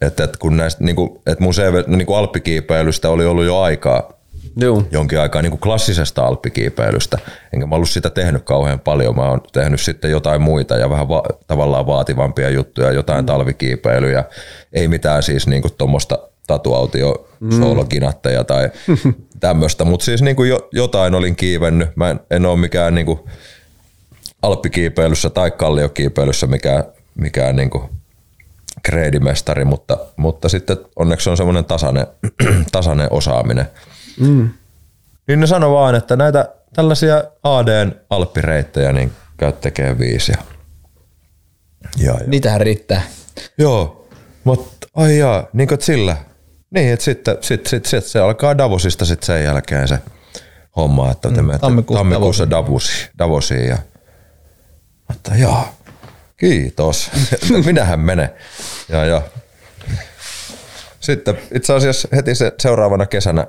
S3: että, että kun näistä, niin kuin, että mun CV, niin kuin alppikiipeilystä oli ollut jo aikaa,
S4: Joo.
S3: jonkin aikaa niin kuin klassisesta alppikiipeilystä, enkä mä ollut sitä tehnyt kauhean paljon. Mä oon tehnyt sitten jotain muita ja vähän va- tavallaan vaativampia juttuja, jotain talvikiipeilyjä, ei mitään siis niin kuin tuommoista tatuautio soolokinatteja tai tämmöistä, mutta siis niin kuin jo, jotain olin kiivennyt. Mä en, en ole mikään niin kuin alppikiipeilyssä tai kalliokiipeilyssä mikään, mikään niin kuin kreedimestari, mutta, mutta sitten onneksi on semmoinen tasainen, tasainen osaaminen. Mm. Niin ne sanoi vaan, että näitä tällaisia ADn alppireittejä niin käy tekee viisi. Ja, ja, ja.
S2: Niitähän riittää.
S3: Joo, mutta ai jaa, niin kuin sillä. Niin, että sitten sit, sit, sit, se alkaa Davosista sitten sen jälkeen se homma, että te menette
S2: tammikuussa
S3: tammikuussa Davosiin. Davosiin ja mutta joo, kiitos. Minähän menen. Ja, ja. Sitten itse asiassa heti se seuraavana kesänä,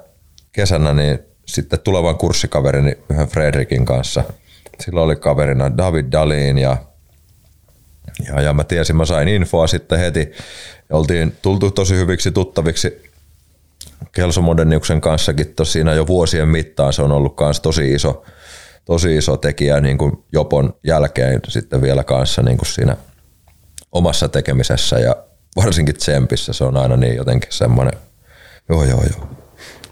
S3: kesänä niin sitten tulevan kurssikaverini yhden Fredrikin kanssa. Sillä oli kaverina David Dalin ja ja, ja mä tiesin, mä sain infoa sitten heti. Oltiin tultu tosi hyviksi tuttaviksi Kelso Moderniuksen kanssakin siinä jo vuosien mittaan. Se on ollut kans tosi iso, tosi iso tekijä niin kuin Jopon jälkeen sitten vielä kanssa niin kuin siinä omassa tekemisessä ja varsinkin Tsempissä. Se on aina niin jotenkin semmoinen, joo joo joo,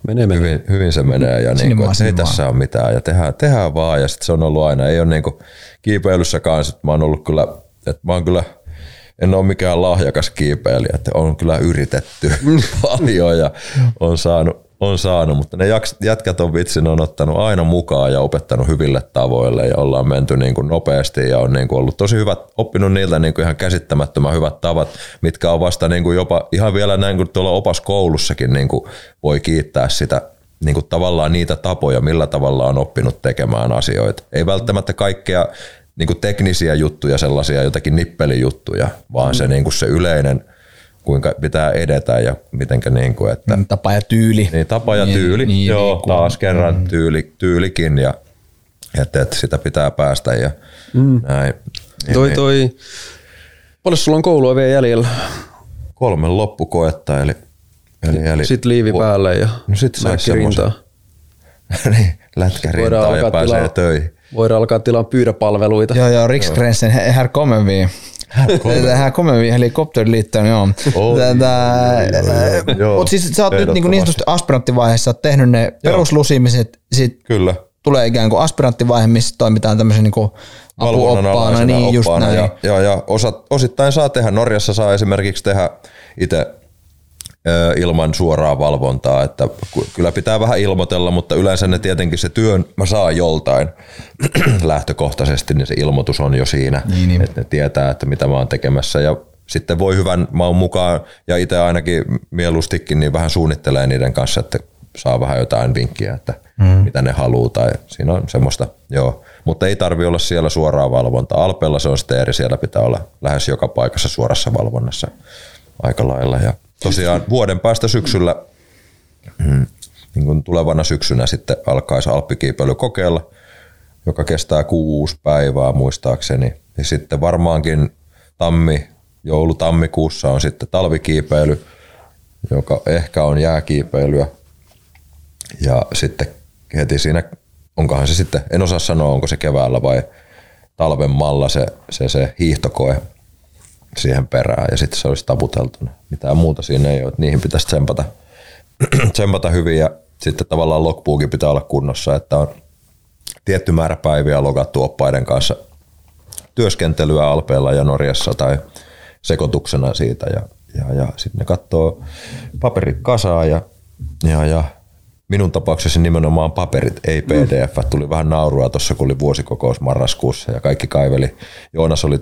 S4: Menee, menee.
S3: hyvin, hyvin se menee ja niin kuin, ei tässä ole mitään ja tehdään, tehdään vaan ja sitten se on ollut aina, ei ole niin kuin kiipeilyssä kanssa, että mä oon ollut kyllä, että mä oon kyllä, en ole mikään lahjakas kiipeilijä, että on kyllä yritetty paljon ja on saanut, on saanut, mutta ne jätkät on vitsin, on ottanut aina mukaan ja opettanut hyville tavoille ja ollaan menty niin kuin nopeasti ja on niin kuin ollut tosi hyvät, oppinut niiltä niin kuin ihan käsittämättömän hyvät tavat, mitkä on vasta niin kuin jopa ihan vielä näin kuin tuolla opaskoulussakin niin kuin voi kiittää sitä niin kuin tavallaan niitä tapoja, millä tavalla on oppinut tekemään asioita. Ei välttämättä kaikkea niin kuin teknisiä juttuja, sellaisia jotakin nippelijuttuja, vaan mm. se, niin kuin se yleinen, kuinka pitää edetä ja mitenkä niin kuin, että
S2: Tapa ja tyyli.
S3: niin tapa ja
S2: Niin,
S3: tyyli,
S2: niin,
S3: joo,
S2: niin
S3: taas kerran tyyli, tyylikin ja että, että sitä pitää päästä ja mm. näin. Niin,
S4: Toi,
S3: niin.
S4: toi. Paljon sulla on koulua vielä jäljellä?
S3: Kolme loppukoetta, eli, eli, eli
S4: Sitten liivi päälle ja
S3: No sit
S4: rintaan.
S3: niin, lätkä
S4: Voidaan
S3: rintaa ja pääsee
S4: tilaa-
S3: töihin.
S4: Voidaan alkaa tilaa pyydäpalveluita.
S2: Joo, joo, Riksgränsen, här kommer. Det här kommer vi, helikopterliittoon, joo.
S3: Oi, joo, joo.
S2: Mutta siis sä oot nyt niin, niin sanotusti aspiranttivaiheessa, oot tehnyt ne peruslusimiset, sit
S3: Kyllä.
S2: tulee ikään kuin aspiranttivaihe, missä toimitaan tämmöisen niin kuin
S3: valvonnan
S2: apuoppaana, niin just näin.
S3: Ja, ja, ja osat, osittain saa tehdä. Norjassa saa esimerkiksi tehdä itse ilman suoraa valvontaa, että kyllä pitää vähän ilmoitella, mutta yleensä ne tietenkin se työn mä saan joltain lähtökohtaisesti, niin se ilmoitus on jo siinä,
S2: Niin, niin.
S3: että ne tietää, että mitä mä oon tekemässä ja sitten voi hyvän maun mukaan ja itse ainakin mieluustikin niin vähän suunnittelee niiden kanssa, että saa vähän jotain vinkkiä, että mm. mitä ne haluaa tai siinä on semmoista, joo. Mutta ei tarvi olla siellä suoraa valvontaa. Alpeella se on sitten eri, siellä pitää olla lähes joka paikassa suorassa valvonnassa aika lailla. Ja tosiaan vuoden päästä syksyllä, mm, niin kuin tulevana syksynä sitten alkaisi alppikiipeily kokeilla, joka kestää kuusi päivää muistaakseni. Ja sitten varmaankin tammi, joulu-tammikuussa on sitten talvikiipeily, joka ehkä on jääkiipeilyä. Ja sitten heti siinä, onkohan se sitten, en osaa sanoa, onko se keväällä vai talven malla se, se, se hiihtokoe siihen perään ja sitten se olisi taputeltuna. Mitään muuta siinä ei ole, että niihin pitäisi tsempata, tsempata hyvin ja sitten tavallaan logbookin pitää olla kunnossa, että on tietty määrä päiviä logattu oppaiden kanssa työskentelyä Alpeella ja Norjassa tai sekoituksena siitä ja, ja, ja sitten ne katsoo paperit kasaa ja, ja, ja minun tapauksessa nimenomaan paperit, ei pdf. Tuli vähän naurua tuossa, kun oli vuosikokous marraskuussa ja kaikki kaiveli. Joonas oli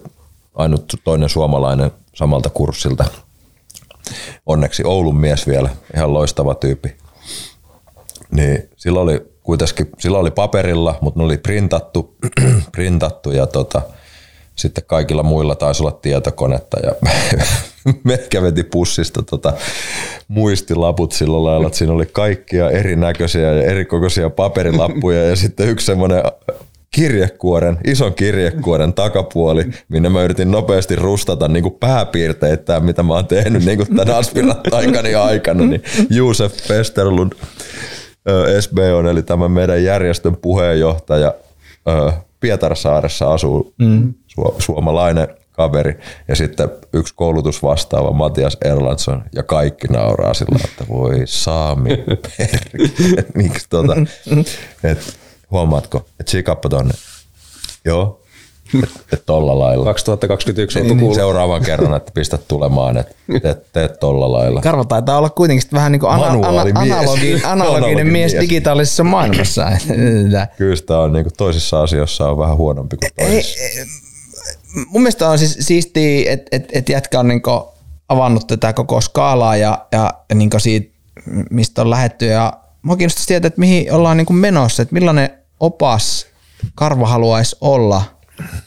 S3: ainut toinen suomalainen samalta kurssilta. Onneksi Oulun mies vielä, ihan loistava tyyppi. Niin sillä oli kuitenkin, sillä oli paperilla, mutta ne oli printattu, printattu ja tota, sitten kaikilla muilla taisi olla tietokonetta ja meikä veti pussista tota muistilaput sillä lailla, että siinä oli kaikkia erinäköisiä ja erikokoisia paperilappuja ja sitten yksi semmoinen kirjekuoren, ison kirjekuoren takapuoli, minne mä yritin nopeasti rustata niin kuin pääpiirteittäin, mitä mä oon tehnyt niin kuin tämän aspirattaikani aikana, niin Juusef Pesterlund SBO, eli tämän meidän järjestön puheenjohtaja, Pietarsaaressa asuu mm. su- suomalainen kaveri ja sitten yksi koulutusvastaava Matias Erlandsson ja kaikki nauraa sillä, että voi saami perkele. Miksi tota, et, huomaatko, että sikappa tonne. Joo, että et tolla lailla.
S4: 2021 on
S3: Niin,
S4: kuullut.
S3: seuraavan kerran, että pistät tulemaan, että teet, teet tolla lailla.
S2: Karva taitaa olla kuitenkin vähän niin kuin ana- ana-
S3: Manuaalimies.
S2: analogi- analoginen
S3: Analoginen
S2: mies
S3: mies.
S2: digitaalisessa maailmassa.
S3: Kyllä sitä on niin kuin toisissa asioissa on vähän huonompi kuin toisissa.
S2: Mun mielestä on siis siistiä, että et, et jätkä on niinku avannut tätä koko skaalaa ja, ja, ja niinku siitä, mistä on lähetty. Ja mua kiinnostaisi tietää, että mihin ollaan niinku menossa, että millainen opas Karva haluaisi olla.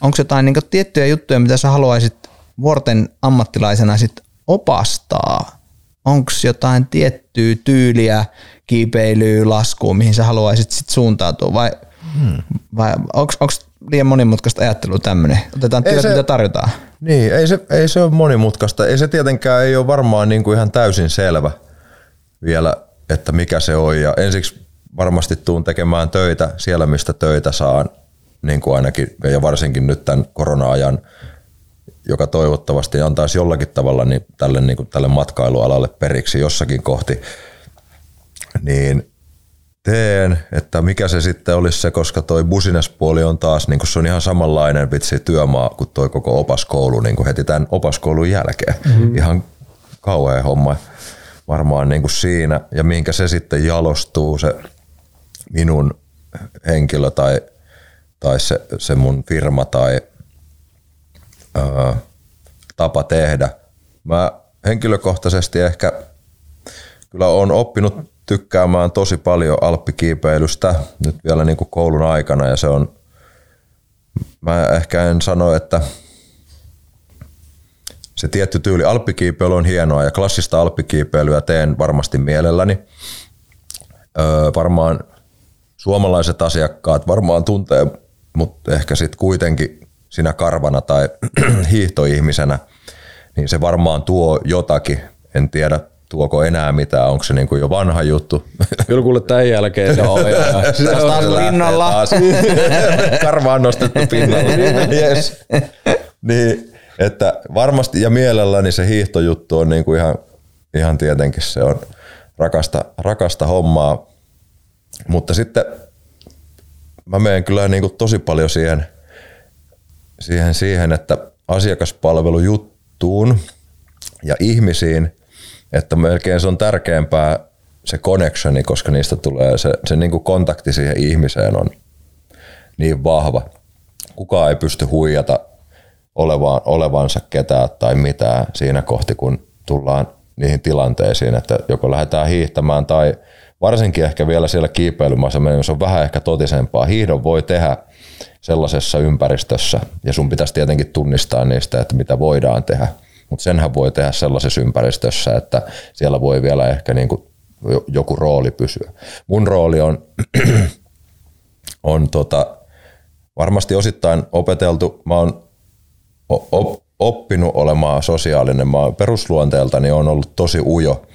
S2: Onko jotain niinku tiettyjä juttuja, mitä sä haluaisit vuorten ammattilaisena sit opastaa? Onko jotain tiettyä tyyliä, kiipeilyä, laskuun, mihin sä haluaisit sit suuntautua vai, hmm. vai onko liian monimutkaista ajattelua tämmöinen? Otetaan työt,
S3: se-
S2: mitä tarjotaan.
S3: Niin, ei se, ei se ole monimutkaista. Ei se tietenkään ei ole varmaan niin kuin ihan täysin selvä vielä, että mikä se on. Ja ensiksi varmasti tuun tekemään töitä siellä, mistä töitä saan, niin kuin ainakin, ja varsinkin nyt tämän korona-ajan, joka toivottavasti antaisi jollakin tavalla niin tälle, niin kuin tälle matkailualalle periksi jossakin kohti, niin teen, että mikä se sitten olisi se, koska toi businesspuoli on taas, niin kuin se on ihan samanlainen vitsi työmaa kuin toi koko opaskoulu niin kuin heti tämän opaskoulun jälkeen. Mm-hmm. Ihan kauhea homma varmaan niin kuin siinä. Ja minkä se sitten jalostuu, se minun henkilö tai, tai se, se mun firma tai ää, tapa tehdä. Mä henkilökohtaisesti ehkä kyllä olen oppinut tykkäämään tosi paljon alppikiipeilystä nyt vielä niin kuin koulun aikana ja se on, mä ehkä en sano, että se tietty tyyli alppikiipeily on hienoa ja klassista alppikiipeilyä teen varmasti mielelläni. Öö, varmaan suomalaiset asiakkaat varmaan tuntee, mutta ehkä sitten kuitenkin sinä karvana tai hiihtoihmisenä, niin se varmaan tuo jotakin. En tiedä, tuoko enää mitään, onko se niinku jo vanha juttu.
S4: Kyllä kuule tämän jälkeen. Joo.
S2: taas
S3: lähtee
S2: pinnalla.
S3: taas. Karva on nostettu pinnalle. yes. Niin, että varmasti ja mielelläni se hiihtojuttu on niinku ihan, ihan tietenkin se on rakasta, rakasta hommaa. Mutta sitten mä menen kyllä niinku tosi paljon siihen, siihen, siihen, että asiakaspalvelujuttuun ja ihmisiin että melkein se on tärkeämpää se connectioni, koska niistä tulee se, se niin kuin kontakti siihen ihmiseen on niin vahva. Kukaan ei pysty huijata olevaan, olevansa ketään tai mitään siinä kohti, kun tullaan niihin tilanteisiin, että joko lähdetään hiihtämään tai varsinkin ehkä vielä siellä kiipeilymaassa, se on vähän ehkä totisempaa. Hiihdon voi tehdä sellaisessa ympäristössä, ja sun pitäisi tietenkin tunnistaa niistä, että mitä voidaan tehdä, mutta senhän voi tehdä sellaisessa ympäristössä, että siellä voi vielä ehkä niin kuin joku rooli pysyä. Mun rooli on, on tota, varmasti osittain opeteltu, mä oon op, oppinut olemaan sosiaalinen. Mä perusluonteeltani on ollut tosi ujo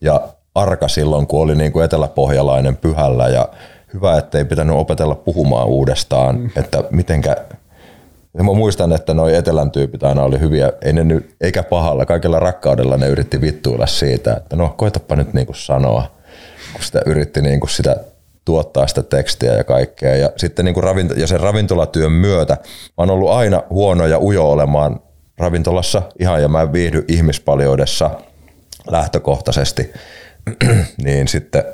S3: ja arka silloin, kun oli niin kuin eteläpohjalainen pyhällä ja hyvä, että ei pitänyt opetella puhumaan uudestaan, mm. että mitenkä ja mä muistan, että noi etelän tyypit aina oli hyviä, ei ne nyt, eikä pahalla, kaikella rakkaudella ne yritti vittuilla siitä, että no koitapa nyt niinku sanoa, kun sitä yritti niinku sitä tuottaa sitä tekstiä ja kaikkea. Ja sitten niinku ravinto, ja sen ravintolatyön myötä mä oon ollut aina huono ja ujo olemaan ravintolassa ihan ja mä viihdy ihmispaljoudessa lähtökohtaisesti, niin sitten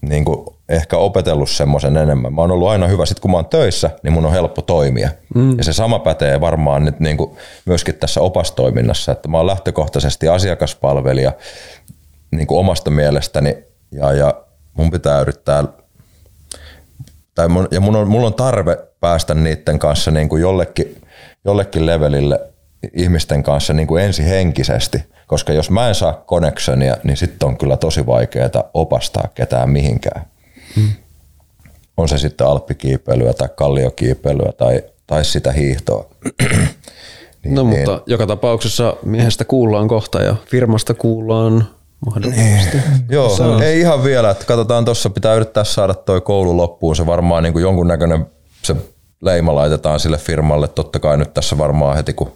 S3: niin kuin ehkä opetellut semmoisen enemmän. Mä oon ollut aina hyvä, sit kun mä oon töissä, niin mun on helppo toimia. Mm. Ja se sama pätee varmaan nyt niin kuin myöskin tässä opastoiminnassa, että mä oon lähtökohtaisesti asiakaspalvelija niin kuin omasta mielestäni ja, ja mun pitää yrittää tai mun, ja mun on, mulla on tarve päästä niiden kanssa niin kuin jollekin, jollekin levelille ihmisten kanssa niin kuin ensi henkisesti, koska jos mä en saa connectionia, niin sitten on kyllä tosi vaikeaa opastaa ketään mihinkään. Hmm. On se sitten alppikiipeilyä tai kalliokiipeilyä tai, tai sitä hiihtoa.
S4: niin, no mutta niin. joka tapauksessa miehestä kuullaan kohta ja firmasta kuullaan mahdollisesti. Niin.
S3: Joo, on. ei ihan vielä. Että katsotaan tuossa, pitää yrittää saada toi koulu loppuun. Se varmaan niin kuin jonkunnäköinen se leima laitetaan sille firmalle. Totta kai nyt tässä varmaan heti kun,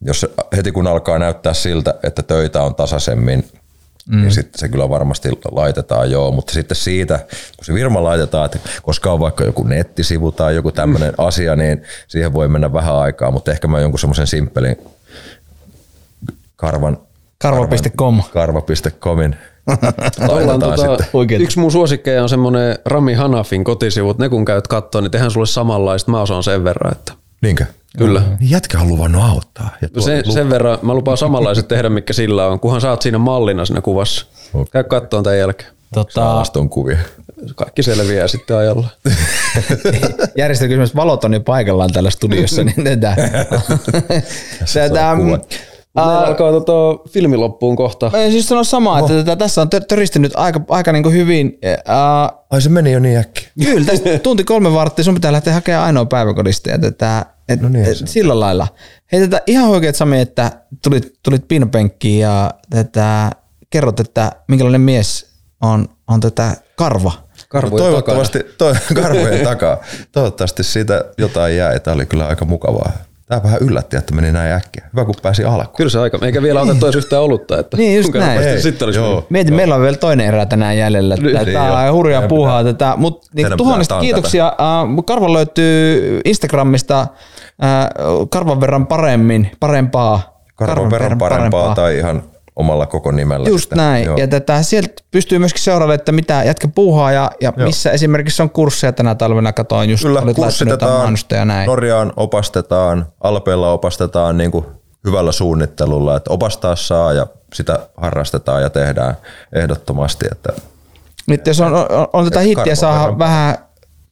S3: jos heti kun alkaa näyttää siltä, että töitä on tasaisemmin, mm. niin sitten se kyllä varmasti laitetaan joo, mutta sitten siitä, kun se firma laitetaan, että koska on vaikka joku nettisivu tai joku tämmöinen mm. asia, niin siihen voi mennä vähän aikaa, mutta ehkä mä jonkun semmoisen simppelin karvan
S2: Karva.com.
S3: Karva.comin.
S4: tota, yksi mun suosikkeja on semmoinen Rami Hanafin kotisivut. Ne kun käyt kattoon, niin tehdään sulle samanlaista. Mä osaan sen verran, että...
S3: Niinkö?
S4: Kyllä.
S3: Niin jätkä on luvannut auttaa.
S4: Ja no sen, sen, verran, mä lupaan samanlaiset tehdä, mikä sillä on, kunhan saat siinä mallina siinä kuvassa. Okay. Käy kattoon tämän jälkeen.
S3: Tota... on kuvia.
S4: Kaikki selviää sitten ajalla.
S2: Järjestelykysymys, valot on jo paikallaan täällä studiossa, niin tätä.
S3: tätä
S4: Meillä uh, alkaa tota filmi loppuun kohta.
S2: Mä en siis sano samaa, oh. että tässä on töristynyt aika, aika niin hyvin.
S3: Uh, Ai se meni jo niin äkkiä.
S2: Kyllä, tästä tunti kolme varttia, sun pitää lähteä hakemaan ainoa päiväkodista. Ja tätä, et, no niin, et, sillä lailla. Hei tätä ihan oikeet Sami, että tulit, tulit piinapenkkiin ja tätä, kerrot, että minkälainen mies on, on tätä karva.
S3: Karvojen Toivottavasti, to, karvojen takaa. Toivottavasti siitä jotain jäi. Tämä oli kyllä aika mukavaa. Tämä vähän yllätti, että meni näin äkkiä. Hyvä, kun pääsi alkuun.
S4: Kyllä se aika. Eikä vielä otettu edes yhtään olutta. Että
S2: niin, just näin. Ei, sitten olisi joo, Mietin, joo. meillä on vielä toinen erä tänään jäljellä. Niin, Tämä on hurjaa puuhaa. Tätä. Mut, niin, tuhannesta kiitoksia. Uh, Karva löytyy Instagramista uh, karvan verran paremmin, parempaa.
S3: Karvan, karvan verran parempaa, parempaa tai ihan omalla koko nimellä.
S2: Just sitten. näin. Joo. Ja tätä, sieltä pystyy myöskin seuraamaan, että mitä jätkä puuhaa ja, ja missä esimerkiksi on kursseja tänä talvena. Katoin just,
S3: Kyllä, kurssitetaan, ja näin. Norjaan opastetaan, Alpeilla opastetaan niin kuin hyvällä suunnittelulla, että opastaa saa ja sitä harrastetaan ja tehdään ehdottomasti. Että
S2: nyt jos on, on, on tätä hittiä saa vähän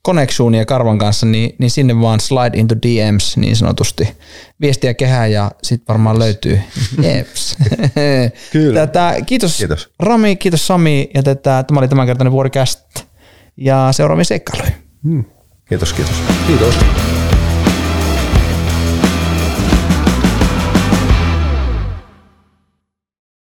S2: connectionia Karvan kanssa, niin, niin sinne vaan slide into DMs niin sanotusti. Viestiä kehään ja sitten varmaan löytyy. Jeps.
S3: Kyllä.
S2: Tätä, kiitos, kiitos Rami, kiitos Sami ja tätä, tämä oli tämänkertainen vuorikäst ja seuraavia seikkailuja.
S3: Hmm. Kiitos, kiitos.
S4: Kiitos.